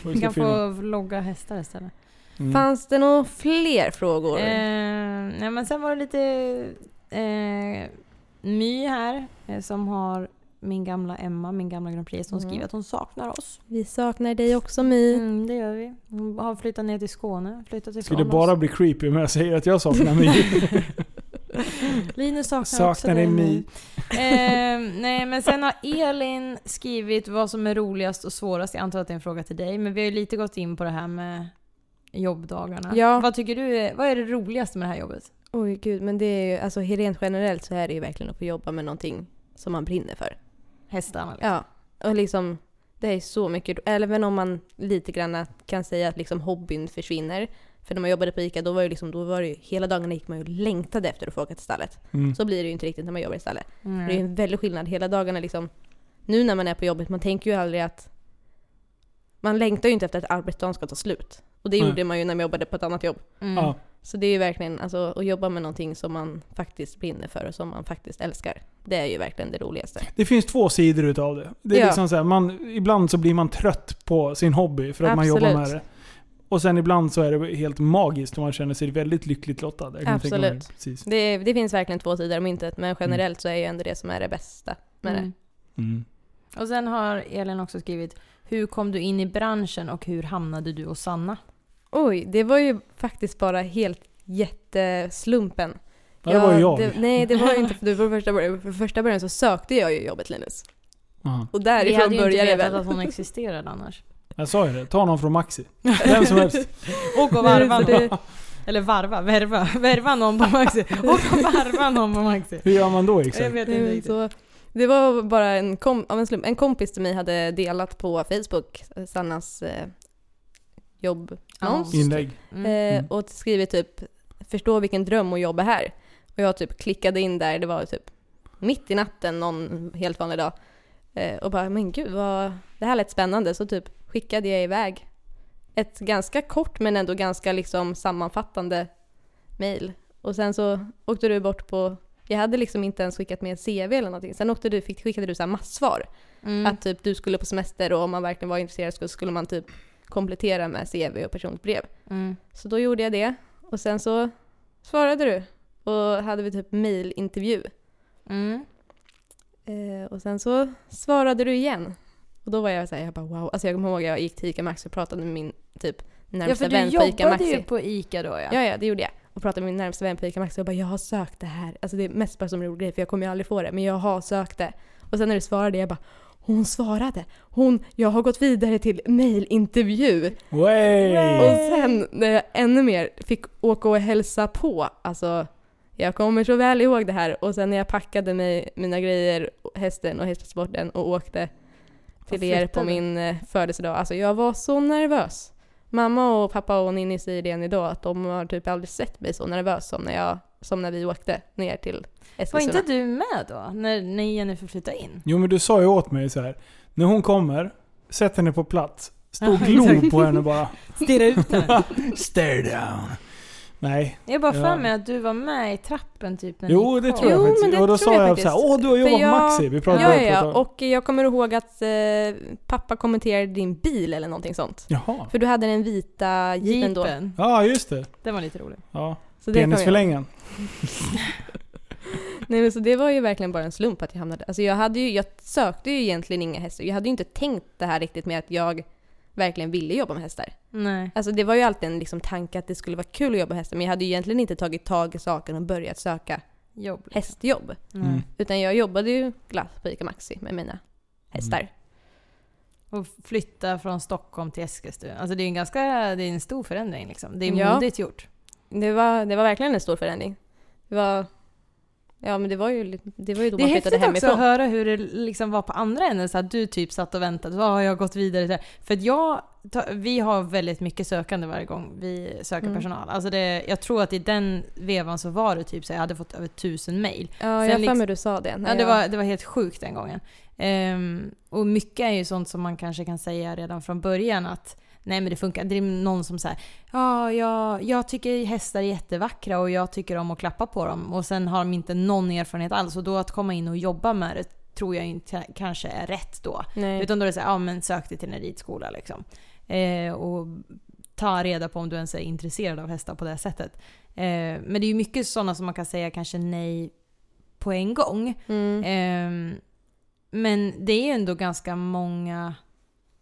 Vad vi ska kan filma. få vlogga hästar istället. Mm. Fanns det några fler frågor? Eh, nej men sen var det lite eh, My här eh, som har min gamla Emma, min gamla Grand Prix, som Mm. skriver att hon saknar oss. Vi saknar dig också My. Mm, det gör vi. Hon har flyttat ner till Skåne, flyttat ifrån Skulle bara bli creepy om jag säger att jag saknar mig. Linus saknar, också saknar dig dig My. My. Eh, nej men sen har Elin skrivit vad som är roligast och svårast. Jag antar att det är en fråga till dig. Men vi har ju lite gått in på det här med jobbdagarna. Ja. Vad tycker du, är- vad är det roligaste med det här jobbet? Oj gud, men det är ju, alltså rent generellt så är det ju verkligen att få jobba med någonting som man brinner för. Hästarna liksom. Ja, och liksom det är så mycket, även om man lite grann kan säga att liksom hobbyn försvinner. För när man jobbade på ICA då var, det liksom, då var det ju, hela dagarna gick man ju längtade efter att få åka till stallet. Mm. Så blir det ju inte riktigt när man jobbar i stallet. Mm. Det är ju en väldig skillnad. Hela dagarna liksom, nu när man är på jobbet, man tänker ju aldrig att man längtar ju inte efter att arbetsdagen ska ta slut. Och det Nej. gjorde man ju när man jobbade på ett annat jobb. Mm. Ja. Så det är ju verkligen, alltså att jobba med någonting som man faktiskt brinner för och som man faktiskt älskar. Det är ju verkligen det roligaste. Det finns två sidor utav det. det är Ja. liksom så här, man, ibland så blir man trött på sin hobby för att man jobbar med Absolut. det. Och sen ibland så är det helt magiskt och man känner sig väldigt lyckligt lottad. Absolut. Precis. Det, det finns verkligen två sidor av myntet, men generellt så är ju ändå det som är det bästa med Mm. Mm. Och sen har Elin också skrivit Hur kom du in i branschen och hur hamnade du hos Sanna? Det. Oj, det var ju faktiskt bara helt jätteslumpen. Ja, det var ju jag. Det, nej, det var ju inte för du var första början. För första början så sökte jag ju jobbet Linus. Aha. Och Vi därifrån hade ju inte började det vetat väl. att hon existerade annars. Jag sa ju det. Ta någon från Maxi. Vem som helst. Och varva det- Eller varva, värva. Värva någon på Maxi. Och varva någon på Maxi. Hur gör man då Jag exakt? vet Nej, inte riktigt. så, det var bara en, kom, av en, slump. en kompis till mig hade delat på Facebook Sannas eh, jobbannons. Inlägg. Mm. Eh, Mm. och skrivit typ förstå vilken dröm att jobba här. Och jag typ klickade in där, det var typ mitt i natten någon helt vanlig dag. Eh, och bara, men gud vad, det här lät spännande. Så typ skickade jag iväg ett ganska kort men ändå ganska liksom sammanfattande mail. Och sen så åkte du bort på, jag hade liksom inte ens skickat med ett CV eller någonting. Sen åkte du, fick, skickade du så här massvar. Mm. Att typ du skulle på semester och om man verkligen var intresserad så skulle man typ komplettera med CV och personligt brev. Mm. Så då gjorde jag det och sen så svarade du och hade vi typ mailintervju. Mm. Eh, och sen så svarade du igen. Och då var jag såhär, jag bara wow. Alltså jag kommer ihåg jag gick till ICA Maxi och pratade med min typ Ja närmsta för du vän på ICA jobbade Maxi. ju på ICA då ja. Ja, ja, det gjorde jag. Och pratade med min närmsta vän på ICA Maxi och bara jag har sökt det här. Alltså det är mest bara som en rolig grej för jag kommer ju aldrig få det. Men jag har sökt det. Och sen när du svarade jag bara hon svarade. Hon, jag har gått vidare till mailintervju. Way! Och sen när jag ännu mer fick åka och hälsa på, alltså jag kommer så väl ihåg det här och sen när jag packade mig, mina grejer, hästen och hästtransporten och åkte till er på min eh, födelsedag. Alltså jag var så nervös. Mamma och pappa och Ninni säger det än idag att de har typ aldrig sett mig så nervös som när, jag, som när vi åkte ner till Var Eskilstuna. inte du med då? När, när Jennifer flyttade in? Jo men du sa ju åt mig så här. När hon kommer, sätt henne på plats. Stå och Ja, glo på henne bara. Stirra ut henne. Stare down. Nej. Jag bara Ja. för mig att du var med i trappen typ när Jo det tror jag Jo, faktiskt. men det och då tror sa jag jag så här, faktiskt. åh du har jobbat jag- Maxi. Vi pratade Ja, ja, tag. och jag kommer ihåg att eh, pappa kommenterade din bil eller någonting sånt. Jaha. För du hade den vita jeepen då. Jeepen. Ja just det. Den var lite rolig. Ja. Så det Penisförlängaren. Nej men så det var ju verkligen bara en slump att jag hamnade Alltså jag hade ju, jag sökte ju egentligen inga hästar. Jag hade ju inte tänkt det här riktigt med att jag verkligen ville jobba med hästar. Nej. Alltså det var ju alltid en liksom tanke att det skulle vara kul att jobba med hästar men jag hade ju egentligen inte tagit tag i saken och börjat söka Jobb. liksom. hästjobb. Mm. Utan jag jobbade ju glatt på ICA Maxi med mina hästar. Mm. Och flytta från Stockholm till Eskilstuna. Alltså det är en ganska, det är en stor förändring liksom. Det är Ja. modigt gjort. Det, var, det var verkligen en stor förändring. Det var... Ja men det var ju, det var ju då Det är man flyttade häftigt också hemifrån. att höra hur det liksom var på andra änden. Så att du typ satt och väntade. Så har jag gått vidare till det. För jag, vi har väldigt mycket sökande varje gång vi söker Mm. personal. Alltså det, jag tror att i den vevan så var det typ så jag hade fått över tusen mail. Ja, jag Sen har för liksom- mig du sa det. Ja, det, jag- var, det var helt sjukt den gången. Ehm, och mycket är ju sånt som man kanske kan säga redan från början att nej men det funkar. Det är någon som säger ja, jag, jag tycker hästar är jättevackra och jag tycker om att klappa på dem. Och sen har de inte någon erfarenhet alls. Och då att komma in och jobba med det tror jag inte kanske är rätt då. Nej. Utan då är det så här, ja men sök dig till en ridskola liksom. Eh, och ta reda på om du ens är intresserad av hästar på det sättet. Eh, men det är ju mycket sådana som man kan säga kanske nej på en gång. Mm. Ehm, men det är ju ändå ganska många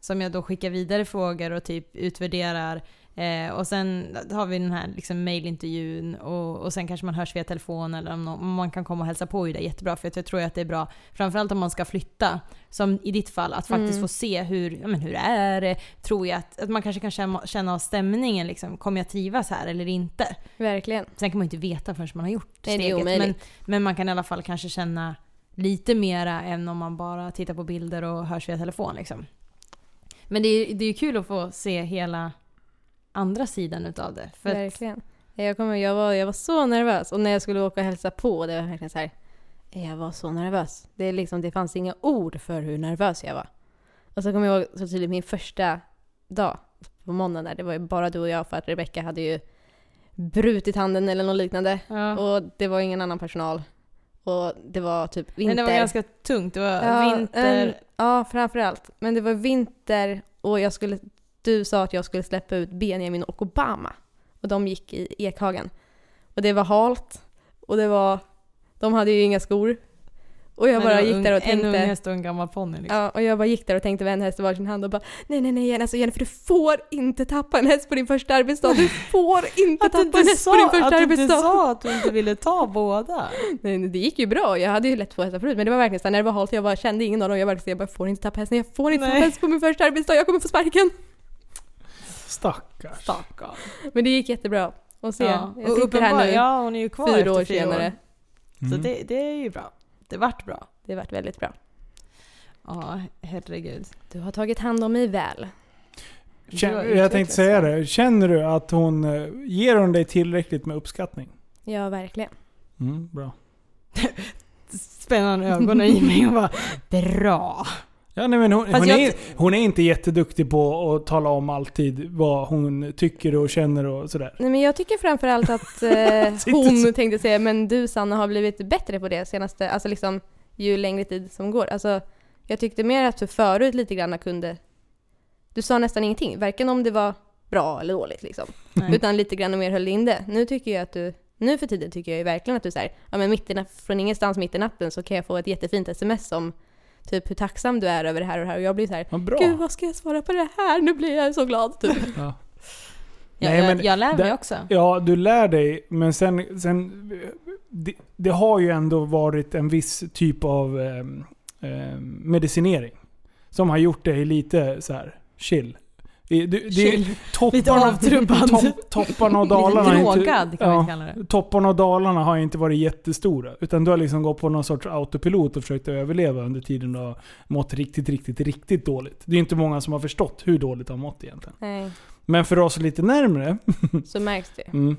som jag då skickar vidare frågor och typ utvärderar. Eh, och sen har vi den här liksom mailintervjun och, och sen kanske man hörs via telefon eller om, någon, om man kan komma och hälsa på det jättebra. För jag tror att det är bra, framförallt om man ska flytta, som i ditt fall, att faktiskt Mm. få se hur, ja, men hur är det? Tror jag att, att man kanske kan känna, känna av stämningen, liksom, kommer jag trivas här eller inte? Verkligen. Sen kan man ju inte veta förrän man har gjort Nej, det är steget. Men, men man kan i alla fall kanske känna lite mera än om man bara tittar på bilder och hörs via telefon. Liksom. Men det är, det är kul att få se hela andra sidan utav det. Verkligen. Jag, kommer, jag, var, jag var så nervös och när jag skulle åka och hälsa på, det var verkligen så här. Jag var så nervös. Det, är liksom, det fanns inga ord för hur nervös jag var. Och så kommer jag ihåg så tydligt min första dag på måndagen där, det var ju bara du och jag för att Rebecca hade ju brutit handen eller något liknande. ja. Och det var ingen annan personal. Och det var typ vinter. Men det var ganska tungt. Det var Ja, vinter. en- ja, framförallt. Men det var vinter och jag skulle, du sa att jag skulle släppa ut Benjamin och Obama. Och de gick i Ekhagen. Och det var halt. Och det var, de hade ju inga skor. Och jag Men bara gick där och En ung tänkte... häst och en gammal ponny. Liksom. Ja, och jag bara gick där och tänkte med en häst i varsin hand och bara nej nej nej alltså Jennifer du får inte tappa en häst på din första arbetsdag. Du får inte Att tappa en häst på din sa, första att du inte arbetsdag. sa att du inte ville ta båda. Nej, nej, det gick ju bra. Jag hade ju lätt två hästar förut. Men det var verkligen så när det var halt, jag bara kände ingen av dem. Jag, bara, jag bara, får inte tappa hästen, jag får inte Nej. tappa hästen på min första arbetsdag, jag kommer få sparken. Stackars. Stackarn. Men det gick jättebra. Och se, Ja. jag Och sitter här nu Ja, hon är ju kvar fyra efter år fyra senare. Så Mm. det, det är ju bra. Det vart bra. Det har varit väldigt bra. Ja, herregud. Du har tagit hand om mig väl. Du Känn, har jag tänkte säga det. Känner du att hon... eh, Ger hon dig tillräckligt med uppskattning? Ja, verkligen. Mm, bra. Spännande ögonen i mig och bara bra. Ja, nej, men hon, hon, jag är, hon är inte jätteduktig på att tala om alltid vad hon tycker och känner och sådär. Nej, men jag tycker framförallt att eh, hon, tänkte säga, men du Sanna har blivit bättre på det senaste, alltså liksom ju längre tid som går. Alltså, jag tyckte mer att du förut lite grann kunde, du sa nästan ingenting, varken om det var bra eller dåligt liksom. Nej. Utan lite grann mer höll in det. Nu tycker jag att du, nu för tiden tycker jag ju verkligen att du säger, ja men mitt i, nat- från ingenstans mitt i natten så kan jag få ett jättefint sms om typ hur tacksam du är över det här och det här och jag blir så här, Ja, bra. gud vad ska jag svara på det här? Nu blir jag så glad typ. Ja. Jag, Nej, jag, men jag lär mig det- också. Ja, du lär dig, men sen... sen det, det har ju ändå varit en viss typ av ehm, ehm, medicinering. Som har gjort dig lite så här chill. Det, det, det, topparna. Topp, topparna och dalarna drogad man ja. Topparna och dalarna har inte varit jättestora. Utan du har liksom gått på någon sorts autopilot och försökt överleva under tiden du har mått riktigt, riktigt, riktigt dåligt. Det är inte många som har förstått hur dåligt du har mått egentligen. Nej, Men för oss lite närmre, så märks det. mm,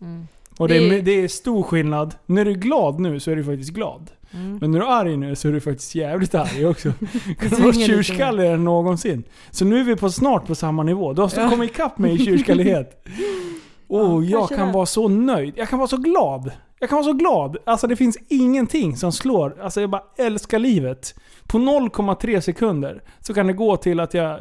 Mm. och det är- det är stor skillnad. När du är glad nu så är du faktiskt glad. Mm. Men när du är arg nu så är du faktiskt jävligt arg också. Du var tjurskalligare än någonsin. Så nu är vi på snart på samma nivå. Du har Ja. kommit ikapp mig i tjurskallighet. Oh, Ja, jag kan det. vara så nöjd. Jag kan vara så glad. Jag kan vara så glad. Alltså det finns ingenting som slår. Alltså jag bara älskar livet. På 0,3 sekunder så kan det gå till att jag,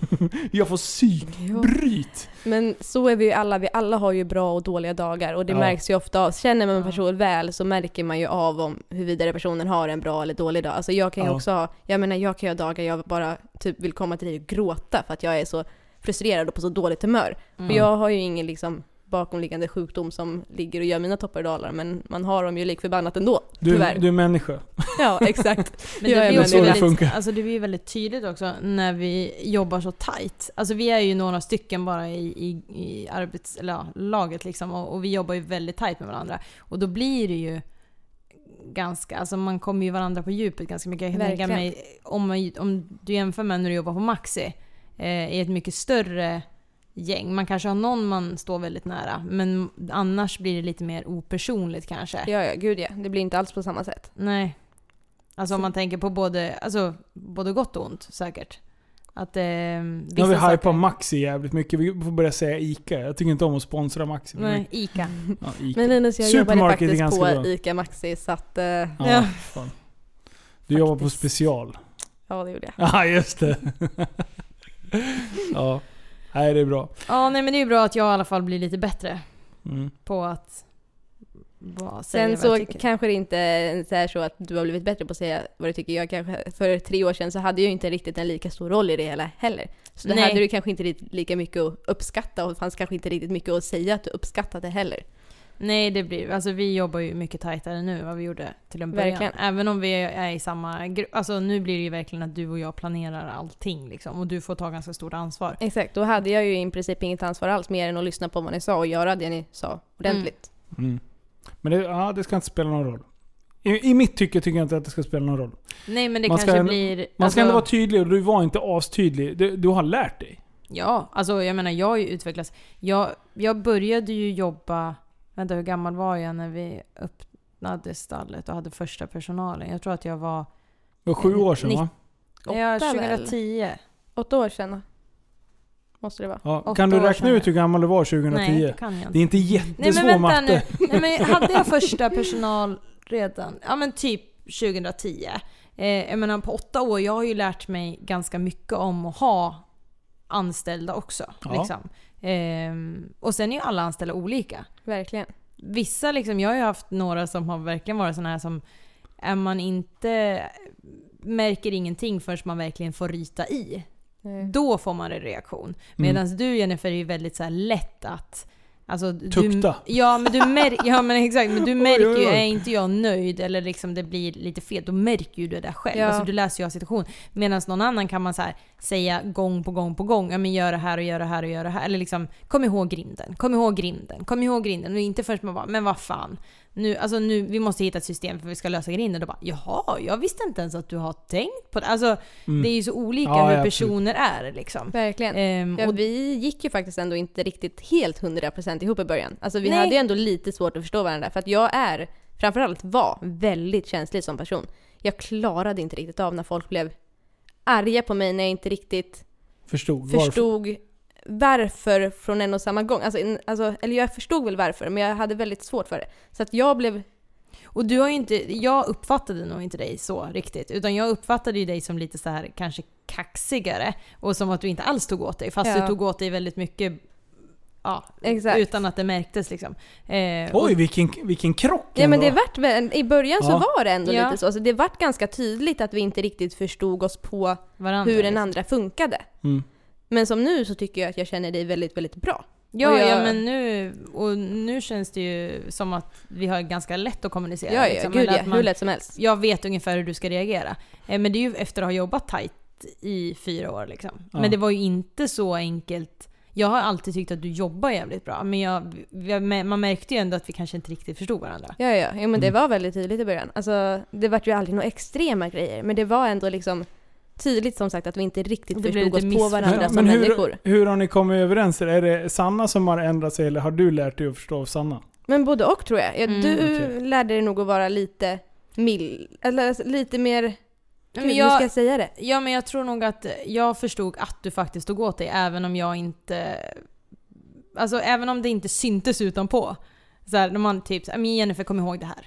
jag får psykbryt. Men så är vi ju alla, vi alla har ju bra och dåliga dagar och det Ja. märks ju ofta av. Känner man en person väl så märker man ju av om huruvida personen har en bra eller dålig dag. Alltså jag kan ju Ja. också ha, jag menar jag kan ju ha dagar jag bara typ vill komma till dig och gråta för att jag är så frustrerad och på så dåligt humör. Mm. För jag har ju ingen liksom bakomliggande sjukdom som ligger och gör mina toppar och dalar men man har dem ju lik förbannat ändå. Du, Tyvärr. du är människa. Ja exakt. Men Jag det är blir, med också så det väldigt, funkar. alltså det blir väldigt tydligt också när vi jobbar så tight. Alltså vi är ju några stycken bara i, i, i arbets, eller ja, laget liksom och, och vi jobbar ju väldigt tight med varandra. Och då blir det ju ganska, alltså man kommer ju varandra på djupet ganska mycket. Jag kan tänka mig, om, man, om du jämför med när du jobbar på Maxi, eh, i ett mycket större gäng. Man kanske har någon man står väldigt nära, men annars blir det lite mer opersonligt kanske. Ja ja, gud ja. Det blir inte alls på samma sätt. Nej. Alltså om man tänker på både, alltså, både gott och ont säkert. Att eh, Nu har vi saker- hypat Maxi jävligt mycket. Vi får börja säga ICA. Jag tycker inte om att sponsra Maxi. Nej, ICA. Ja, Ica. Men Linus, jag jobbade faktiskt på bra. ICA Maxi så att, eh, Ja, Ja. Fan. Du jobbar på special. ja det gjorde jag. Ja, just det. ja. Nej, det är bra. Ja, nej men det är bra att jag i alla fall blir lite bättre Mm. på att bara säga Sen vad så jag tycker. kanske det inte är så, så att du har blivit bättre på att säga vad du tycker. Jag kanske, för tre år sedan så hade jag ju inte riktigt en lika stor roll i det hela heller. Så det Nej. hade du kanske inte riktigt lika mycket att uppskatta och det fanns kanske inte riktigt mycket att säga att du uppskattade heller. Nej, det blir Alltså vi jobbar ju mycket tajtare nu än vad vi gjorde till en början. Verkligen. Även om vi är i samma grupp. Alltså nu blir det ju verkligen att du och jag planerar allting liksom. Och du får ta ganska stort ansvar. Exakt, då hade jag ju i princip inget ansvar alls mer än att lyssna på vad ni sa och göra det ni sa ordentligt. Mm. Men det, ja, det ska inte spela någon roll. I, I mitt tycke tycker jag inte att det ska spela någon roll. Nej men det Man ska kanske ändå- blir... Man ska alltså- ändå vara tydlig och du var inte astydlig. Du, du har lärt dig. Ja, alltså jag menar jag har ju utvecklats. Jag, jag började ju jobba, vänta hur gammal var jag när vi öppnade stallet och hade första personalen? Jag tror att jag var, Det var sju år sedan va? ja Åtta väl? 2010. Åtta år sedan måste det vara. Ja. Kan du räkna ut hur gammal du var 2010? Nej, det kan jag Det inte. är inte Nej jättesvår men vänta matte. nu. Nej, men hade jag första personal redan, ja men typ 2010. Eh, jag menar på åtta år, jag har ju lärt mig ganska mycket om att ha anställda också. Ja. Liksom. Ehm, och sen är ju alla anställda olika. Verkligen. Vissa liksom, jag har ju haft några som har verkligen varit sådana här som är man inte märker ingenting förrän man verkligen får ryta i. Eh, Då får man en reaktion. Mm. Medan du Jennifer är ju väldigt så här lätt att Alltså, du, Tukta. Ja men du märker, ja men exakt, men du Oj, märker oj, ju, oj. är inte jag nöjd eller liksom det blir lite fel, då märker ju du det där själv. Ja. Alltså du läser ju av situation. Medan någon annan kan man så här säga gång på gång på gång, ja men gör det här och gör det här och gör det här. Eller liksom, kom ihåg grinden, kom ihåg grinden, kom ihåg grinden. Och inte först man bara, men vad fan. Nu, alltså nu, vi måste hitta ett system för vi ska lösa grinden. Då bara, jaha, jag visste inte ens att du har tänkt på det. Alltså, Mm. det är ju så olika Ja, hur ja, personer är liksom. Verkligen. Ehm, Ja, och, vi gick ju faktiskt ändå inte riktigt helt 100% ihop i början. Alltså vi Nej. hade ju ändå lite svårt att förstå varandra för att jag är, framförallt var, väldigt känslig som person. Jag klarade inte riktigt av när folk blev arga på mig när jag inte riktigt Förstod. Varför? förstod varför från en och samma gång. Alltså, en- alltså, eller jag förstod väl varför, men jag hade väldigt svårt för det. Så att jag blev... och du har ju inte, jag uppfattade nog inte dig så riktigt. Utan jag uppfattade ju dig som lite så här kanske kaxigare. Och som att du inte alls tog åt dig. Fast Ja. du tog åt dig väldigt mycket Ja, Exakt. utan att det märktes liksom. Eh, och- Oj, vilken, vilken krock Ja men det vart väl, i början så Ja. var det ändå Ja. lite så. Alltså, det vart ganska tydligt att vi inte riktigt förstod oss på varandra, hur den liksom. andra funkade. Mm. Men som nu så tycker jag att jag känner dig väldigt, väldigt bra. Ja, Och jag- ja men nu, och nu känns det ju som att vi har ganska lätt att kommunicera. Ja, ja, liksom. gud ja, att man- hur lätt som helst. Jag vet ungefär hur du ska reagera. Eh, Men det är ju efter att ha jobbat tight i fyra år liksom. Ja. Men det var ju inte så enkelt. Jag har alltid tyckt att du jobbar jävligt bra, men jag, man märkte ju ändå att vi kanske inte riktigt förstod varandra. Ja, ja, ja men det Mm. var väldigt tydligt i början. Alltså, det vart ju aldrig några extrema grejer, men det var ändå liksom tydligt som sagt att vi inte riktigt förstod oss på varandra Men, som men hur, människor. hur har ni kommit överens? Är det Sanna som har ändrat sig eller har du lärt dig att förstå av Sanna? Men både och tror jag. Ja, Mm, du okej. lärde dig nog att vara lite mild, eller lite mer... Gud, Men hur jag- ska jag säga det? Ja men jag tror nog att jag förstod att du faktiskt tog åt dig även om jag inte... Alltså även om det inte syntes utanpå. Så här, när man typ så här, men Jennifer kom ihåg det här.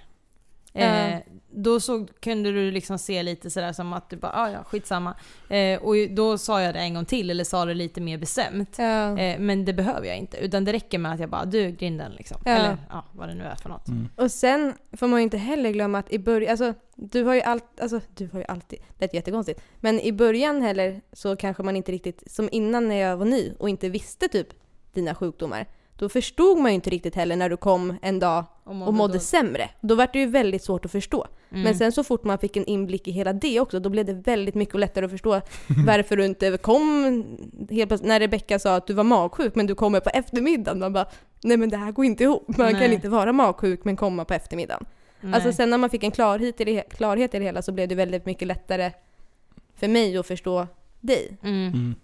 Eh, Ja. då så kunde du liksom se lite sådär som att du bara, ah, ja skitsamma. Eh, och då sa jag det en gång till eller sa det lite mer bestämt. Ja. Eh, men det behöver jag inte. Utan det räcker med att jag bara, du grinden liksom. Ja. Eller ja, vad det nu är för något. Mm. Och sen får man ju inte heller glömma att i början, alltså du har ju allt, alltså du har ju alltid, det är jättekonstigt. Men i början heller så kanske man inte riktigt, som innan när jag var ny och inte visste typ dina sjukdomar. Då förstod man ju inte riktigt heller när du kom en dag och mådde då- sämre. Då var det ju väldigt svårt att förstå. Mm. Men sen så fort man fick en inblick i hela det också, då blev det väldigt mycket lättare att förstå varför du inte kom helt plötsligt, när Rebecka sa att du var magsjuk men du kommer på eftermiddagen. Man bara, nej men det här går inte ihop. Man kan Nej. inte vara magsjuk men komma på eftermiddagen. Nej. Alltså sen när man fick en klarhet i, det, klarhet i det hela så blev det väldigt mycket lättare för mig att förstå dig. Mm. Mm.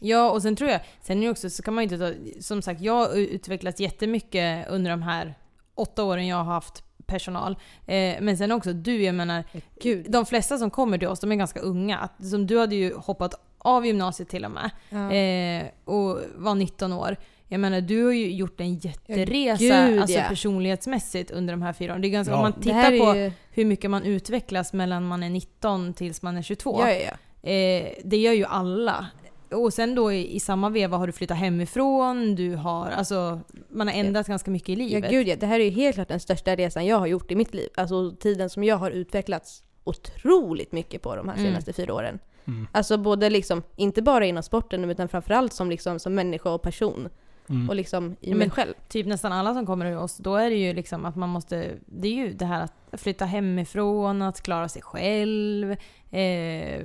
Ja, och sen tror jag, sen är det också, så kan man ju inte ta, som sagt jag har utvecklats jättemycket under de här åtta åren jag har haft personal. Eh, men sen också du, jag menar, Gud. de flesta som kommer till oss, de är ganska unga. Att, som du hade ju hoppat av gymnasiet till och med. Ja. Eh, och var 19 år. Jag menar, du har ju gjort en jätteresa gud, alltså, ja. personlighetsmässigt under de här fyra åren. Det är ganska, Ja. Om man tittar på ju... hur mycket man utvecklas mellan man är 19 tills man är 22. Ja, ja, ja. Eh, det gör ju alla. Och sen då i, i samma veva har du flyttat hemifrån, du har, alltså man har ändrat ganska mycket i Ja, livet. gud ja. Det här är ju helt klart den största resan jag har gjort i mitt liv. Alltså tiden som jag har utvecklats otroligt mycket på de här Mm. senaste fyra åren. Mm. Alltså både liksom, inte bara inom sporten utan framförallt som, liksom, som människa och person. Mm. Och liksom i Ja, mig själv. Typ nästan alla som kommer till oss, då är det ju liksom att man måste, det är ju det här att flytta hemifrån, att klara sig själv. Eh,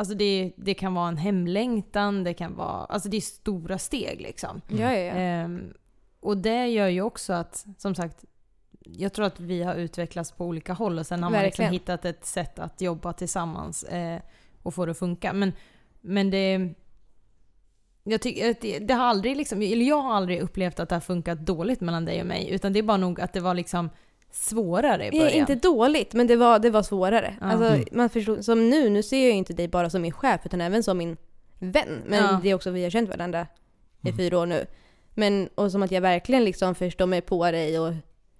alltså det, det kan vara en hemlängtan, det kan vara, alltså det är stora steg liksom. Mm. Ja, ja, ja. Ehm, och det gör ju också att, som sagt, jag tror att vi har utvecklats på olika håll och sen har man liksom Verkligen. hittat ett sätt att jobba tillsammans eh, och få det att funka. Men, men det... Jag att det, det har aldrig liksom, eller jag har aldrig upplevt att det har funkat dåligt mellan dig och mig. Utan det är bara nog att det var liksom svårare i Det början. är inte dåligt, men det var, det var svårare. Ja. Alltså, Mm. man förstod, som nu, nu ser jag ju inte dig bara som min chef utan även som min vän. Men Ja. det är också vi har känt varandra i Mm. fyra år nu. Men, och som att jag verkligen liksom förstår mig på dig och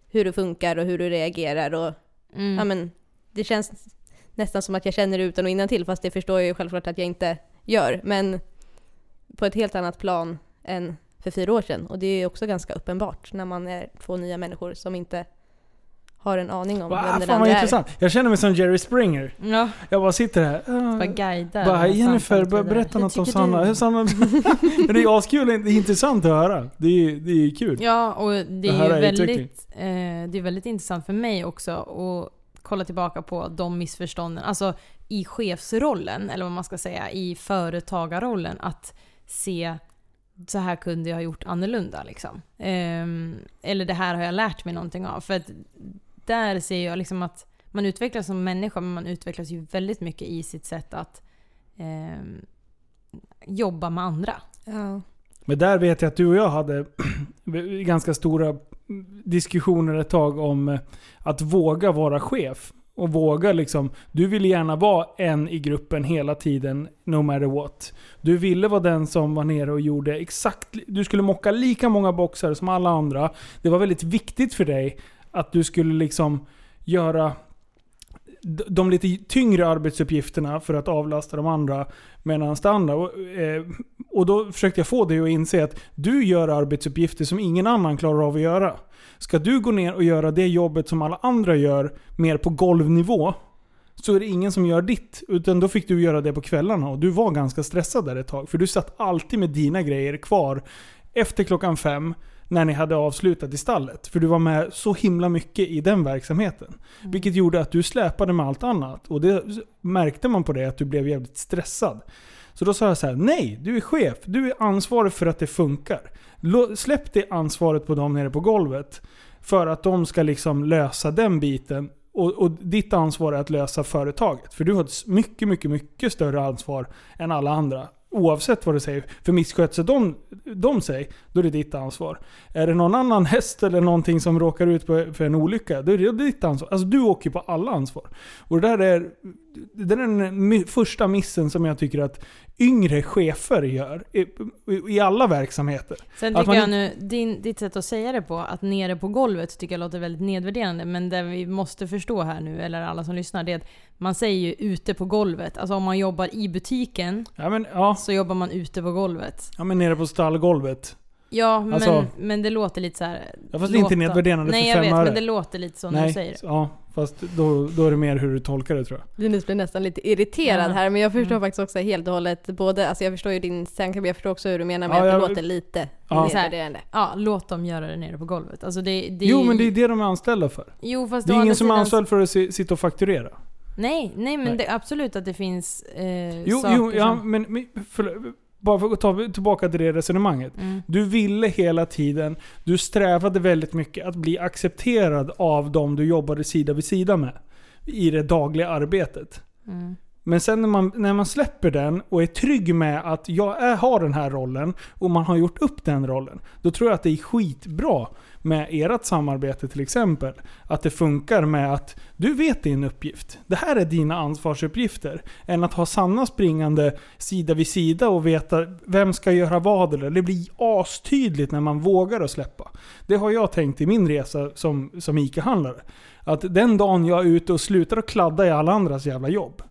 hur du funkar och hur du reagerar. Och, Mm. ja, men, det känns nästan som att jag känner det utan och till fast det förstår jag ju självklart att jag inte gör. Men på ett helt annat plan än för fyra år sedan. Och det är ju också ganska uppenbart när man är två nya människor som inte har en aning om Va, vem den fan andra är. intressant. Jag känner mig som Jerry Springer. Ja, Jag bara sitter här. bara Uh, bara, de här Jennifer, vidare. berätta något om Sanna. Hur Sanna Men det är askul, det är intressant att höra. Det är, det är kul. Ja, och det är ju är väldigt, eh, det är väldigt intressant för mig också att kolla tillbaka på de missförstånden. Alltså i chefsrollen, eller vad man ska säga, i företagarrollen. Att se så här kunde jag ha gjort annorlunda liksom. Ehm, eller det här har jag lärt mig någonting av. För att där ser jag liksom att man utvecklas som människa men man utvecklas ju väldigt mycket i sitt sätt att ehm, jobba med andra. Ja. Men där vet jag att du och jag hade ganska stora diskussioner ett tag om eh, att våga vara chef. Och våga liksom, du ville gärna vara en i gruppen hela tiden, no matter what. Du ville vara den som var nere och gjorde exakt, du skulle mocka lika många boxar som alla andra. Det var väldigt viktigt för dig att du skulle liksom göra de lite tyngre arbetsuppgifterna för att avlasta de andra. Medan det andra, och, eh, och då försökte jag få dig att inse att du gör arbetsuppgifter som ingen annan klarar av att göra. Ska du gå ner och göra det jobbet som alla andra gör, mer på golvnivå, så är det ingen som gör ditt. Utan då fick du göra det på kvällarna och du var ganska stressad där ett tag. För du satt alltid med dina grejer kvar efter klockan fem, när ni hade avslutat i stallet. För du var med så himla mycket i den verksamheten. Vilket gjorde att du släpade med allt annat. Och det märkte man på det att du blev jävligt stressad. Så då sa jag så här: nej, du är chef. Du är ansvarig för att det funkar. Släpp det ansvaret på dem nere på golvet. För att de ska liksom lösa den biten. Och, och ditt ansvar är att lösa företaget. För du har ett mycket, mycket, mycket större ansvar än alla andra. Oavsett vad du säger. För missköter de, de sig, då är det ditt ansvar. Är det någon annan häst eller någonting som råkar ut för en olycka, då är det ditt ansvar. Alltså du åker på alla ansvar. Och det där är, det är den första missen som jag tycker att yngre chefer gör. I, i- alla verksamheter. Sen tycker man jag nu, din, ditt sätt att säga det på, att nere på golvet tycker jag låter väldigt nedvärderande. Men det vi måste förstå här nu, eller alla som lyssnar, det är att man säger ju ute på golvet. Alltså om man jobbar i butiken Ja men, ja, så jobbar man ute på golvet. ja, men nere på stallgolvet. Ja, men, Alltså- men det låter lite så här. Ja, fast det är inte nedvärderande Nej för jag vet, öre. men det låter lite så när du säger det. Ja, fast då, då är det mer hur du tolkar det tror jag. Linus blir nästan lite irriterad Ja. här men jag förstår Mm. faktiskt också helt och hållet både, alltså jag förstår ju din stänkab, jag förstår också hur du menar med Ja, att det jag- låter lite Ja. nedvärderande. Ja, låt dem göra det nere på golvet. Alltså det, det Jo men det är det de är anställda för. Jo fast Det är ingen som är anställd för att si- sitta och fakturera. Nej, nej men Nej. Det, absolut att det finns eh, Jo, saker jo ja, som... men, men för, bara för att ta tillbaka till det resonemanget. Mm. Du ville hela tiden, du strävade väldigt mycket att bli accepterad av de du jobbade sida vid sida med. I det dagliga arbetet. Mm. Men sen när man, när man släpper den och är trygg med att jag är, har den här rollen och man har gjort upp den rollen. Då tror jag att det är skitbra med ert samarbete till exempel. Att det funkar med att du vet din uppgift. Det här är dina ansvarsuppgifter. Än att ha Sanna springande sida vid sida och veta vem ska göra vad. Eller det blir astydligt när man vågar att släppa. Det har jag tänkt i min resa som, som ICA-handlare. Att den dagen jag är ute och slutar att kladda i alla andras jävla jobb.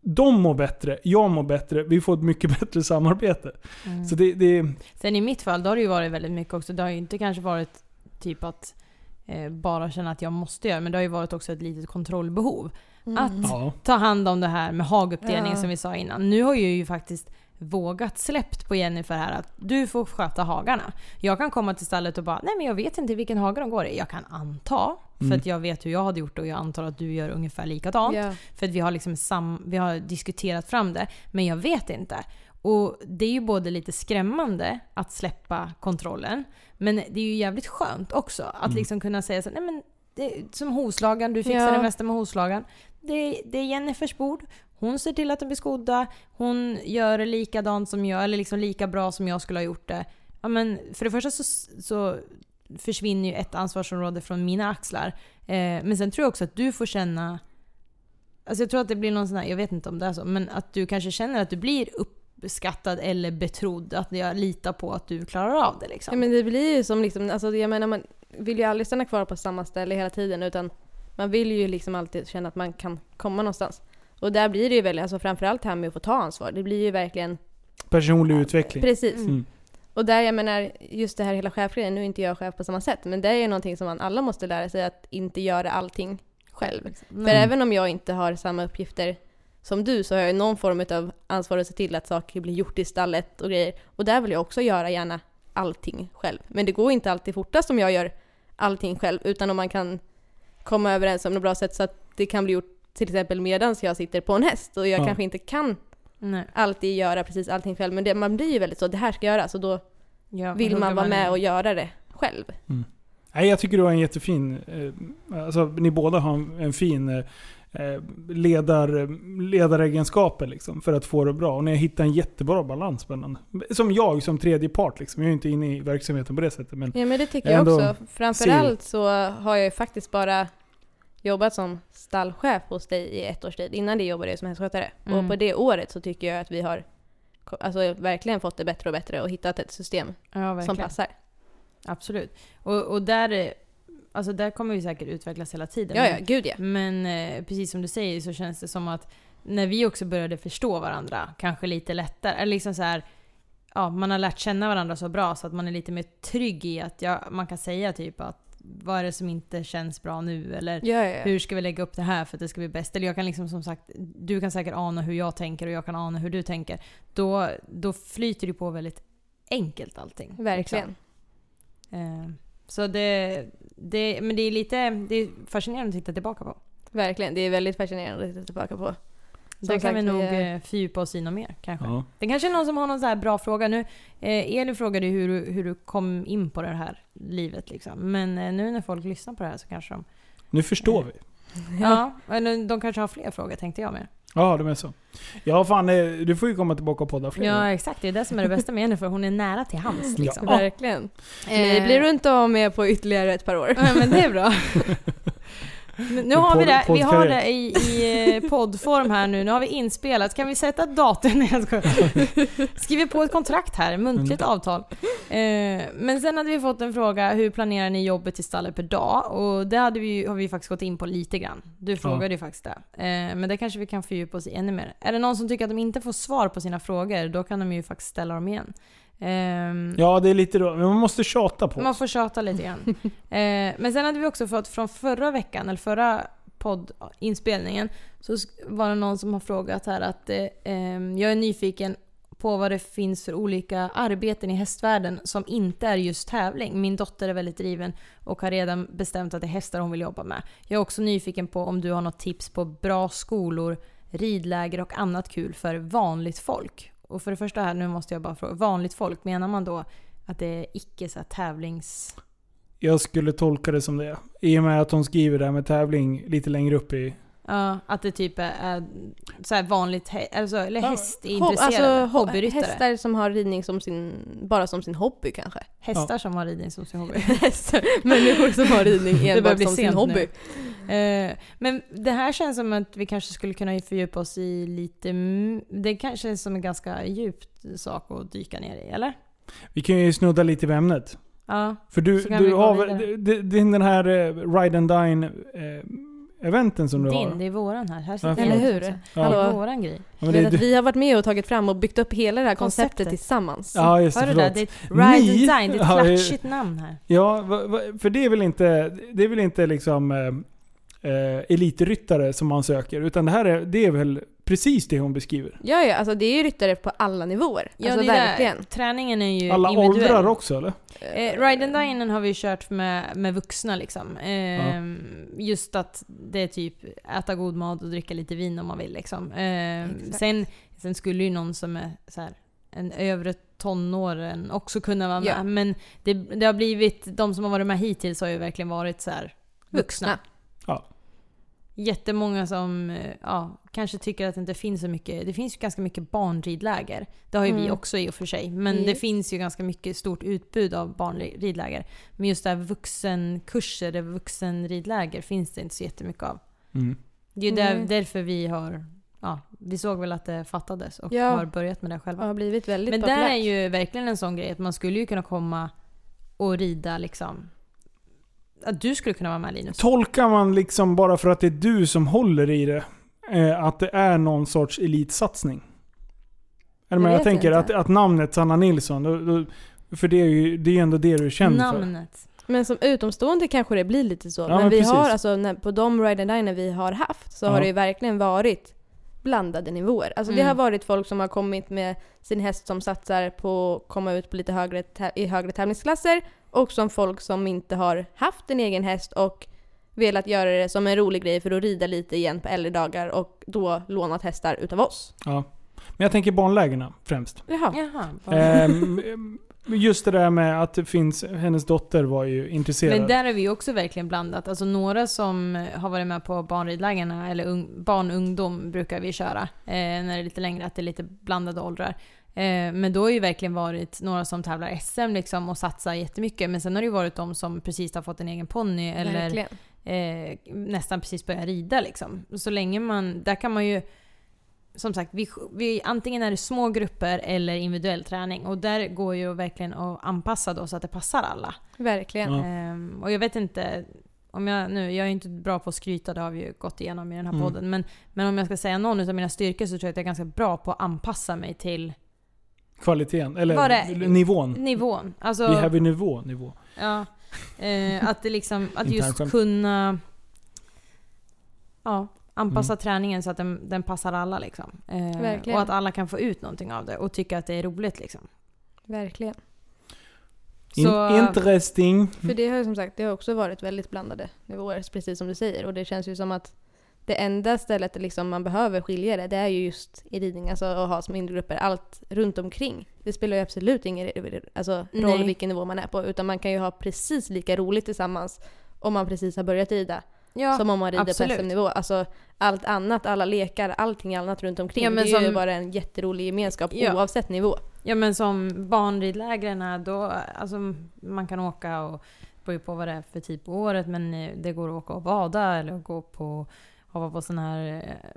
De mår bättre, jag mår bättre, vi får ett mycket bättre samarbete. Mm. Så det, det, Sen i mitt fall, då har det ju varit väldigt mycket också. Det har ju inte kanske varit typ att eh, bara känna att jag måste göra, men det har ju varit också ett litet kontrollbehov. Mm. Att ja. ta hand om det här med haguppdelning Ja. som vi sa innan. Nu har jag ju faktiskt vågat släppt på Jennifer här att du får sköta hagarna. Jag kan komma till stallet och bara, nej men jag vet inte vilken hage de går i. Jag kan anta, för Mm. att jag vet hur jag hade gjort och jag antar att du gör ungefär likadant. Ja. För att vi har, liksom sam, vi har diskuterat fram det. Men jag vet inte. Och det är ju både lite skrämmande att släppa kontrollen. Men det är ju jävligt skönt också. Att Mm. liksom kunna säga så nej men det, som hovslagaren, du fixar Ja. det mesta med hovslagaren. Det, det är Jennifers bord. Hon ser till att de blir skodda. Hon gör det likadant som jag, eller liksom lika bra som jag skulle ha gjort det. Ja, men för det första så, så försvinner ju ett ansvarsområde från mina axlar. Eh, men sen tror jag också att du får känna Alltså jag tror att det blir någon sån här, jag vet inte om det är så, men att du kanske känner att du blir uppskattad eller betrodd. Att jag litar på att du klarar av det liksom. Ja, men det blir ju som liksom, alltså jag menar man vill ju aldrig stanna kvar på samma ställe hela tiden utan man vill ju liksom alltid känna att man kan komma någonstans. Och där blir det ju väldigt, alltså framförallt det här med att få ta ansvar. Det blir ju verkligen personlig utveckling. Precis. Mm. Och där jag menar, just det här hela chefgrejen, nu är inte jag chef på samma sätt, men det är ju någonting som man alla måste lära sig att inte göra allting själv. För Nej. även om jag inte har samma uppgifter som du så har jag ju någon form av ansvar att se till att saker blir gjort i stallet och grejer. Och där vill jag också göra gärna allting själv. Men det går inte alltid fortast om jag gör allting själv, utan om man kan komma överens om något bra sätt så att det kan bli gjort till exempel medans jag sitter på en häst och jag Ja. kanske inte kan Nej. alltid göra precis allting själv. Men det, man blir ju väldigt så, det här ska göras och då Ja, vill man vara med och göra det själv. Nej, jag tycker du har en jättefin... Eh, alltså, ni båda har en, en fin eh, ledar, ledaregenskaper liksom, för att få det bra. Och ni har hittat en jättebra balans mellan... Som jag som tredje part liksom. Jag är inte inne i verksamheten på det sättet. Men Ja men det tycker Jag jag, också. Framförallt så har jag ju faktiskt bara jobbat som stallchef hos dig i ett års tid. Innan det jobbade jag som hästskötare. Mm. Och på det året så tycker jag att vi har alltså, verkligen fått det bättre och bättre och hittat ett system Ja, som passar. Absolut. Och, och där, är- alltså där kommer vi säkert utvecklas hela tiden. Ja, ja, gud ja. Men eh, precis som du säger så känns det som att när vi också började förstå varandra, kanske lite lättare, eller liksom så här, ja, man har lärt känna varandra så bra så att man är lite mer trygg i att ja, man kan säga typ att vad är det som inte känns bra nu? Eller Ja, ja, ja. hur ska vi lägga upp det här för att det ska bli bäst? Eller jag kan liksom som sagt, du kan säkert ana hur jag tänker och jag kan ana hur du tänker. Då, då flyter det på väldigt enkelt allting. Verkligen. Liksom. Eh, så det, det, men det är lite det är fascinerande att titta tillbaka på. Verkligen. Det är väldigt fascinerande att titta tillbaka på. Där Som kan vi nog är- eh, fördjupa oss i något mer kanske. ja. Det kanske är någon som har någon så här bra fråga. Nu, eh, Elin frågade hur, du- hur du kom in på det här livet liksom. Men eh, nu när folk lyssnar på det här så kanske de... nu förstår vi. Ja, eller de kanske har fler frågor tänkte jag med. Ja, det är så. Ja, fan. eh, Du får ju komma tillbaka och podda fler. Ja exakt, det är det som är det bästa med henne för hon är nära till hands liksom. Ja. Verkligen. Eh, Ni blir du inte av med på ytterligare ett par år. Ja, men det är bra. Men nu har vi det, vi har det i, i eh, poddform här nu. Nu har vi inspelat. Kan vi sätta ett datum? Nej, jag skojar. Skriver på ett kontrakt här, muntligt avtal. Eh, men sen hade vi fått en fråga, hur planerar ni jobbet i stallet per dag? Och det hade vi, har vi faktiskt gått in på lite grann. Du frågade ju faktiskt det. Eh, men det kanske vi kan fördjupa oss i ännu mer. Är det någon som tycker att de inte får svar på sina frågor, då kan de ju faktiskt ställa dem igen. Ehm, Ja, det är lite då. Men man måste tjata på man får tjata lite grann. eh, men sen hade vi också fått från förra veckan, eller förra poddinspelningen, så var det någon som har frågat här att ehm, jag är nyfiken på vad det finns för olika arbeten i hästvärlden som inte är just tävling. Min dotter är väldigt driven och har redan bestämt att det är hästar hon vill jobba med. Jag är också nyfiken på om du har något tips på bra skolor, ridläger och annat kul för vanligt folk. Och för det första här, nu måste jag bara fråga, vanligt folk, menar man då att det är icke så här tävlings... Jag skulle tolka det som det. I och med att hon skriver det här med tävling lite längre upp i... Ja, att det typ är, är så här vanligt, alltså, eller Ja, Ho- hästintresserade, alltså, ho- hobbyryttare. hästar som har ridning som sin, bara som sin hobby kanske. Hästar som har ridning som sin hobby. Hästar, människor som har ridning enbart som sin hobby. Eh, men det här känns som att vi kanske skulle kunna fördjupa oss i lite... Det kanske är som en ganska djupt sak att dyka ner i, eller? Vi kan ju snudda lite vid ämnet. Ja. För du, du har Den här eh, Ride and Dine eh, eventen som du Din, har. det är våran här. här Ja, sitter Eller hur? Det är Hallå. våran grej. Ja, det, att vi har varit med och tagit fram och byggt upp hela det här konceptet, Konceptet. tillsammans. ja, just det. Hör du det? Förlåt. Det är ett Ride Ni- Dine, det är Ja, ett det- klatschigt namn här. Ja, för det är väl inte, det är väl inte liksom eh, eh, elitryttare som man söker. Utan det här är, det är väl precis det hon beskriver. Ja, ja, alltså det är ju ryttare på alla nivåer. Ja, alltså det verkligen. Där. Träningen är ju Alla individuell. åldrar också eller? Eh, Ride and Dine har vi kört med, med vuxna liksom. Eh, Just att det är typ äta god mat och dricka lite vin om man vill liksom. Eh, sen, sen skulle ju någon som är så här, en övre tonåren också kunna vara med. Ja. Men det, det har blivit, de som har varit med hittills har ju verkligen varit så här vuxna. Vuxna. Ja. Jättemånga som eh, ja, kanske tycker att det inte finns så mycket. Det finns ju ganska mycket barnridläger. Det har ju vi Mm. också i och för sig. Men det Yes. finns ju ganska mycket stort utbud av barnridläger. Men just det här vuxenkurser, det vuxenridläger finns det inte så jättemycket av. Mm. Det är ju där, därför vi har... Ja, vi såg väl att det fattades och Ja. har börjat med det Det själva. har blivit väldigt Men populärt. där är ju verkligen en sån grej att man skulle ju kunna komma och rida liksom... Att du skulle kunna vara med Linus. Tolkar man liksom bara för att det är du som håller i det, eh, att det är någon sorts elitsatsning? Eller men jag vet tänker jag att, att namnet Sanna Nilsson, då, då, för det är ju det är ändå det du är känd för. Namnet. Men som utomstående kanske det blir lite så. Ja, men men vi precis. har alltså, när, på de ride and diner vi har haft så Ja. har det ju verkligen varit blandade nivåer. Alltså det Mm. har varit folk som har kommit med sin häst som satsar på att komma ut på lite högre, i högre tävlingsklasser och som folk som inte har haft en egen häst och velat göra det som en rolig grej för att rida lite igen på äldre dagar och då lånat hästar utav oss. Ja. Men jag tänker barnlägena främst. Jaha. Jaha. vad- Ehm, just det där med att det finns, hennes dotter var ju intresserad. Men där är vi också verkligen blandat. Alltså några som har varit med på barnridlägerna, eller ung, barn ungdom brukar vi köra. Eh, när det är lite längre, att det är lite blandade åldrar. Eh, men då har ju verkligen varit några som tävlar SM liksom och satsar jättemycket. Men sen har det ju varit de som precis har fått en egen ponny eller eh, nästan precis börjar rida liksom. Så länge man, där kan man ju som sagt, vi, vi, antingen är det små grupper eller individuell träning. Och där går ju verkligen att anpassa då så att det passar alla. Verkligen. Ja. Ehm, och jag vet inte, om jag, nu, jag är inte bra på att skryta, det har vi ju gått igenom i den här Mm. podden. Men, men om jag ska säga någon av mina styrkor så tror jag att jag är ganska bra på att anpassa mig till Kvaliteten, eller det- nivån. nivån. Alltså, Vi har nivå, nivå. ja, eh, att det liksom, att just kunna ja, anpassa Mm. träningen så att den, den passar alla. Liksom. Eh, och att alla kan få ut någonting av det och tycka att det är roligt. Liksom. Verkligen. In, Så, interesting. För det har ju som sagt det har också varit väldigt blandade nivåer, precis som du säger. Och det känns ju som att det enda stället där liksom man behöver skilja det, det är ju just i ridning, alltså att ha mindre grupper. Allt runt omkring. Det spelar ju absolut ingen alltså, roll Nej. vilken nivå man är på, utan man kan ju ha precis lika roligt tillsammans om man precis har börjat rida, ja, som om man rider absolut. på SM-nivå. Alltså allt annat, alla lekar, allting annat runt omkring. Ja, men det är ju som- bara en jätterolig gemenskap Ja. oavsett nivå. Ja men som barnridlägren då, alltså man kan åka och beror ju på vad det är för tid på året men eh, det går att åka och bada eller gå på hoppa på sån här eh,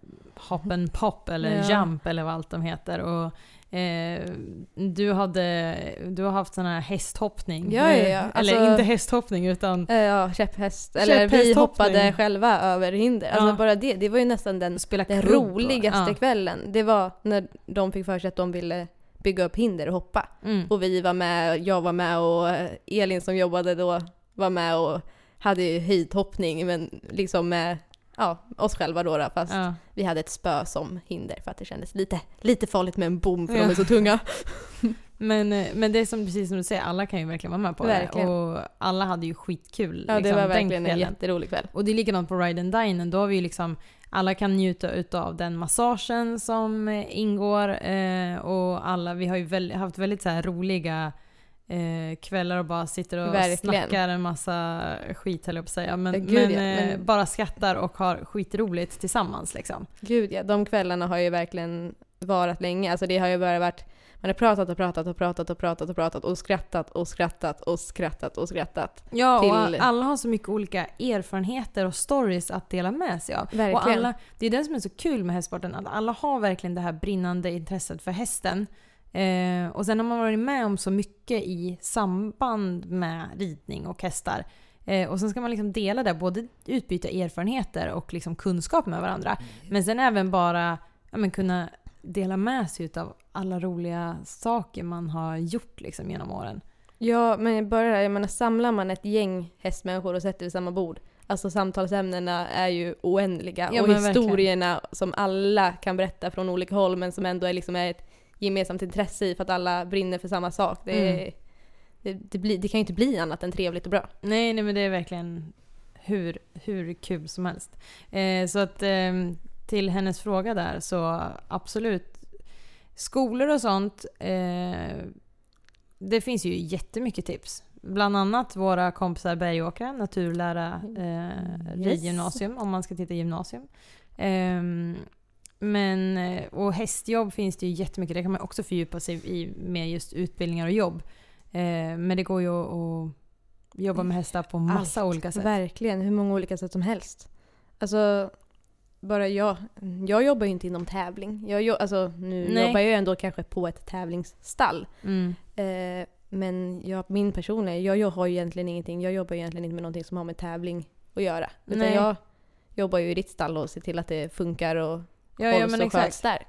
hop and pop eller Ja. jump eller vad allt de heter. Och, eh, du, hade, du har haft sån här hästhoppning. Ja, ja, ja. Eh, Eller Alltså- inte hästhhoppning utan Eh, Ja, käpphäst. Eller vi hoppade själva över hinder. Alltså bara det, det var ju nästan den, spela den roligaste kvällen. Det var när de fick för sig att de ville bygga upp hinder och hoppa. Mm. Och vi var med, jag var med och Elin som jobbade då var med och hade ju höjdhoppning men liksom med ja, oss själva då, då fast Ja. vi hade ett spö som hinder för att det kändes lite, lite farligt med en bom för Ja. de är så tunga. Men, eh, men det är som, precis som du säger, alla kan ju verkligen vara med på Verkligen. det. Och alla hade ju skitkul Ja, det liksom, var den verkligen en jätterolig kväll. Och det är likadant på Ride and Dine. Då har vi ju liksom, alla kan njuta utav den massagen som ingår. Eh, och alla, vi har ju väl, haft väldigt så roliga eh, kvällar och bara sitter och Verkligen. snackar en massa skit höll jag på att säga. Men, gud, men, ja, eh, men- bara skrattar och har skitroligt tillsammans liksom. Gud ja, de kvällarna har ju verkligen varat länge. Alltså det har ju bara varit, man har pratat och pratat och pratat och pratat och pratat och skrattat och skrattat och skrattat och skrattat. Ja, Till- och alla har så mycket olika erfarenheter och stories att dela med sig av. Verkligen. Och alla, det är det som är så kul med hästsporten, att alla har verkligen det här brinnande intresset för hästen. Eh, och sen har man varit med om så mycket i samband med ridning och hästar. Eh, och sen ska man liksom dela det, både utbyta erfarenheter och liksom kunskap med varandra. Men sen även bara ja, men kunna dela med sig av alla roliga saker man har gjort liksom genom åren. Ja, men bara jag menar samlar man ett gäng hästmänniskor och sätter vid samma bord, alltså samtalsämnena är ju oändliga Ja, och historierna som alla kan berätta från olika håll men som ändå är, liksom ett gemensamt intresse i för att alla brinner för samma sak. Det, är, Mm. det, det, blir, det kan ju inte bli annat än trevligt och bra. Nej, nej men det är verkligen hur, hur kul som helst. Eh, så att eh, till hennes fråga där så absolut. Skolor och sånt. Eh, det finns ju jättemycket tips. Bland annat våra kompisar Bergåkra, naturlära eh, Yes. ridgymnasium om man ska titta gymnasium. Ehm, men, eh, och hästjobb finns det ju jättemycket. Det kan man också fördjupa sig i med just utbildningar och jobb. Eh, men det går ju att, jobba med hästar på massa Allt. olika sätt. Verkligen, hur många olika sätt som helst. Alltså, bara jag. Jag jobbar ju inte inom tävling. Jag, alltså, nu Nej. jobbar jag ju ändå kanske på ett tävlingsstall. Mm. Eh, men jag, min person är, jag, jag har ju egentligen ingenting, jag jobbar ju egentligen inte med någonting som har med tävling att göra. Utan Nej. jag jobbar ju i ditt stall och ser till att det funkar och Ja, ja men exakt. sköts där.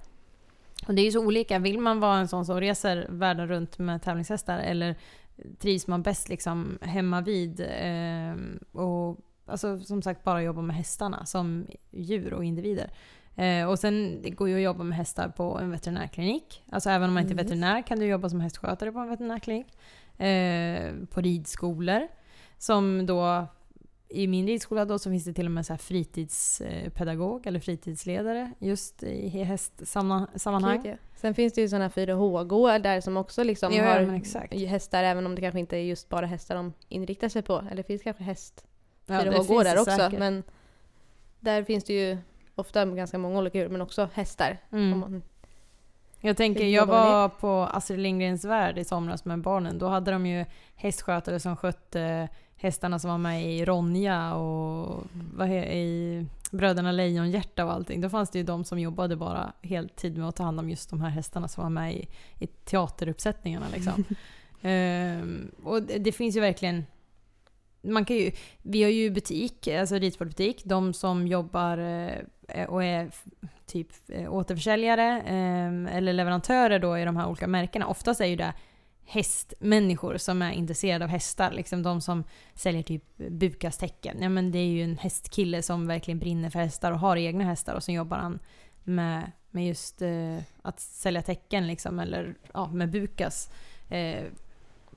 Och det är ju så olika. Vill man vara en sån som reser världen runt med tävlingshästar eller trivs man bäst liksom hemma vid eh, och alltså, som sagt bara jobba med hästarna som djur och individer. Eh, och sen det går ju att jobba med hästar på en veterinärklinik. Alltså även om man inte är Yes. veterinär kan du jobba som hästskötare på en veterinärklinik. Eh, på ridskolor. Som då i min ridskola då så finns det till och med så fritidspedagog eller fritidsledare just i hästsammanhang. Ja. Sen finns det ju sådana 4H-gårdar där som också liksom Ja, har hästar även om det kanske inte är just bara hästar de inriktar sig på. Eller det finns kanske häst Ja, det 4H-gårdar finns det också. säkert. Men där finns det ju ofta ganska många olika djur men också hästar. Mm. Jag tänker, jag var på Astrid Lindgrens Värld i somras med barnen. Då hade de ju hästskötare som skötte hästarna som var med i Ronja och i Bröderna Lejonhjärta och allting. Då fanns det ju de som jobbade bara heltid med att ta hand om just de här hästarna som var med i, i teateruppsättningarna. Liksom. Ehm, och det, det finns ju verkligen man kan ju, vi har ju butik, alltså ridsportbutik. De som jobbar eh, och är typ eh, återförsäljare eh, eller leverantörer då i de här olika märkena. Oftast är ju det hästmänniskor som är intresserade av hästar. Liksom de som säljer typ bukastecken. Ja, men det är ju en hästkille som verkligen brinner för hästar och har egna hästar och så jobbar han med, med just eh, att sälja tecken liksom, eller ja, med bukas. Eh,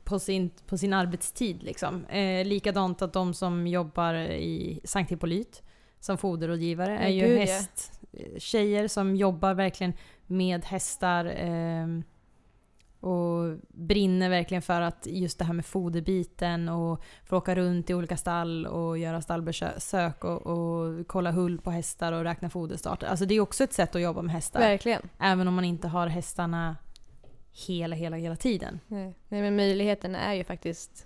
på sin, på sin arbetstid. Liksom. Eh, likadant att de som jobbar i Sankt Hippolyt som foderrådgivare är ju hästtjejer som jobbar verkligen med hästar ehm, och brinner verkligen för att just det här med foderbiten och få åka runt i olika stall och göra stallbesök och, och kolla hull på hästar och räkna foderstarter. Alltså det är också ett sätt att jobba med hästar. verkligen. Även om man inte har hästarna hela, hela, hela tiden. Nej. Nej men möjligheterna är ju faktiskt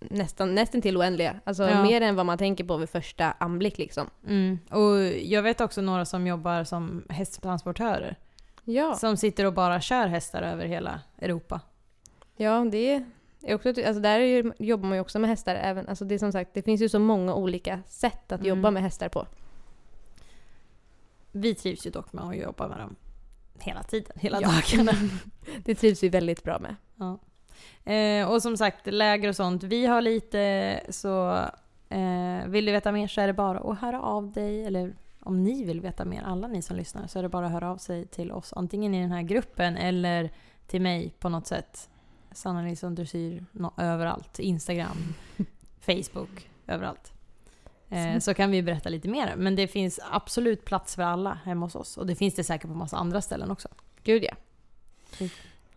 nästan, nästan till oändliga. Alltså Ja. mer än vad man tänker på vid första anblick liksom. Mm. Och jag vet också några som jobbar som hästtransportörer. Ja, Som sitter och bara kör hästar över hela Europa. ja det är också, alltså där är ju, jobbar man ju också med hästar. Även, alltså det är som sagt, det finns ju så många olika sätt att Mm. jobba med hästar på. Vi trivs ju dock med att jobba med dem hela tiden, hela Ja. dagarna. Det trivs vi väldigt bra med. Ja. Eh, och som sagt, läger och sånt. Vi har lite så... Eh, vill du veta mer så är det bara att höra av dig. Eller om ni vill veta mer, alla ni som lyssnar, så är det bara att höra av sig till oss. Antingen i den här gruppen eller till mig på något sätt. Sanna Nilsson Dressyr, nå- överallt. Instagram, Facebook, överallt. Eh, så kan vi berätta lite mer. Men det finns absolut plats för alla hemma hos oss. Och det finns det säkert på massa andra ställen också. Gud ja.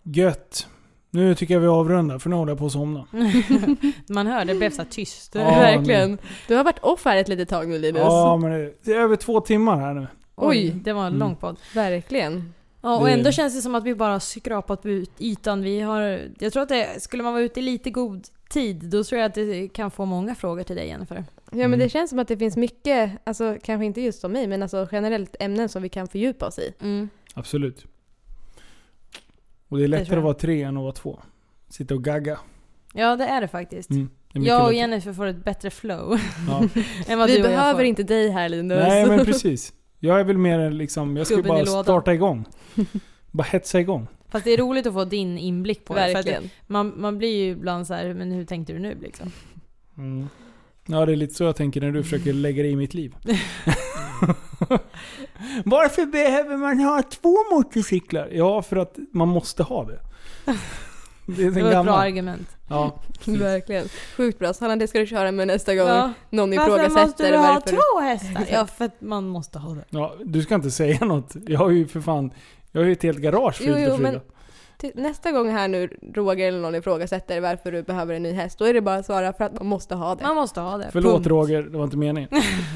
Gött. Nu tycker jag vi avrundar för nu håller jag på att somna. Man hör, det blev så tyst. Ja, Verkligen. Du har varit off här ett litet tag nu Linus. Ja, men det, är över två timmar här nu. Oj, Oj. det var en Mm. lång podd. Verkligen. Ja, och Det- ändå känns det som att vi bara har skrapat ut ytan. Vi har, jag tror att det, skulle man vara ute i lite god tid, då tror jag att det kan få många frågor till dig Jennifer. Ja men Mm. det känns som att det finns mycket, alltså kanske inte just om mig, men alltså generellt ämnen som vi kan fördjupa oss i. Mm. Absolut. Och det är lättare jag. att vara tre än att vara två. Sitta och gagga. Ja, det är det faktiskt. Mm. Det är Jag och lättare. Jennifer får ett bättre flow Ja. än vad vi du och jag behöver får. inte dig här Linus. Nej men precis. Jag är väl mer liksom, jag ska bara starta igång. bara hetsa igång. Fast det är roligt att få din inblick på det. För man, man blir ju ibland så här, men hur tänkte du nu liksom? Mm. Ja det är lite så jag tänker när du försöker lägga dig i mitt liv. Varför behöver man ha två motorcyklar? Ja, för att man måste ha det. Det är Det var ett bra argument. Ja, Verkligen. Sjukt bra. Sanna, det ska du köra med nästa gång Ja. någon Varför måste ifrågasätter du ha varför... två hästar? Ja, för att man måste ha det. ja, du ska inte säga något. Jag har ju för fan, jag har ju ett helt garage fyllt jo, och fylla. men- Till Nästa gång här nu Roger eller någon ifrågasätter varför du behöver en ny häst, då är det bara att svara för att man måste ha det. Man måste ha det. Förlåt Punkt. Roger, det var inte meningen.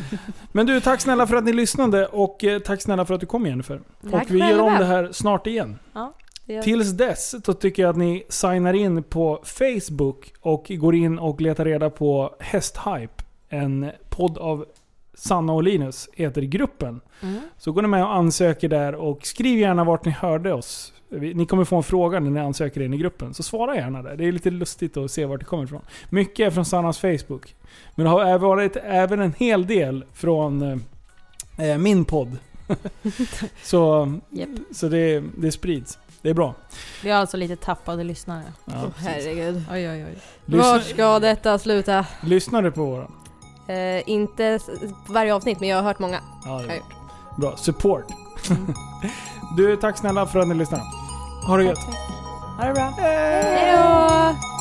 Men du, tack snälla för att ni lyssnade och eh, tack snälla för att du kom Jennifer. Tack och vi gör om det här snart igen. Gör- Tills dess så tycker jag att ni signar in på Facebook och går in och letar reda på Hästhype. En podd av Sanna och Linus heter gruppen. Mm. Så går ni med och ansöker där och skriv gärna vart ni hörde oss. Ni kommer få en fråga när ni ansöker in i gruppen. Så svara gärna där. Det är lite lustigt att se vart det kommer ifrån. Mycket är från Sannas Facebook. Men det har även varit även en hel del från eh, eh, min podd. så Japp. så det, det sprids. Det är bra. Vi har alltså lite tappade lyssnare. Ja, precis. herregud. Oj, oj, oj. Lyssna, Vart ska detta sluta? lyssnar du på våra? Eh, inte varje avsnitt, men jag har hört många. Ja, det är bra. bra. Support. Mm. Du, tack snälla för att ni lyssnar. Ha det gött. Ha det bra. Hejdå!